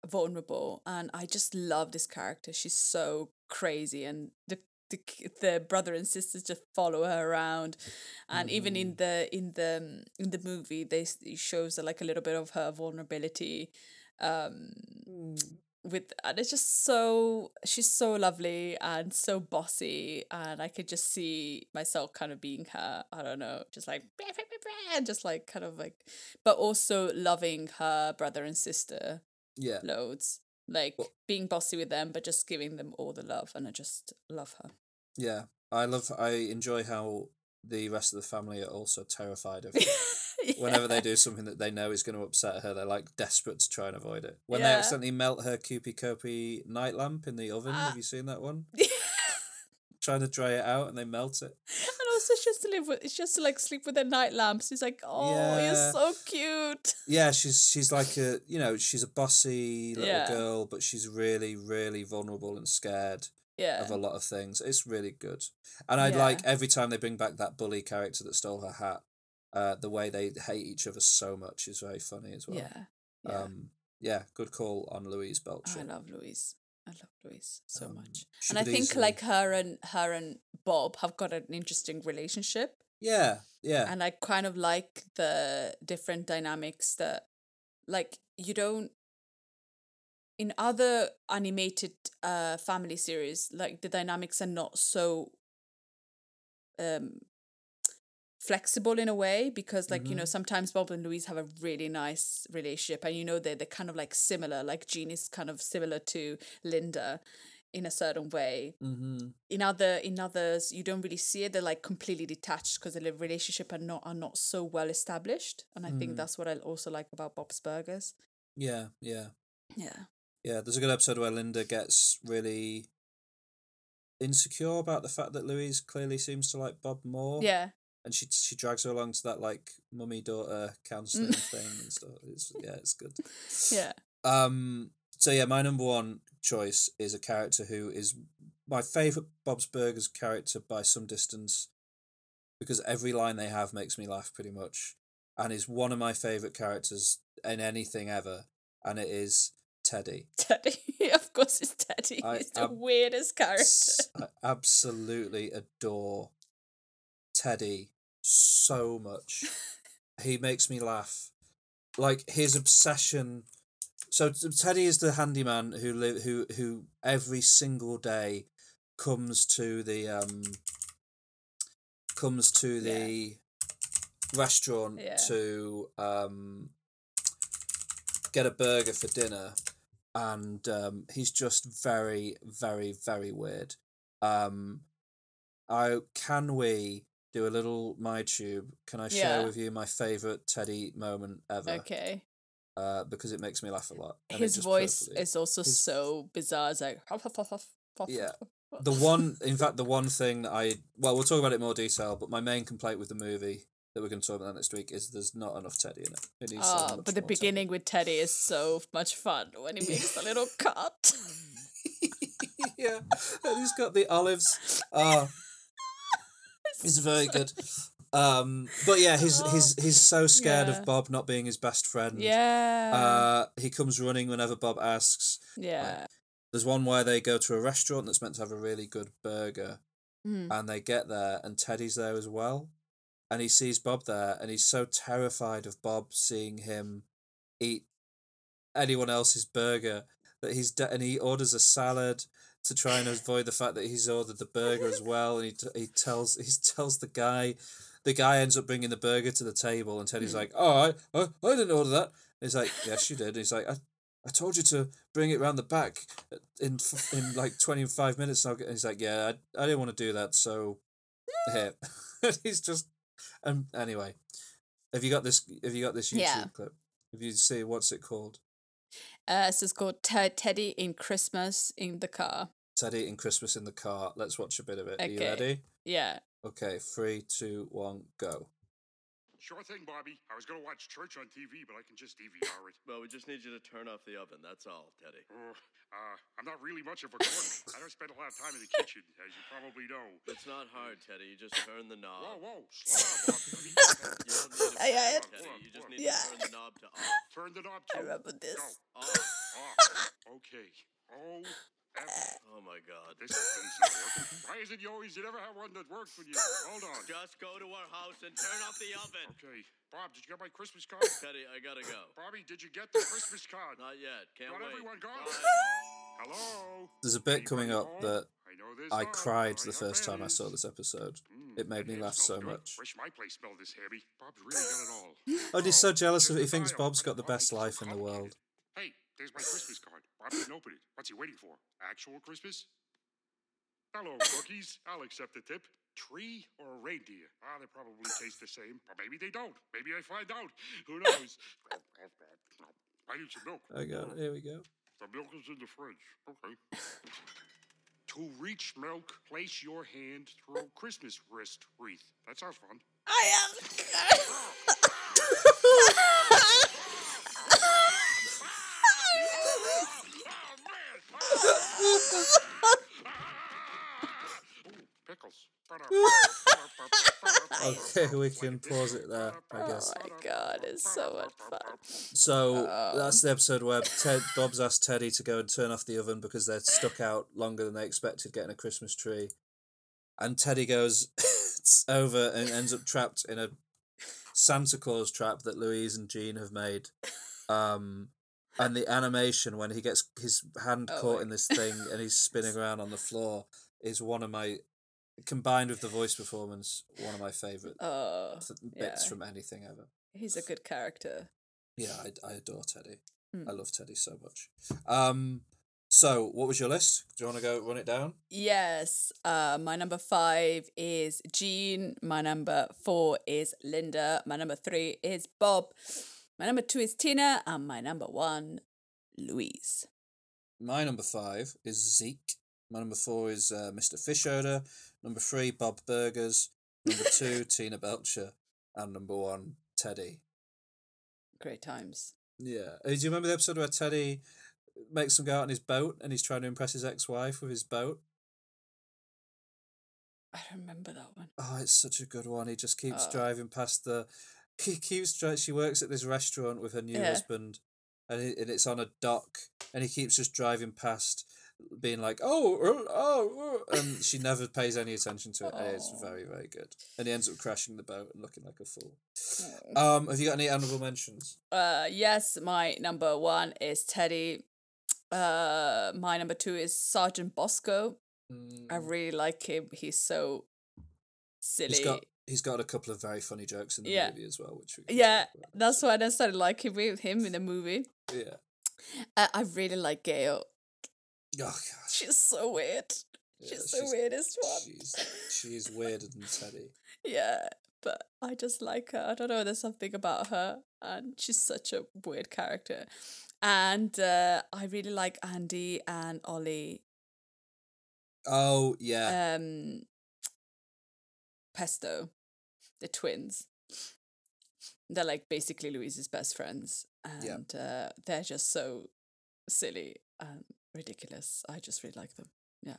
vulnerable and i just love this character she's so crazy and the the, the brother and sisters just follow her around and even in the in the in the movie they shows like a little bit of her vulnerability um with and it's just so she's so lovely and so bossy and I could just see myself kind of being her I don't know just like "Brah, brah, brah, brah," just like kind of like but also loving her brother and sister Yeah. loads. Like being bossy with them, but just giving them all the love, and I just love her. Yeah, I love. I enjoy how the rest of the family are also terrified of her. Whenever they do something that they know is going to upset her, they're like desperate to try and avoid it. When they accidentally melt her Kuchi Kopi night lamp in the oven, Ah. have you seen that one? Trying to dry it out and they melt it. And also, it's just to live with, it's just to like sleep with their night lamps. He's like, oh, Yeah. you're so cute. Yeah, she's she's like a you know she's a bossy little Yeah. girl, but she's really really vulnerable and scared Yeah. of a lot of things. It's really good, and I Yeah. like every time they bring back that bully character that stole her hat. Uh, the way they hate each other so much is very funny as well. Yeah. Yeah. Um, yeah, good call on Louise Belcher. I love Louise. I love Louise so Um, much. And I think easily- like her and her and Bob have got an interesting relationship. Yeah, yeah, And I kind of like the different dynamics that like you don't in other animated uh family series, like the dynamics are not so um flexible in a way because like you know Mhm. sometimes bob and louise have a really nice relationship and you know they're, they're kind of like similar like gene is kind of similar to linda in a certain way mm-hmm. in other in others you don't really see it they're like completely detached because the relationship are not are not so well established and i think Mm. that's what i also like about bob's burgers yeah, yeah, yeah yeah. There's a good episode where Linda gets really insecure about the fact that Louise clearly seems to like Bob more. yeah and she she drags her along to that like mummy daughter counseling thing and stuff. It's yeah, it's good. yeah Um. So yeah, my number one choice is a character who is my favorite Bob's Burgers character by some distance, because every line they have makes me laugh pretty much, and is one of my favorite characters in anything ever, and it is Teddy. teddy of course it's teddy I he's the ab- weirdest character I absolutely adore Teddy so much. he makes me laugh. Like his obsession. So Teddy is the handyman who live who who every single day comes to the um comes to the restaurant Yeah. to um get a burger for dinner and um he's just very very very weird um i can we do a little my tube can i share Yeah. with you my favorite teddy moment ever okay uh because it makes me laugh a lot his voice perfectly- is also his- so bizarre it's like yeah the one in fact the one thing that i well we'll talk about it in more detail but my main complaint with the movie that we're going to talk about next week is there's not enough teddy in it, it needs so Ah, but the more Teddy. beginning with Teddy is so much fun when he makes a little cut. yeah, and he's got the olives. Uh, it's very good. Um, but yeah, he's he's he's so scared Yeah. of Bob not being his best friend. Yeah. Uh, he comes running whenever Bob asks. yeah. There's one where they go to a restaurant that's meant to have a really good burger, Mm. and they get there, and Teddy's there as well, and he sees Bob there, and he's so terrified of Bob seeing him eat anyone else's burger that he's de- and he orders a salad to try and avoid the fact that he's ordered the burger as well, and he t- he tells he tells the guy. The guy ends up bringing the burger to the table, and Teddy's Mm. like, "Oh, I, I, I didn't order that." And he's like, "Yes, you did." And he's like, "I, I told you to bring it round the back in in like twenty five minutes." And I'll get-" and he's like, "Yeah, I, I didn't want to do that, so here." He's just, um. Anyway, have you got this? Have you got this YouTube Yeah. clip? If you see what's it called? Uh, so it's called Ted Teddy in Christmas in the car. Teddy in Christmas in the car. Let's watch a bit of it. Are you ready? Yeah. Okay, three, two, one, go. Sure thing, Bobby. I was gonna watch church on TV, but I can just DVR it. Well, we just need you to turn off the oven. That's all, Teddy. Oh, uh, I'm not really much of a cook. I don't spend a lot of time in the kitchen, as you probably know. It's not hard, Teddy. You just turn the knob. Whoa, whoa, slow down, Bob. You don't need to Yeah, yeah, it, Teddy. You just need yeah. to turn the knob to off. Turn the knob to I remember this. Go. Off. Off. Okay. Oh, F. Oh my God. This thing's not working. Why is it you always you never have one that works when you hold on? Just go to our house and turn off the oven. Okay. Bob, did you get my Christmas card? Teddy, I gotta go. Bobby, did you get the Christmas card? Not yet. Can't Got wait. everyone gone? Bye. Hello? There's a bit coming up that I know this I cried I the first time I saw this episode. Mm, It made me laugh so good. much. Wish my place smelled this heavy. Bob's really got it all. Oh, he's so jealous of it. He thinks. Bob's got the best is it so life in the world. Hey, there's my Christmas card. Bob didn't open it. What's he waiting for? Actual Christmas? Hello, cookies. I'll accept the tip. Tree or a reindeer? Ah, they probably taste the same, but maybe they don't. Maybe I find out. Who knows? I need some milk. I got it. Here we go. The milk is in the fridge. Okay. to reach milk, place your hand through Christmas wrist wreath. That sounds fun. Okay, we can pause it there, I guess. Oh my god, it's so much fun. So Um. that's the episode where Ted Bob's asked Teddy to go and turn off the oven because they're stuck out longer than they expected getting a Christmas tree. And Teddy goes over and ends up trapped in a Santa Claus trap that Louise and Gene have made. Um and the animation when he gets his hand Oh caught in this thing and he's spinning around on the floor is one of my combined with the voice performance, one of my favourite Oh, th- bits yeah. from anything ever. He's a good character. Yeah, I, I adore Teddy. Hmm. I love Teddy so much. Um, so what was your list? Do you want to go run it down? Yes. Uh, my number five is Gene. My number four is Linda. My number three is Bob. My number two is Tina. And my number one, Louise. My number five is Zeke. My number four is uh, Mr. Fischoeder. Number three, Bob Burgers. Number two, Tina Belcher. And number one, Teddy. Great times. Yeah. Uh, Do you remember the episode where Teddy makes him go out on his boat and he's trying to impress his ex-wife with his boat? I don't remember that one. Oh, it's such a good one. He just keeps Oh. driving past the. He keeps driving. She works at this restaurant with her new Yeah. husband, and, it, and it's on a dock, and he keeps just driving past, being like, "Oh, oh, oh," oh," and she never pays any attention to it. It's very, very good. And he ends up crashing the boat and looking like a fool. Oh. Um, have you got any honorable mentions? Uh, yes, my number one is Teddy. Uh, my number two is Sergeant Bosco. I really like him. He's so silly. Mm. He's got he's got a couple of very funny jokes in the Yeah. movie as well, which we yeah, that's why I started liking with him in the movie. Yeah. Uh, I really like Gayle. Oh god. She's so weird. Yeah, she's the weirdest one. She's she's weirder than Teddy. Yeah, but I just like her. I don't know. There's something about her, and she's such a weird character. And uh, I really like Andy and Ollie. Oh yeah. Um, Pesto, the twins. They're like basically Louise's best friends, Yeah. and uh, they're just so silly and ridiculous. I just really like them. Yeah.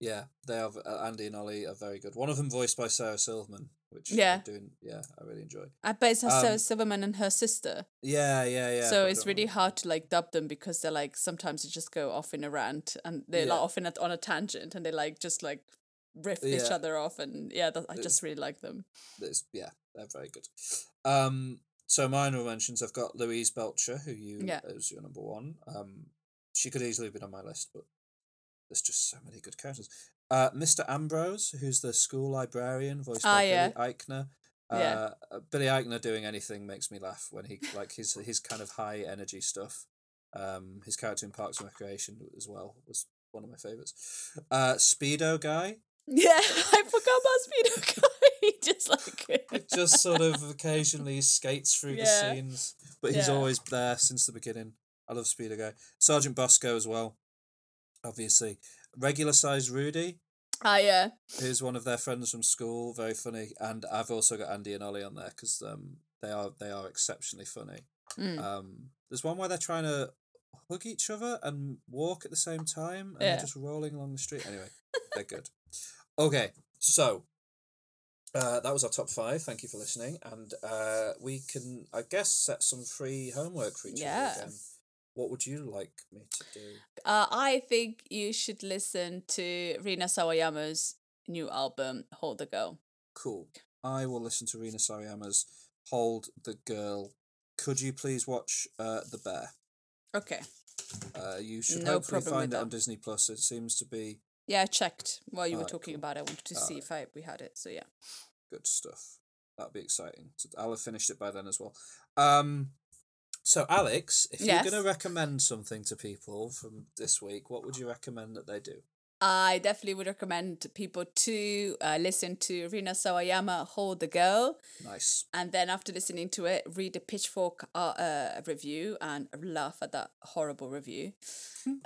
Yeah, they are. uh, Andy and Ollie are very good. One of them voiced by Sarah Silverman, which Yeah. I'm doing. Yeah, I really enjoy. I bet it's Sarah Um, Silverman and her sister. Yeah, yeah, yeah. so it's really know. hard to like dub them because they're like sometimes they just go off in a rant and they're Yeah. like off in a, on a tangent and they like just like riff each other off and yeah that, I It's- just really like them. Yeah, they're very good. Um, so my honorable mentions, I've got Louise Belcher, who you Yeah. as your number one. Um, she could easily have been on my list, but there's just so many good characters. Uh, Mr. Ambrose, who's the school librarian, voiced Ah, by yeah. Billy Eichner. Yeah. Uh, Billy Eichner doing anything makes me laugh when he like his his kind of high energy stuff. Um, his character in Parks and Recreation as well was one of my favorites. Uh, Speedo guy, Yeah, I forgot about Speedo Guy. He just like just sort of occasionally skates through Yeah. the scenes, but he's Yeah. always there since the beginning. I love Speedo guy. Sergeant Bosco as well, obviously. Regular size Rudy, Ah yeah. who's one of their friends from school, very funny. And I've also got Andy and Ollie on there because um, they are they are exceptionally funny. Mm. Um, there's one where they're trying to hug each other and walk at the same time, and Yeah. they're just rolling along the street. Anyway, they're good. Okay, so uh, that was our top five. Thank you for listening, and uh, we can, I guess, set some free homework for each Yeah. other again. What would you like me to do? Uh, I think you should listen to Rina Sawayama's new album, Hold the Girl. Cool. I will listen to Rina Sawayama's "Hold the Girl." Could you please watch uh, the Bear? Okay. Uh, you should No hopefully find it on. Disney Plus. It seems to be Yeah, I checked while you were Alright, talking cool. about it. I wanted to see Alright. if I we had it. So yeah. good stuff. That'd be exciting. So I'll have finished it by then as well. Um, So, Alex, if Yes. you're going to recommend something to people from this week, what would you recommend that they do? I definitely would recommend people to uh, listen to Rina Sawayama, Hold the Girl. Nice. And then after listening to it, read the Pitchfork uh, uh, review and laugh at that horrible review.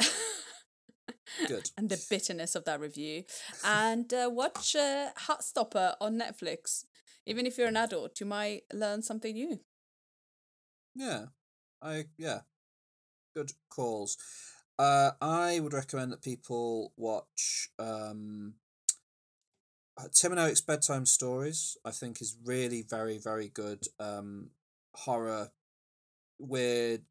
Good. and the bitterness of that review. And uh, watch uh, Heartstopper on Netflix. Even if you're an adult, you might learn something new. Yeah. I yeah. Good calls. Uh I would recommend that people watch um uh, Tim and Eric's bedtime stories. I think is really very very good um horror weird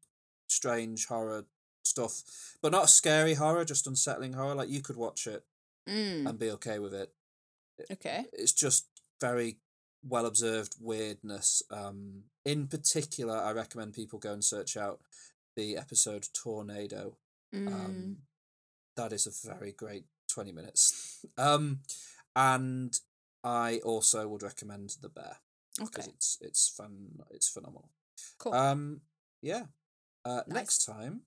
strange horror stuff, but not scary horror, just unsettling horror. Like you could watch it Mm. and be okay with it. Okay. It's just very well observed weirdness. Um, in particular, I recommend people go and search out the episode Tornado. Mm. Um, that is a very great 20 minutes. um, and I also would recommend The Bear. Because Okay. it's it's fun it's phenomenal. Cool. Um yeah. Uh next time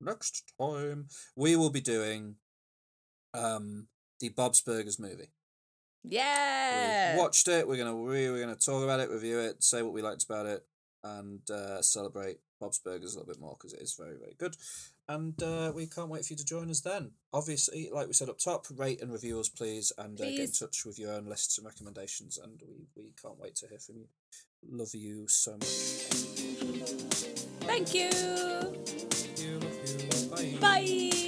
next time we will be doing um the Bob's Burgers movie. Yeah. We've watched it. We're gonna we, we're gonna talk about it, review it, say what we liked about it, and uh, celebrate Bob's Burgers a little bit more because it is very very good. And uh, we can't wait for you to join us then. Obviously, like we said up top, rate and review us please, and uh, get in touch with your own lists and recommendations. And we we can't wait to hear from you. Love you so much. Thank you. Bye.